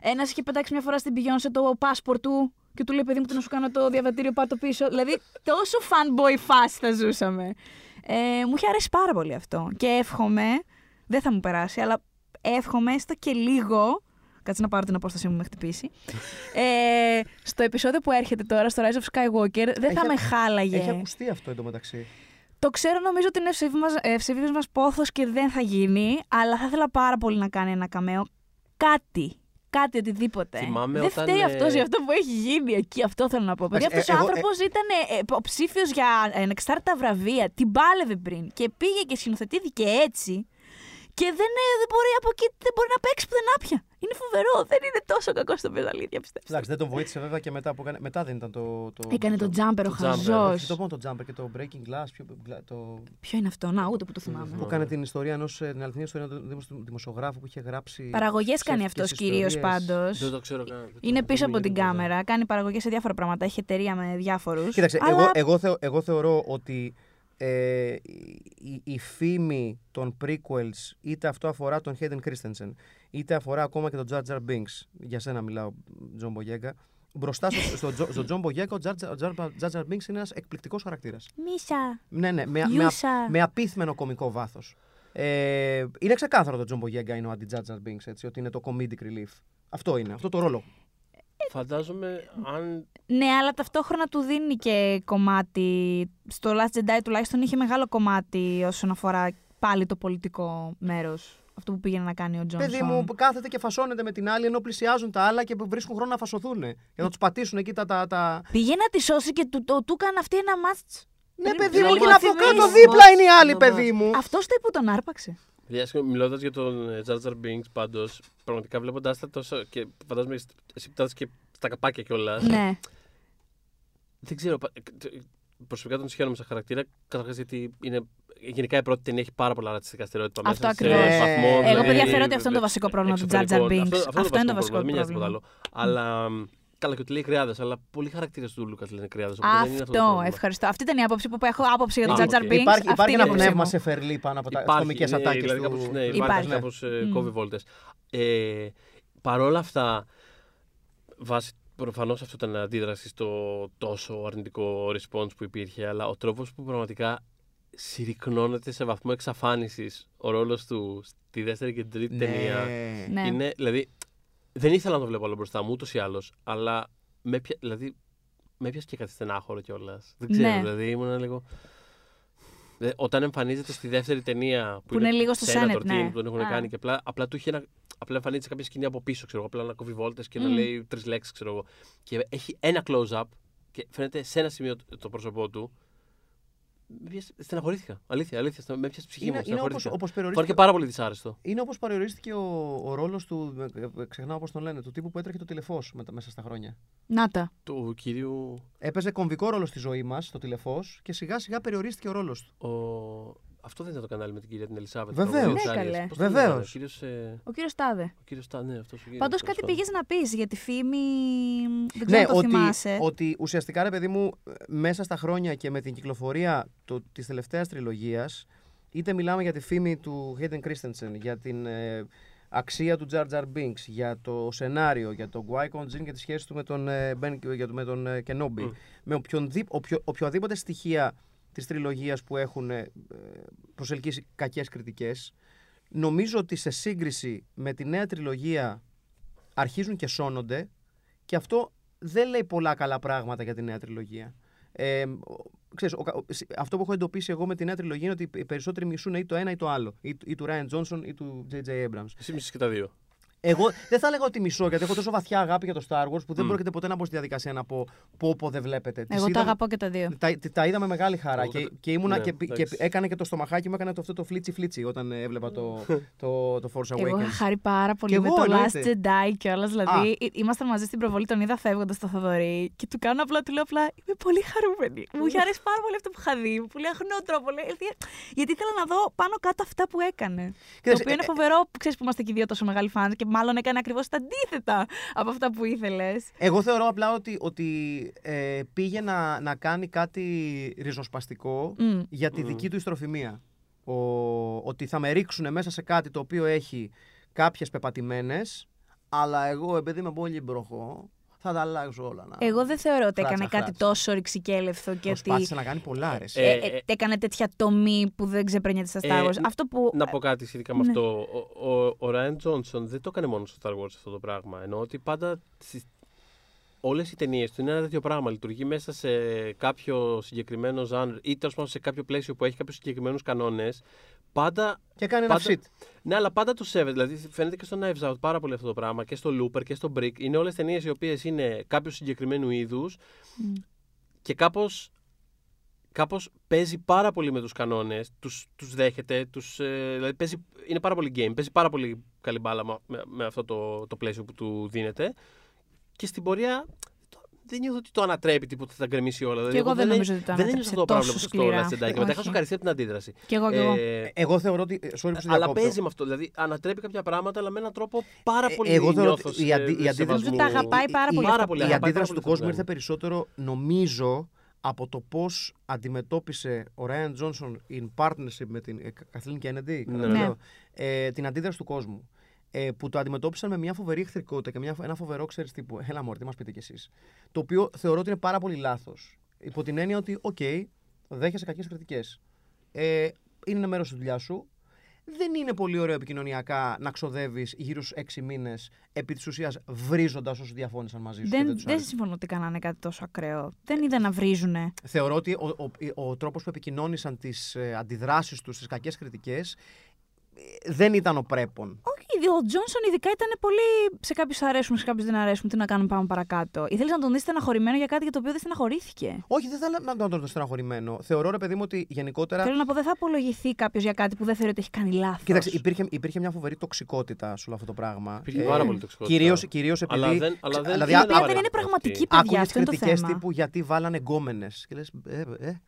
Ένας είχε πετάξει μια φορά στην Beyoncé το passport του και του λέει: Παιδί μου, τι να σου κάνω το διαβατήριο, πάω το πίσω. δηλαδή, τόσο fanboy φάση θα ζούσαμε. Ε, μου είχε αρέσει πάρα πολύ αυτό. Και εύχομαι, δεν θα μου περάσει, αλλά εύχομαι έστω και λίγο. Κάτσε να πάρω την απόστασή μου με χτυπήσει. Ε, στο επεισόδιο που έρχεται τώρα, στο Rise of Skywalker, δεν θα Έχει- με χάλαγε. Έχει ακουστεί αυτό εντωμεταξύ. Το ξέρω, νομίζω ότι είναι ευσεβίδης μας πόθος και δεν θα γίνει, αλλά θα ήθελα πάρα πολύ να κάνει ένα καμέο. Κάτι. Κάτι, οτιδήποτε. Θυμάμαι δεν όταν, φταίει ε, αυτός για αυτό που έχει γίνει εκεί. Αυτό θέλω να πω. Παιδιά, Εντάξει, αυτός ο ε, εγώ, άνθρωπος ήταν ε, υποψήφιο για ανεξάρτητα βραβεία. Την πάλευε πριν. Και πήγε και σκηνοθετήθηκε έτσι. Και δεν, ε, δεν μπορεί από εκεί δεν μπορεί να παίξει πουθενά πια. Είναι φοβερό. Δεν είναι τόσο κακό στο παίζω αλήθεια, πιστεύω. Εντάξει, δεν τον βοήθησε βέβαια και μετά που έκανε. Μετά δεν ήταν το. το Έκανε το jumper ο το jumper, χαζός. Όχι, το μόνο το jumper και το breaking glass. Ποιο, το, Ποιο είναι αυτό, να, ούτε που το θυμάμαι. που έκανε την ιστορία ενός. την αληθινή ιστορία ενός δημοσιογράφου που είχε γράψει. Παραγωγές κάνει αυτός ψεύτικες κυρίως ιστορίες. πάντως. Δεν το ξέρω καν. δεν το- Είναι δεν πίσω μου από την γίνεται ποτέ. κάμερα. Κάνει παραγωγές σε διάφορα πράγματα. Έχει εταιρεία με διάφορους. Κοίταξε, εγώ, εγώ, θεω- εγώ θεωρώ ότι ε, η, η φήμη των prequels, είτε αυτό αφορά τον Hayden Christensen, είτε αφορά ακόμα και τον Jar Jar Binks, για σένα μιλάω, Τζον Μπογέγκα, μπροστά στο, στο, Τζο- στο Τζον Μπογέγκα, ο Jar Jar- Jar Jar Jar Binks είναι ένας εκπληκτικός χαρακτήρας. Meesa. Ναι, ναι, με, με, Yousa. με απίθμενο κομικό βάθος. Ε, είναι ξεκάθαρο το Τζον Μπογέγκα είναι ο αντι Jar Jar Binks, έτσι, ότι είναι το comedic relief. Αυτό είναι, αυτό το ρόλο. Φαντάζομαι αν. Ναι, αλλά ταυτόχρονα του δίνει και κομμάτι. Στο Last Jedi τουλάχιστον είχε μεγάλο κομμάτι όσον αφορά πάλι το πολιτικό μέρος. Αυτό που πήγαινε να κάνει ο Τζόνσον. Παιδί μου, που κάθεται και φασώνεται με την άλλη ενώ πλησιάζουν τα άλλα και βρίσκουν χρόνο να φασωθούν. Για να τους πατήσουν εκεί τα. τα, τα... Πήγε να τη σώσει και του, το, του έκανε αυτή ένα μάτς. Ναι, Πριν- παιδί μου, πριν και από θυμίσεις. κάτω δίπλα είναι οι άλλοι, Μα- παιδί μου. Αυτός το είπε που τον άρπαξε. Μιλώντας για τον ε, Jar Jar Binks, πάντως, πραγματικά βλέποντάς τα τόσο. και φαντάζομαι εσύ που τα και στα καπάκια κιόλας. ναι. Δεν ξέρω. Πα- ε, Προσωπικά τον σιχαίνομαι σαν χαρακτήρα. Καταρχάς γιατί είναι. Γενικά η πρώτη ταινία έχει πάρα πολλά ρατσιστικά στερεότυπα Αυτό μέσα. ακριβώς. Σε βαθμό, Εγώ, δηλαδή, παιδιά, θεωρώ ότι αυτό είναι το βασικό πρόβλημα του Jar Jar εξωτερικό. Binks. Αυτό, Αυτό είναι το βασικό Μην νοιάζει τίποτα πρόβλημα. άλλο. Αλλά. μ, Καλά, και ότι λέει κρυάδες, αλλά πολλοί χαρακτήρες του Λούκας λένε κρυάδες. Αυτό, ευχαριστώ. Αυτή ήταν η άποψη που έχω άποψη για τον Α, Jar Jar οκ. Binks. Υπάρχει, Αυτή υπάρχει είναι ένα η άποψή πνεύμα μου. σε φερλί πάνω από τα Υπάρχει, κομικές ναι, ατάκες δηλαδή του. κάπως, ναι, Υπάρχει. υπάρχει κάπως ε, Μμ. κόβει βόλτες. Ε, Παρ' όλα αυτά, βάσει προφανώς αυτό ήταν αντίδραση στο τόσο αρνητικό response που υπήρχε, αλλά ο τρόπος που πραγματικά συρρυκνώνεται σε βαθμό εξαφάνισης ο ρόλος του στη δεύτερη και την τρίτη ταινία. Ναι. Είναι, δηλαδή, δεν ήθελα να το βλέπω άλλο μπροστά μου ούτως ή άλλως, αλλά με πια, δηλαδή, με έπιασε και κάτι στενάχωρο κιόλας. Δεν ξέρω, Ναι. δηλαδή ήμουν λίγο. Δε- Όταν εμφανίζεται στη δεύτερη ταινία που, Που είναι λίγο στο Senator Senate, Team, ναι. που τον έχουν Α. κάνει και απλά, απλά του είχε ένα, απλά εμφανίζεται σε κάποια σκηνή από πίσω, ξέρω εγώ, απλά να κόβει βόλτες και να Μμ. λέει τρεις λέξεις, ξέρω εγώ. Και έχει ένα close-up και φαίνεται σε ένα σημείο το- το πρόσωπό του. Με πιάσε- Στεναχωρήθηκα. Αλήθεια, αλήθεια. στεναχω- Με πιάσε ψυχή μου. Είναι, είναι όπως, στεναχωρήθηκα. όπως Φάνηκε περιορίστηκε, πάρα πολύ δυσάρεστο. είναι όπως περιορίστηκε ο, ο ρόλος του, ε, ε, ξεχνάω πώς τον λένε, του τύπου που έτρεχε το τηλεφώς μετα- μέσα στα χρόνια. Να τα. Του κυρίου. Έπαιζε κομβικό ρόλο στη ζωή μας, το τηλεφώς, και σιγά σιγά περιορίστηκε ο ρόλος του. Ο... Αυτό δεν ήταν το κανάλι με την κυρία την Ελισάβετ. Βεβαίως. τραγουδίστρια Ναι, της καλέ. Άρειας. Πώς τον Βεβαίως. λένε, Ο κύριος, ε, Ο κύριος Τάδε. ο κύριος Στα- ναι, αυτός ο κύριος, Πάντως τέλος κάτι πάντων. πήγες να πεις για τη φήμη. Δεν ξέρω αν το Ναι, ότι, θυμάσαι. ότι ουσιαστικά ρε παιδί μου, μέσα στα χρόνια και με την κυκλοφορία το, της τελευταίας τριλογίας, είτε μιλάμε για τη φήμη του Hayden Christensen, για την ε, αξία του Jar Jar Binks, για το σενάριο, για τον Qui-Gon Jinn και τη σχέση του με τον, ε, ben, για το- με τον ε, Kenobi, Μμ. με οποιονδή, οποιο, οποιοδήποτε στοιχεία της τριλογίας που έχουν ε, προσελκύσει κακές κριτικές, νομίζω ότι σε σύγκριση με τη νέα τριλογία αρχίζουν και σώνονται και αυτό δεν λέει πολλά καλά πράγματα για τη νέα τριλογία. Ε, ο- ξέρεις, ο κα- ο- σ- αυτό που έχω εντοπίσει εγώ με τη νέα τριλογία είναι ότι οι περισσότεροι μισούν ή το ένα ή το άλλο. Ή, ή του Ryan Johnson ή του J.J. Abrams. Εσύ μισείς και τα δύο. Εγώ δεν θα έλεγα ότι μισώ, γιατί έχω τόσο βαθιά αγάπη για το Star Wars που δεν Μμ. πρόκειται ποτέ να μπω στη διαδικασία να πω πω, πω δεν βλέπετε. Τις Εγώ τα είδαμε- αγαπώ και τα δύο. τα, τα είδα με μεγάλη χαρά Εγώ και, κατα- και, ήμουνα ναι, και, και εντάξει. έκανε και το στομαχάκι μου, έκανε το, αυτό το φλίτσι φλίτσι όταν ε, έβλεπα το, το, το Force Εγώ είχα Awakens. χάρη πάρα πολύ Κι με εγώ, το εννοείται. Last Jedi κιόλα. Δηλαδή, ε- ήμασταν μαζί στην προβολή, τον είδα φεύγοντας στο Θοδωρή και του κάνω απλά, του λέω απλά Είμαι πολύ χαρούμενη. Μου είχε αρέσει πάρα πολύ αυτό που είχα δει. με Πολύ αχνό τρόπο. λέει, γιατί- Γιατί ήθελα να δω πάνω κάτω αυτά που έκανε. Κοίταξε, το οποίο είναι ε, φοβερό που ξέρεις που είμαστε και οι δύο τόσο μεγάλοι φαν και μάλλον έκανε ακριβώς τα αντίθετα από αυτά που ήθελες. Εγώ θεωρώ απλά ότι, ότι ε, πήγε να, να κάνει κάτι ριζοσπαστικό για τη Μμ. δική του ιστροφημία. Ο, ότι θα με ρίξουν μέσα σε κάτι το οποίο έχει κάποιες πεπατημένες, αλλά εγώ επειδή είμαι πολύ μπροχό, θα τα αλλάξω όλα. Να... Εγώ δεν θεωρώ ότι Φράτσα, έκανε κάτι φράτσα. τόσο ρηξικέλευθο και ότι. Προσπάθησε να κάνει πολλά, αρέσει. ε, Ε, ε, ε, έκανε τέτοια τομή που δεν ξεπερνιέται στα Star Ε, Wars. αυτό που. Να πω κάτι σχετικά με ναι. αυτό. Ο, ο, ο Ryan Johnson δεν το έκανε μόνο στο Star Wars αυτό το πράγμα. Ενώ ότι πάντα στις... όλες οι ταινίες του είναι ένα τέτοιο πράγμα. Λειτουργεί μέσα σε κάποιο συγκεκριμένο ζάνρ ή τέλος πάντων σε κάποιο πλαίσιο που έχει κάποιους συγκεκριμένους κανόνες. Πάντα. και κάνει ένα πάντα- shit. Ναι, αλλά πάντα το σέβεται. Δηλαδή φαίνεται και στο Knives Out πάρα πολύ αυτό το πράγμα και στο Looper και στο Brick. Είναι όλες ταινίες οι οποίες είναι κάποιου συγκεκριμένου είδους Μμ. και κάπως, κάπως παίζει πάρα πολύ με τους κανόνες, τους, τους δέχεται, τους, ε, δηλαδή παίζει, είναι πάρα πολύ game, παίζει πάρα πολύ καλή μπάλα με, με- με αυτό το, το πλαίσιο που του δίνεται και στην πορεία το- δεν νιώθω ότι το ανατρέπει τίποτα, θα τα γκρεμίσει όλα. Δηλαδή, εγώ δεν είναι- νομίζω ότι το δεν είναι ανατρέψε αυτό το πράγμα τόσο που στο σκληρά. Last Jedi και μετά Όχι. είχα σοκαριστεί από την αντίδραση. Κι εγώ, κι εγώ. Ε, Εγώ θεωρώ ότι. ε, Sorry που σε αλλά διακόπτω. παίζει με αυτό. Δηλαδή ανατρέπει κάποια πράγματα, αλλά με έναν τρόπο πάρα Ε, πολύ εγώ θεωρώ νιώθω ότι η σε- αντι- η σεβασμού. αντίδραση του- τα αγαπάει πάρα πολύ η- αυτά Πάρα που πολύ, Η αγαπάει αντίδραση πάρα του πολύ κόσμου αυτό ήρθε που περισσότερο, νομίζω, από το πώς αντιμετώπισε ο Ryan Johnson in partnership με την ε, Kathleen Kennedy. Ναι. καλά Ναι. λέω, ε, την αντίδραση του κόσμου. Ε, που το αντιμετώπισαν με μια φοβερή εχθρικότητα και μια, ένα φοβερό, ξέρεις τύπου. Έλα, μωρέ, τι μας πείτε κι εσείς. Το οποίο θεωρώ ότι είναι πάρα πολύ λάθος. Υπό την έννοια ότι, οκ, δέχεσαι κακές κριτικές. Ε, είναι ένα μέρος της δουλειάς σου. Δεν είναι πολύ ωραίο επικοινωνιακά να ξοδεύεις γύρω στους έξι μήνες επί της ουσίας βρίζοντας όσους διαφώνησαν μαζί σου. και Δεν, δεν τους δεν άρεσε. συμφωνώ ότι κάνανε κάτι τόσο ακραίο. Δεν είδα να βρίζουνε. Θεωρώ ότι ο, ο, ο, τρόπος που επικοινώνησαν τις ε, αντιδράσεις τους στις κακές κριτικές δεν ήταν ο πρέπον. Όχι, ο Τζόνσον ειδικά ήταν πολύ. Σε κάποιους αρέσουν, σε κάποιους δεν αρέσουν. Τι να κάνουμε, πάμε παρακάτω. Ήθελες να τον δεις στεναχωρημένο για κάτι για το οποίο δεν στεναχωρήθηκε; Όχι, δεν θα έλεγα να τον δω στεναχωρημένο. Θεωρώ, ρε παιδί μου, ότι γενικότερα. Θέλω να πω, δεν θα απολογηθεί κάποιος για κάτι που δεν θεωρεί ότι έχει κάνει λάθος. Κοίταξε, υπήρχε, υπήρχε μια φοβερή τοξικότητα σε όλο αυτό το πράγμα. Υπήρχε πάρα πολύ τοξικότητα. Κυρίως, κυρίως επειδή. Αλλά δεν- αλλά δεν- δηλαδή, Η δεν οποία άπαρα δεν είναι αυτό πραγματική, αυτή. παιδιά. Άκουγες Αυτό είναι το κριτικές θέμα. τύπου γιατί βάλανε γκόμενες. Και λες. Ε, ε, ε,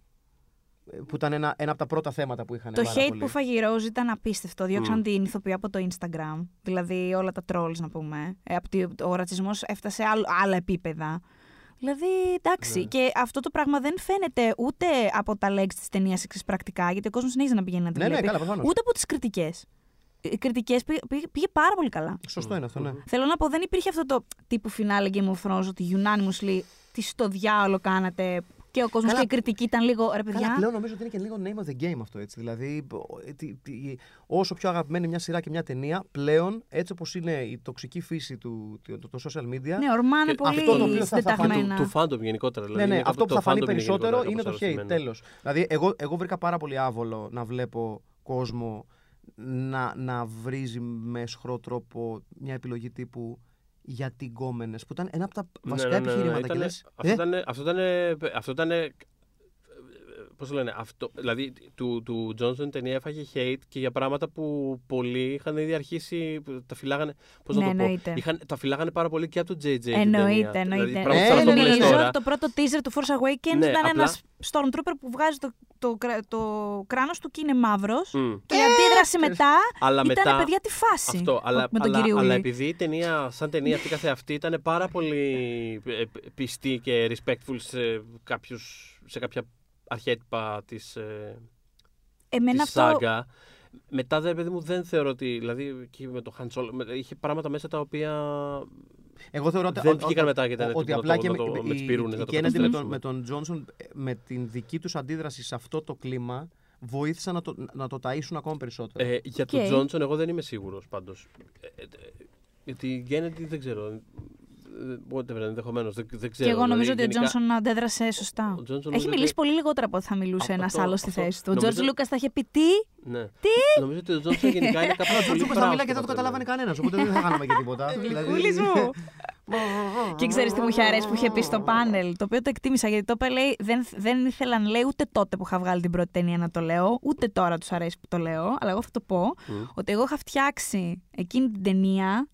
που ήταν ένα, ένα από τα πρώτα θέματα που είχαν. Το πάρα hate πολύ. που φάγει η Rose ήταν απίστευτο. Διώξαν Μμ. την ηθοποιία από το Instagram. Δηλαδή όλα τα trolls, να πούμε. Ε, απ' τη- ο ρατσισμός έφτασε άλλ- άλλα επίπεδα. Δηλαδή, εντάξει. Ναι. Και αυτό το πράγμα δεν φαίνεται ούτε από τα legs της ταινίας εξής πρακτικά, γιατί ο κόσμος συνέχιζε να πηγαίνει να τη Ναι, ναι, βλέπει. καλά, προφανώς. ούτε από τις κριτικές. Οι κριτικές πήγε, πήγε, πήγε πάρα πολύ καλά. Σωστό είναι αυτό, ναι. Θέλω να πω, δεν υπήρχε αυτό το τύπου φινάλε Game of Thrones ότι unanimously τι στο διάολο κάνατε. Και ο κόσμος Καλά. και η κριτική ήταν λίγο ρε παιδιά. Καλά, πλέον νομίζω ότι είναι και λίγο name of the game αυτό έτσι. Δηλαδή, ο- ε, τι- τι- όσο πιο αγαπημένη μια σειρά και μια ταινία, πλέον έτσι όπως είναι η τοξική φύση του το, το, το social media. Ναι, ορμάνε Και πολύ αυτό το οποίο θα- θα φανεί συντεταγμένα. Του fandom γενικότερα. Ναι, Δηλαδή, ναι, είναι αυτό που το θα φανεί fandom είναι περισσότερο γενικότερα είναι το κάπως hate. αρρωστημένο. Τέλος. Δηλαδή, εγώ, εγώ βρήκα πάρα πολύ άβολο να βλέπω κόσμο να, να βρίζει με αισχρό τρόπο μια επιλογή τύπου γιατί γκόμενες. Που ήταν ένα από τα Ναι, βασικά ναι, ναι, ναι, επιχειρήματα. ήτανε- και λες, Αυτό ε, ήταν. Αυτό ήταν. Αυτό ήταν Πώς το λένε, αυτό, δηλαδή του, του Johnson ταινία έφαγε hate και για πράγματα που πολλοί είχαν ήδη αρχίσει. που Τα φυλάγανε. Πώς Ναι, να το πω. εννοείται. Είχαν, τα φυλάγανε πάρα πολύ και από το JJ. την Εννοείται, ταινία. εννοείται. Δηλαδή, πράγμα Ε, που θα ναι, το ναι, λες ναι, Νομίζω τώρα. ότι το πρώτο teaser του Force Awakens Ναι, ήταν απλά- ένας Stormtrooper που βγάζει το, το, κρα- το κράνος του και είναι μαύρος. Μμ. Και η αντίδραση μετά Αλλά ήταν μετά. παιδιά τη φάση. Αυτό, αλλά, με τον αλλά, κυριούλη. αλλά επειδή η ταινία, σαν ταινία αυτή καθεαυτή ήταν πάρα πολύ ε, πιστή και respectful σε, κάποιους, σε κάποια αρχέτυπα της, ε, Εμένα της αυτό. σάγκα, Μετά, δε, παιδί μου, δεν θεωρώ ότι. Δηλαδή, και με το Han Solo, με- είχε πράγματα μέσα τα οποία. Εγώ θεωρώ ότι, Δεν ο- βγήκαν ο- μετά και ήταν ότι έτοιμο απλά να και το- με, να το- με τις οι- πυρούνες, οι να το Kennedy με τον, καταστρέψουμε. με τον Τζόνσον, ε, με την δική τους αντίδραση σε αυτό το κλίμα, βοήθησαν να το, να το ταΐσουν ακόμα περισσότερο. Ε, για Οκ. τον Τζόνσον, εγώ δεν είμαι σίγουρος πάντως. Ε, ε, γιατί η Kennedy δεν ξέρω. Ε, Whatever, ενδεχομένως. Δεν, δεν ξέρω. Και εγώ νομίζω ότι δηλαδή, ο γενικά- Τζόνσον αντέδρασε σωστά. Ο Τζόνσον Έχει νομίζω μιλήσει ότι- πολύ λιγότερα από ό,τι θα μιλούσε Αυτό- ένας αυτό- άλλος στη αυτό- θέση του. Ο νομίζω- Τζορτζ Λούκας θα είχε πει τι; Ναι. Νομίζω ότι ο Τζόνσον γενικά είναι κάποιο Ο πολύ Τζόρτζ θα μπράβο μιλά και στο δεν το πατρέλαιο. καταλάβανε κανένας, οπότε δεν θα κάναμε και τίποτα. Δηλαδή- Κούλης μου. Και ξέρεις τι μου είχε αρέσει που είχε πει στο πάνελ, το οποίο το εκτίμησα γιατί το είπε, λέει, δεν, δεν ήθελα να λέει ούτε τότε που είχα βγάλει την πρώτη ταινία να το λέω, ούτε τώρα τους αρέσει που το λέω, αλλά εγώ θα το πω, Μμ. ότι εγώ είχα φτιάξει εκείνη την ταινία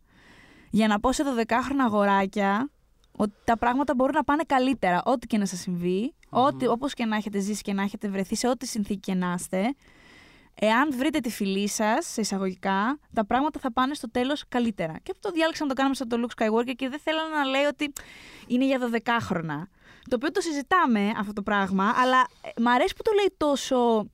για να πω σε 12χρονα αγοράκια ότι τα πράγματα μπορούν να πάνε καλύτερα, ό,τι και να σας συμβεί, ό,τι, όπως και να έχετε ζήσει και να έχετε βρεθεί, σε ό,τι συνθήκη και να είστε, εάν βρείτε τη φυλή σας, σε εισαγωγικά, τα πράγματα θα πάνε στο τέλος καλύτερα. Και αυτό το διάλεξα να το κάνουμε σαν το Luke Skywalker και δεν θέλω να λέει ότι είναι για 12χρονα. Το οποίο το συζητάμε αυτό το πράγμα, αλλά ε, μ' αρέσει που το λέει τόσο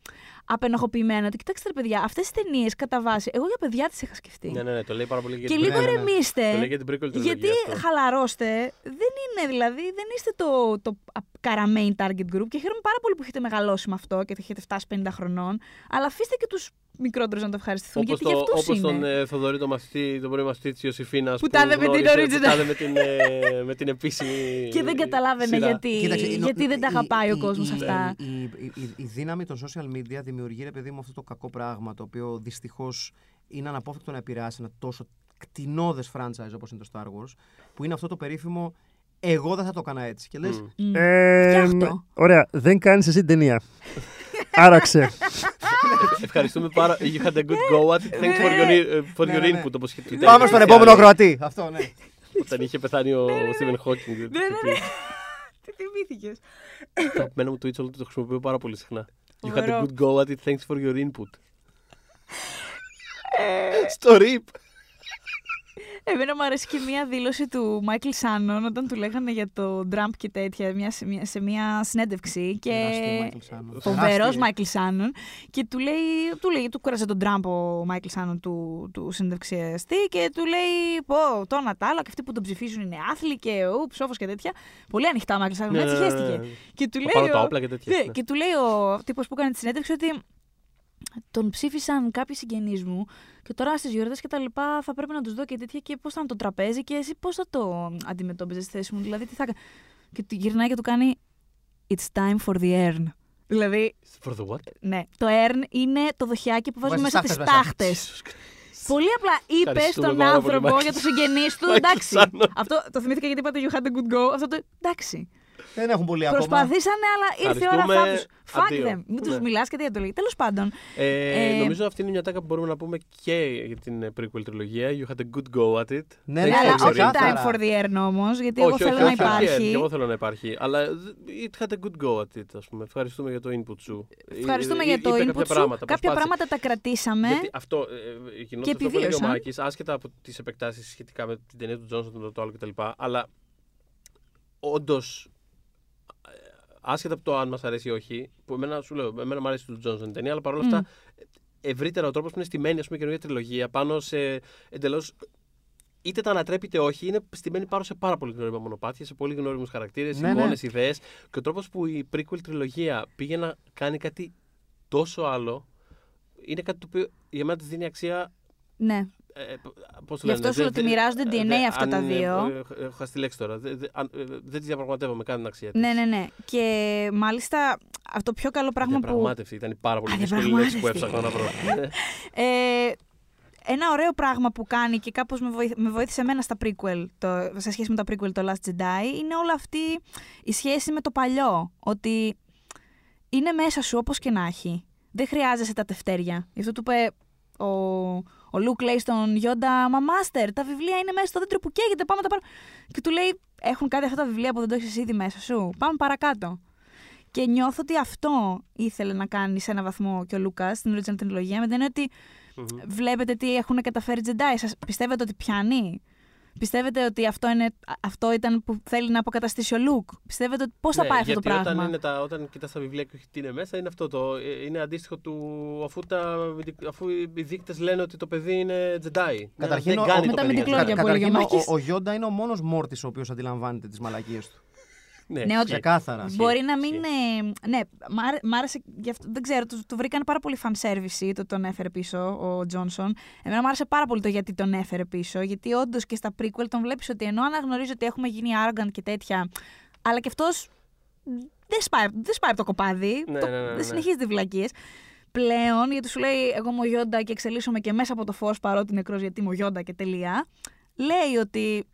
απενοχοποιημένο. Ότι κοιτάξτε, ρε παιδιά, αυτές τι ταινίες κατά βάση, εγώ για παιδιά τις είχα σκεφτεί. Ναι, ναι, ναι, το λέει πάρα πολύ για Και την λίγο ναι, ναι. ηρεμήστε. Το λέει για την prequel τριλογία Γιατί αυτό. χαλαρώστε, δεν είναι δηλαδή, δεν είστε το, το α- καρα main target group και χαίρομαι πάρα πολύ που έχετε μεγαλώσει με αυτό και έχετε φτάσει 50 χρονών. Αλλά αφήστε και τους μικρότερου να το ευχαριστηθούν. Όπως, γιατί το, για αυτού όπως είναι. τον ε, Θοδωρή τον μαθητή, τον πρώην μαθητή της Ιωσήφινας Που τάδε με την γνώρισε, original. που τάδε με την, ε, με την επίσημη Και δεν καταλάβαινε σειρά. γιατί, Κοίταξε, η- γιατί δεν τα η- αγαπάει ο η- κόσμος η- αυτά. Η, η, η, η δύναμη των social media δημιουργεί, ρε παιδί μου, αυτό το κακό πράγμα το οποίο δυστυχώς είναι αναπόφευκτο να επηρεάσει ένα τόσο κτηνώδες franchise όπως είναι το Star Wars, που είναι αυτό το περίφημο Εγώ δεν θα το έκανα έτσι. Και λες, Μμ. Μμ. Ε, Και αυτό. Ωραία, δεν κάνεις εσύ την ταινία. Άραξε. Ευχαριστούμε πάρα You had a good go at it. Thanks for your, uh, for Ναι, your ναι, ναι. input. Όπως είχε tweetari Πάμε στον και επόμενο άλλοι. Κροατή. Αυτό, ναι. Όταν είχε πεθάνει ο Stephen Hawking. Ναι, ναι, ναι. Τι θυμήθηκες. Το αγαπημένο μου tweet όλο το χρησιμοποιώ πάρα πολύ συχνά. You had a Φοβερό. good go at it. Thanks for your input. Στο RIP. Εμένα μου αρέσει και μία δήλωση του Μάικλ Σάνον όταν του λέγανε για το Τραμπ και τέτοια μια, σε, μια, σε μια συνέντευξη. Και Τεράστιο Michael Shannon. Φοβερός Τεράστιο. Μάικλ Σάνον. Και του λέει, του λέει, του κούρασε τον Τραμπ ο Μάικλ Σάνον του, του συνεντευξιαστή και του λέει: Πω, το ένα τ' άλλο και αυτοί που τον ψηφίζουν είναι άθλοι και ο ψόφο και τέτοια. Πολύ ανοιχτά ο Μάικλ Σάνον, Ναι, έτσι ναι, ναι, χέστηκε. ναι. Και του Θα λέει. πάρω τα ο- όπλα και τέτοια. ναι, ναι. και του λέει ο τύπος που έκανε τη συνέντευξη ότι τον ψήφισαν κάποιοι συγγενείς μου και τώρα στις γιορτές και τα λοιπά θα πρέπει να τους δω και τέτοια και πώς θα είναι το τραπέζι και εσύ πώς θα το αντιμετώπιζες στη θέση μου. Δηλαδή, τι θα. κα- Και του γυρνάει και του κάνει It's time for the urn. Δηλαδή, For the what? ναι, το urn είναι το δοχειάκι που βάζουμε Βάζεις μέσα τις στάχτες μέσα. στάχτες. Πολύ απλά είπες Ευχαριστούμε στον πάρα πολύ, άνθρωπο Μάικλ. για τους συγγενείς του. Μάικλ Εντάξει. Σάνον. Αυτό το θυμήθηκα γιατί είπατε You had a good go. Αυτό το. Εντάξει. Δεν έχουν πολύ ακόμα. Προσπαθήσανε, αλλά ήρθε η ώρα Ευχαριστούμε. θα του. Fuck Αντίο. them. Μην τους Ναι. μιλάς και δεν το λέει. Τέλος πάντων. Ε, Ε, νομίζω αυτή είναι μια τάκα που μπορούμε να πούμε και για την ε, prequel τριλογία. You had a good go at it. Ναι, Thanks ναι, for αλλά your όχι input. ξεκάθαρα. time for the air όμως, γιατί εγώ όχι, θέλω όχι, να όχι, όχι, υπάρχει. και εγώ θέλω να υπάρχει. Αλλά it had a good go at it, ας πούμε. Ευχαριστούμε για το input σου. Ευχαριστούμε Ε, για ε, το είπε input κάποια σου. πράγματα, Κάποια προσπάθησε. πράγματα τα κρατήσαμε. Γιατί αυτό ε, ε, γινόταν Και αυτό που έλεγε ο επιβίωσαν. Μάκης, άσχετα από τις επεκτάσεις σχετικά με την ταινία του Τζόνσον, το, το άλλο κτλ. Αλλά όντως, άσχετα από το αν μας αρέσει ή όχι, που εμένα σου λέω, εμένα μου αρέσει του Τζόνσον η ταινία, αλλά παρόλα αυτά, ευρύτερα ο τρόπος που είναι στημένη ας πούμε, η καινούργια τριλογία πάνω σε εντελώς. Είτε τα ανατρέπει είτε όχι, είναι στημένη πάνω σε πάρα πολύ γνώριμα μονοπάτια, σε πολύ γνώριμους χαρακτήρες, Ναι, ναι. εικόνες, ιδέες. Και ο τρόπος που η prequel τριλογία πήγε να κάνει κάτι τόσο άλλο, είναι κάτι το οποίο για μένα της δίνει αξία Ναι. Ε, πώς το Γι' λένε, αυτό σου δε- λέω ότι δε- μοιράζονται ε, DNA δε- αυτά τα αν, ε, δύο. ε, Έχω χάσει τη λέξη τώρα. Δε- δε- αν, ε, Δεν τη διαπραγματεύομαι καν την αξία της. Ναι, ναι, ναι. Και μάλιστα αυτό το πιο καλό πράγμα που. Διαπραγμάτευση ήταν η πάρα πολύ Α, δύσκολη λέξη που διαπραγμάτευση. έψαχνα να βρω. Ε, ένα ωραίο πράγμα που κάνει και κάπως με, βοήθη- με βοήθησε εμένα στα prequel, το, σε σχέση με τα prequel το Last Jedi, είναι όλη αυτή η σχέση με το παλιό. Ότι είναι μέσα σου όπως και να έχει. Δεν χρειάζεσαι τα τευτέρια. Γι' αυτό του είπε ο, ο Luke λέει στον Γιόντα «Μα μάστερ, τα βιβλία είναι μέσα στο δέντρο που καίγεται, πάμε τα πάρω». Και του λέει «Έχουν κάτι αυτά τα βιβλία που δεν το έχεις ήδη μέσα σου, πάμε παρακάτω». Και νιώθω ότι αυτό ήθελε να κάνει σε ένα βαθμό και ο Λούκας στην original τριλογία, με την έννοια ότι Μμμ. βλέπετε τι έχουν καταφέρει οι Jedi. Σας πιστεύετε ότι πιάνει; Πιστεύετε ότι αυτό, είναι, αυτό ήταν που θέλει να αποκαταστήσει ο Λουκ; Πιστεύετε ότι πώς θα Ναι, πάει αυτό το γιατί πράγμα; Όταν, είναι τα, όταν κοιτάς τα βιβλία και όχι τι είναι μέσα, είναι αυτό το. ε, Είναι αντίστοιχο του. Αφού, τα, αφού οι δείκτες λένε ότι το παιδί είναι Τζεντάι. Καταρχήν, δεν ο- κάνει ο- το με τα παιδί για μυντικλώδια Jedi. που έλεγε ο Καταρχήν, ο, Μάκης. ο, ο Γιόντα είναι ο μόνος Μόρτης ο οποίος αντιλαμβάνεται τις μαλακίες του. Ναι, Ναι, ότι- Ξεκάθαρα. Ισχύει, Μπορεί να μην. ισχύει. ε, ναι, μ' άρε- μ' άρεσε. Γι αυτό, δεν ξέρω, του, του βρήκαν πάρα πολύ fan service το τον έφερε πίσω ο Τζόνσον. Εμένα μου άρεσε πάρα πολύ το γιατί τον έφερε πίσω. Γιατί όντως και στα prequel τον βλέπεις ότι ενώ αναγνωρίζει ότι έχουμε γίνει arrogant και τέτοια. Αλλά και αυτός δεν σπάει, δεν σπάει από το κοπάδι. Ναι, το, ναι, ναι, ναι. Δεν συνεχίζει τις βλακίες. Πλέον, γιατί σου λέει Εγώ είμαι ο Γιόντα και εξελίσσομαι και μέσα από το φω παρότι νεκρός γιατί είμαι ο Γιόντα και τελεία. Λέει ότι.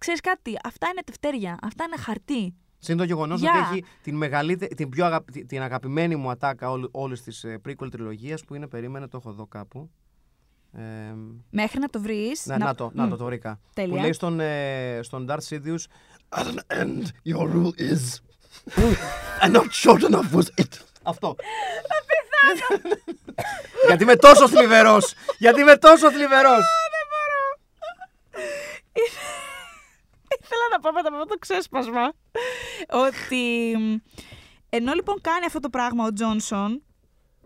Ξέρεις κάτι, αυτά είναι τευτέρια. Αυτά είναι χαρτί. Συν το γεγονός Γεια. ότι έχει την, μεγαλύτερη, την πιο αγαπη- την- την αγαπημένη μου ατάκα όλη τη prequel τριλογία που είναι. Περίμενε, το έχω εδώ κάπου. Ε, Μέχρι να το βρεις. να, να, το, να το, το βρήκα. Τέλεια. Που λέει στον, ε, στον Darth Sidious At an end, your rule is. and not short enough was it. Αυτό. Γιατί είμαι τόσο θλιβερός. Γιατί είμαι τόσο θλιβερός. Ήθελα να πω μετά από αυτό το ξέσπασμα ότι ενώ λοιπόν κάνει αυτό το πράγμα ο Τζόνσον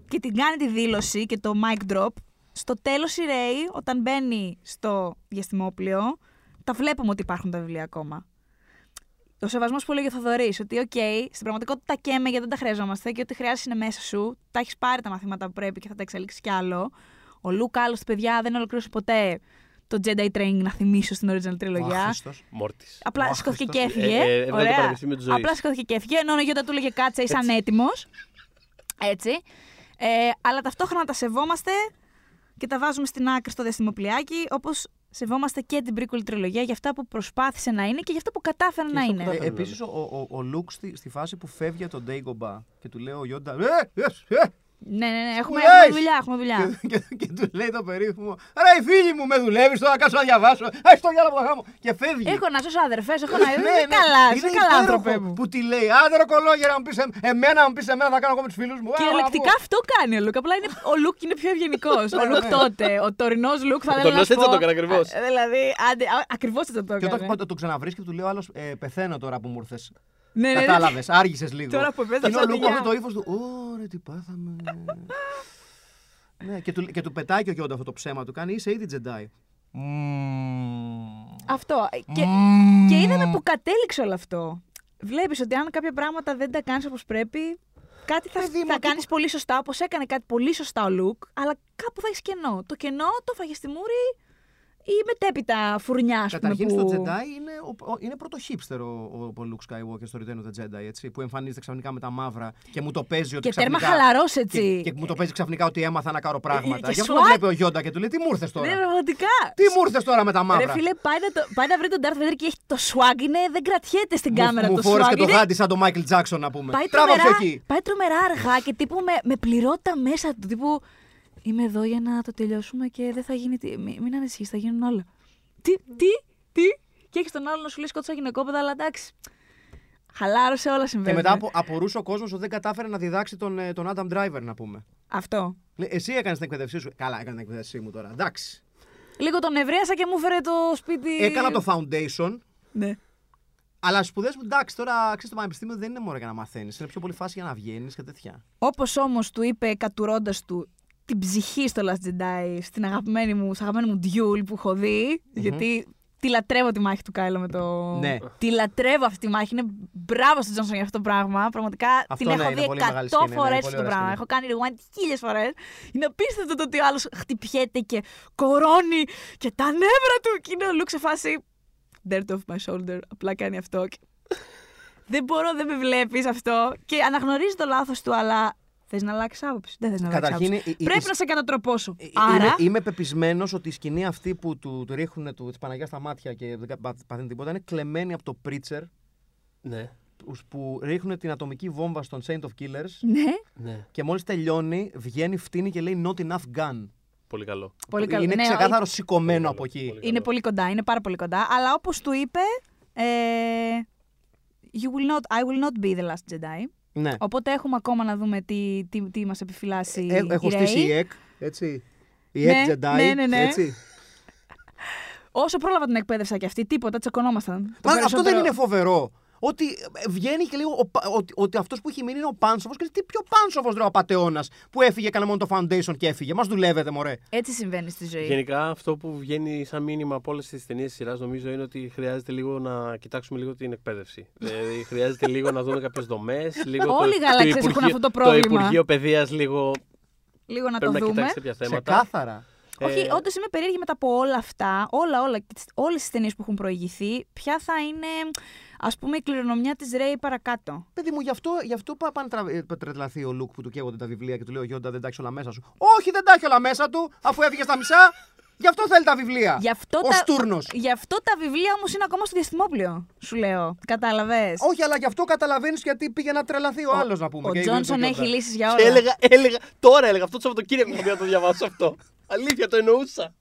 και την κάνει τη δήλωση και το mic drop, στο τέλος η Ρέι όταν μπαίνει στο διαστημόπλαιο τα βλέπουμε ότι υπάρχουν τα βιβλία ακόμα. Ο σεβασμός που έλεγε ο Θοδωρής, ότι οκ, στην πραγματικότητα τα καίμε γιατί δεν τα χρειαζόμαστε και ό,τι χρειάζεσαι είναι μέσα σου. Τα έχεις πάρει τα μαθήματα που πρέπει και θα τα εξελίξεις κι άλλο. Ο Λουκ, άλλωστε, παιδιά, δεν ολοκλήρωσε ποτέ το Jedi Training, να θυμίσω στην original Ο τριλογία. άχρηστος. Μόρτης. Απλά Ω, σηκώθηκε και Χριστός. έφυγε. Ε, ε, έβγαλε το Ωραία. πανεπιστήμιο της ζωής. Απλά σηκώθηκε και έφυγε. Ενώ ο Γιόντα του έλεγε κάτσε, είσαι Έτσι. ανέτοιμος. Έτσι. Ε, αλλά ταυτόχρονα τα σεβόμαστε και τα βάζουμε στην άκρη στο διαστημοπλιάκι, όπως σεβόμαστε και την prequel τριλογία για αυτά που προσπάθησε να είναι και για αυτά που κατάφερε Και να αυτό που είναι. κατάφερε. Ε, Επίσης, ο, ο, ο Λουκ στη, στη φάση που φεύγει από τον Dagobah και του λέει ο Γιόντα. Ε, ε, ε, Ναι, ναι, ναι. Έχουμε, Σπουδές! έχουμε δουλειά, έχουμε δουλειά. και, και, και του λέει το περίφημο. Ρε, οι φίλοι μου, με δουλεύεις τώρα, κάτσω να διαβάσω. Α στο διάολο το γάμο. Και φεύγει. Έχω να σώσω αδερφές, έχω να. Ναι, Είσαι ναι. καλά, Είναι είσαι καλά, υπέροχο άνθρωπε μου. Που τη λέει, άντε ρε κωλόγερα, μου πεις εμ- εμένα, μου πεις εμένα, θα κάνω εγώ με τους φίλους μου. Α, Κυριολεκτικά αφού- αυτό κάνει ο Λουκ. Απλά είναι, ο Λουκ είναι πιο ευγενικός. ο Λουκ ναι. τότε. Ο τωρινός Λουκ θα Ο έλεγα. τωρινός να σου έτσι θα πω- το έκανε ακριβώς. Ε, Δηλαδή, ακριβώς έτσι θα το Και όταν έκανε. το, το ξαναβρίσκει και του λέει ο άλλος, ε, πεθαίνω τώρα που μου ήρθες. Ναι, ναι, ναι. Κατάλαβες, άργησες λίγο. Τώρα που επέστρεψα Και είναι ο τη Λουκ γιά. αυτό το ύφος του. Ωρε, τι πάθαμε. ναι, και του, και του πετάει και ο Γιόντα αυτό το ψέμα του. Κάνει είσαι ήδη Τζεντάι. Αυτό. Και, και είδαμε που κατέληξε όλο αυτό. Βλέπεις ότι αν κάποια πράγματα δεν τα κάνεις όπως πρέπει, κάτι θα, Παιδί μου, θα τι- κάνεις πολύ σωστά, όπως έκανε κάτι πολύ σωστά ο Λουκ, αλλά κάπου θα έχεις κενό. Το κενό το φάγες στη μούρη ή μετέπειτα φουρνιά, ας πούμε. Καταρχήν που... στο Jedi είναι, ο, ο- είναι πρώτο hipster ο, ο, ο Luke Skywalker στο Return of the Jedi, έτσι, που εμφανίζεται ξαφνικά με τα μαύρα και μου το παίζει ότι Και τέρμα ξαφνικά... χαλαρό έτσι. Και, και μου το παίζει ξαφνικά ότι έμαθα να κάνω πράγματα. Ε, Και Γι' αυτό swag. το βλέπει ο Γιόντα και του λέει τι μου ήρθες τώρα; Ναι, πραγματικά. Τι μου ήρθες τώρα με τα μαύρα; Ρε φίλε, πάει να, το, πάει να βρει τον Darth Vader και έχει το swag, είναι, δεν κρατιέται στην Μου- κάμερα μου το φόρεσε swag. και το είναι- γάντι σαν τον Michael Jackson να πούμε. Πάει Τράβα τρομερά, πιο εκεί. πάει τρομερά αργά και τύπου με, με πληρότητα μέσα του. Τύπου είμαι εδώ για να το τελειώσουμε και δεν θα γίνει. τι- Μην, μην ανησυχείς, θα γίνουν όλα. Τι, τι, τι; Και έχεις τον άλλο να σου λέει σκότωσα γυναικόπαιδα, αλλά εντάξει. Χαλάρωσε όλα Και συμβαίνουν. μετά απο, απορούσε ο κόσμος ότι δεν κατάφερε να διδάξει τον, ε, τον Adam Driver να πούμε. Αυτό. Λέει, εσύ έκανες την εκπαίδευσή σου. Καλά, έκανα την εκπαίδευσή μου τώρα. Εντάξει. Λίγο τον ευρίασα και μου έφερε το σπίτι. Έκανα το foundation, Ναι. αλλά στι σπουδές μου εντάξει, τώρα ξέρεις το πανεπιστήμιο δεν είναι μόνο για να μαθαίνεις. Είναι πιο πολύ φάση για να βγαίνεις και τέτοια. Όπως όμως του είπε κατουρώντας του την ψυχή στο Last Jedi, στην αγαπημένη μου, στο αγαπημένο μου Duel που έχω δει, γιατί τη λατρεύω τη μάχη του Κάιλο με το. Ναι. Τη λατρεύω αυτή τη μάχη. Είναι μπράβο στον Τζόνσον για αυτό το πράγμα. Πραγματικά Αυτό την ναι, έχω είναι δει πολύ μεγάλη 100 σκηνή, ναι, φορές είναι αυτό πολύ το ωραία πράγμα. σκηνή. Έχω κάνει rewind χίλιες φορές. Είναι απίστευτο το ότι ο άλλος χτυπιέται και κορώνει και τα νεύρα του. Και είναι ο Λουκ σε φάση. Dirt off my shoulder. Απλά κάνει αυτό. Και- δεν μπορώ, δεν με βλέπεις αυτό. Και αναγνωρίζει το λάθος του, αλλά θες να αλλάξεις άποψη; Δεν θες να αλλάξεις Καταρχήν, άποψη. η- η- Πρέπει η- να σε κατατροπώσω. Ε, Άρα. Είμαι, είμαι πεπισμένος ότι η σκηνή αυτή που του, του ρίχνουν του, της Παναγιάς στα μάτια και δεν πα- παθαίνει τίποτα είναι κλεμμένη από το Preacher Ναι, που, που ρίχνουν την ατομική βόμβα στον Saint of Killers Ναι, ναι. και μόλις τελειώνει βγαίνει, φτύνει και λέει Not enough gun. Πολύ καλό. πολύ καλό. Είναι Ναι, ξεκάθαρο σηκωμένο Πολύ από καλό, εκεί. πολύ Είναι πολύ κοντά, είναι πάρα πολύ κοντά. Αλλά όπως του είπε. Ε, you will not, I will not be the last Jedi. Ναι. Οπότε έχουμε ακόμα να δούμε τι, τι, τι μας επιφυλάσσει Ε, η έχω Rey. στήσει η ΕΚ, έτσι. Η Ναι, ΕΚ Jedi, ναι, ναι, ναι. έτσι. Όσο πρόλαβα την εκπαίδευσα και αυτή, τίποτα, τσακωνόμασταν. Το Μα αυτό δεν περισσότερο- είναι φοβερό. Ότι ε, βγαίνει και λίγο. ο Πα- Ότι, ότι αυτός που έχει μείνει είναι ο Πάνσοφος. Και τι πιο Πάνσοφος ρε ο απαταιώνα που έφυγε, έκανε μόνο το foundation και έφυγε. Μας δουλεύετε, μωρέ. Έτσι συμβαίνει στη ζωή. Γενικά αυτό που βγαίνει σαν μήνυμα από όλες τις ταινίες της σειράς νομίζω είναι ότι χρειάζεται λίγο να κοιτάξουμε λίγο την εκπαίδευση. δηλαδή χρειάζεται λίγο να δούμε κάποιες δομές. Όλοι οι γαλαξίες έχουν αυτό το πρόβλημα. Το Υπουργείο Παιδείας λίγο Λίγο να το πρέπει να δούμε. κοιτάξει κάποια θέματα. Ξεκάθαρα. Όχι, Ε, όντως είμαι περίεργη μετά από όλα αυτά, όλα, όλα, όλες τις ταινίες που έχουν προηγηθεί, ποια θα είναι, ας πούμε, η κληρονομιά της Ρέι παρακάτω. Παιδί μου, γι' αυτό, γι αυτό πά- πάνε τρα- ε, τρελαθεί ο Λουκ που του καίγονται τα βιβλία και του λέει ο Γιόντα δεν τα έχεις όλα μέσα σου. Όχι, δεν τα έχει όλα μέσα του, αφού έφυγε στα μισά. Γι' αυτό θέλει τα βιβλία. Γι' αυτό, ο τα, Στούρνος. γι' αυτό τα βιβλία όμως είναι ακόμα στο διαστημόπλαιο, σου λέω. Κατάλαβες; Όχι, αλλά γι' αυτό καταλαβαίνεις γιατί πήγε να τρελαθεί ο, άλλος να πούμε. Ο και Τζόνσον ο έχει Γιόντα. λύσεις για Και όλα. έλεγα, έλεγα, τώρα έλεγα αυτό το Σαββατοκύριακο που πήγα να το διαβάσω αυτό. Αλήθεια, το εννοούσα.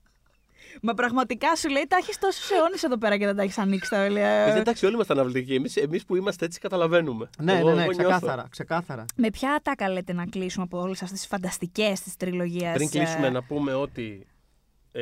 Μα πραγματικά σου λέει, τα έχεις τόσους αιώνες εδώ πέρα και δεν τα έχεις ανοίξει τα βιβλία. Ε, εντάξει, όλοι είμαστε αναβλητικοί. Εμείς, εμείς που είμαστε έτσι καταλαβαίνουμε. Ναι, Εγώ- ναι, ναι, εγώ νιώθω. ξεκάθαρα, ξεκάθαρα. Με ποια ατάκα λέτε να κλείσουμε από όλες αυτές τις φανταστικές τη τριλογία. Πριν κλείσουμε να πούμε ότι ε,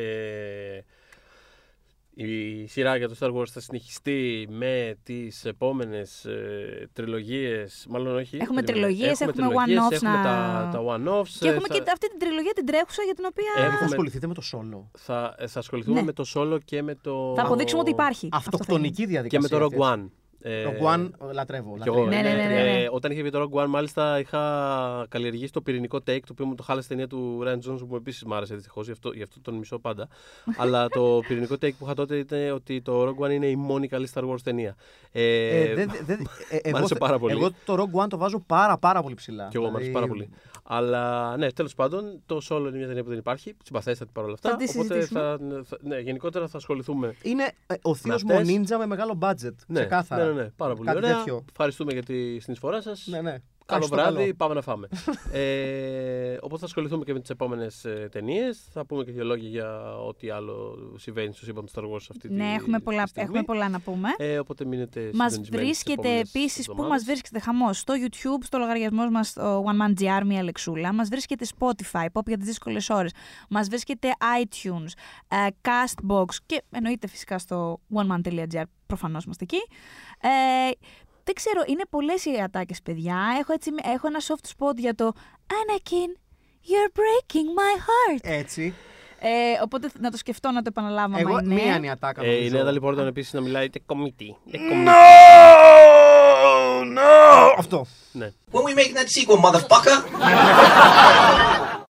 η σειρά για το Star Wars θα συνεχιστεί με τις επόμενες ε, τριλογίες, μάλλον όχι. Έχουμε περίμενε. τριλογίες, έχουμε τριλογίες, one-offs έχουμε να- τα, τα one-offs. Και ε, έχουμε θα, και αυτή την τριλογία την τρέχουσα για την οποία. Έχουμε- Θα ασχοληθείτε με το σόλο. θα, ε, θα ασχοληθούμε Ναι. με το solo και με το... Θα αποδείξουμε ότι υπάρχει. Αυτό Αυτοκτονική Και διαδικασία. με το Rogue αυτή. One. Ε, Rogue One, λατρεύω. Κι εγώ, λατρεύω. Ναι, ναι, ναι, ναι, ναι. Ε, όταν είχε βγει το Rogue One, μάλιστα είχα καλλιεργήσει το πυρηνικό take, το οποίο μου το χάλασε ταινία του Ryan Johnson, που επίσης μου άρεσε δυστυχώς, γι, αυτό, γι' αυτό τον μισώ πάντα. Αλλά το πυρηνικό take που είχα τότε ήταν ότι το Rogue One είναι η μόνη καλή Star Wars ταινία. Ε, Ε, δεν- δεν- ε, εγώ άρεσε θε- πάρα πολύ. Εγώ το Rogue One το βάζω πάρα πάρα πολύ ψηλά. και εγώ μου άρεσε Δηλαδή, πάρα πολύ. Αλλά ναι, τέλος πάντων, το Solo είναι μια ταινία που δεν υπάρχει. Συμπαθέστατη παρόλα αυτά. Θα τη οπότε συζητήσουμε. θα, θα- ναι, γενικότερα θα ασχοληθούμε. Είναι ε, ο θείος αυτές. Μονίντζα με μεγάλο budget. Ναι, ξεκάθαρα. Ναι, ναι, ναι, πάρα πολύ Κάτι ωραία. τέτοιο. Ευχαριστούμε για τη συνεισφορά σας. Ναι, ναι. Καλό Άξιο το βράδυ, καλό. πάμε να φάμε. ε, οπότε θα ασχοληθούμε και με τις επόμενες ταινίες. Θα πούμε και δύο λόγια για ό,τι άλλο συμβαίνει στο σύμπαν του Star Wars αυτή τη Ναι, έχουμε πολλά, τη στιγμή. έχουμε πολλά να πούμε. Ε, οπότε μείνετε Μας συντονισμένοι τις βρίσκεται επόμενες επίση, πού μας εβδομάδες. βρίσκεται χαμός, στο YouTube, στο λογαριασμός μας, το One Man GR, μία λεξούλα. Μας βρίσκεται Spotify, pop για τις δύσκολες ώρες. Μας βρίσκεται iTunes, ε, Castbox και εννοείται φυσικά στο oneman.gr. Προφανώς είμαστε εκεί. Ε, δεν ξέρω, είναι πολλές οι ατάκες, παιδιά. Έχω, έτσι, έχω ένα soft spot για το Anakin, you're breaking my heart. Έτσι. Ε, οπότε να το σκεφτώ να το επαναλάβω. άμα Εγώ είναι. μία είναι η ατάκα. Ε, η νομίζω. Νέα Λιπόρτον επίσης να μιλάει τε κομίτι. Αυτό. Ναι. When we making that sequel, motherfucker?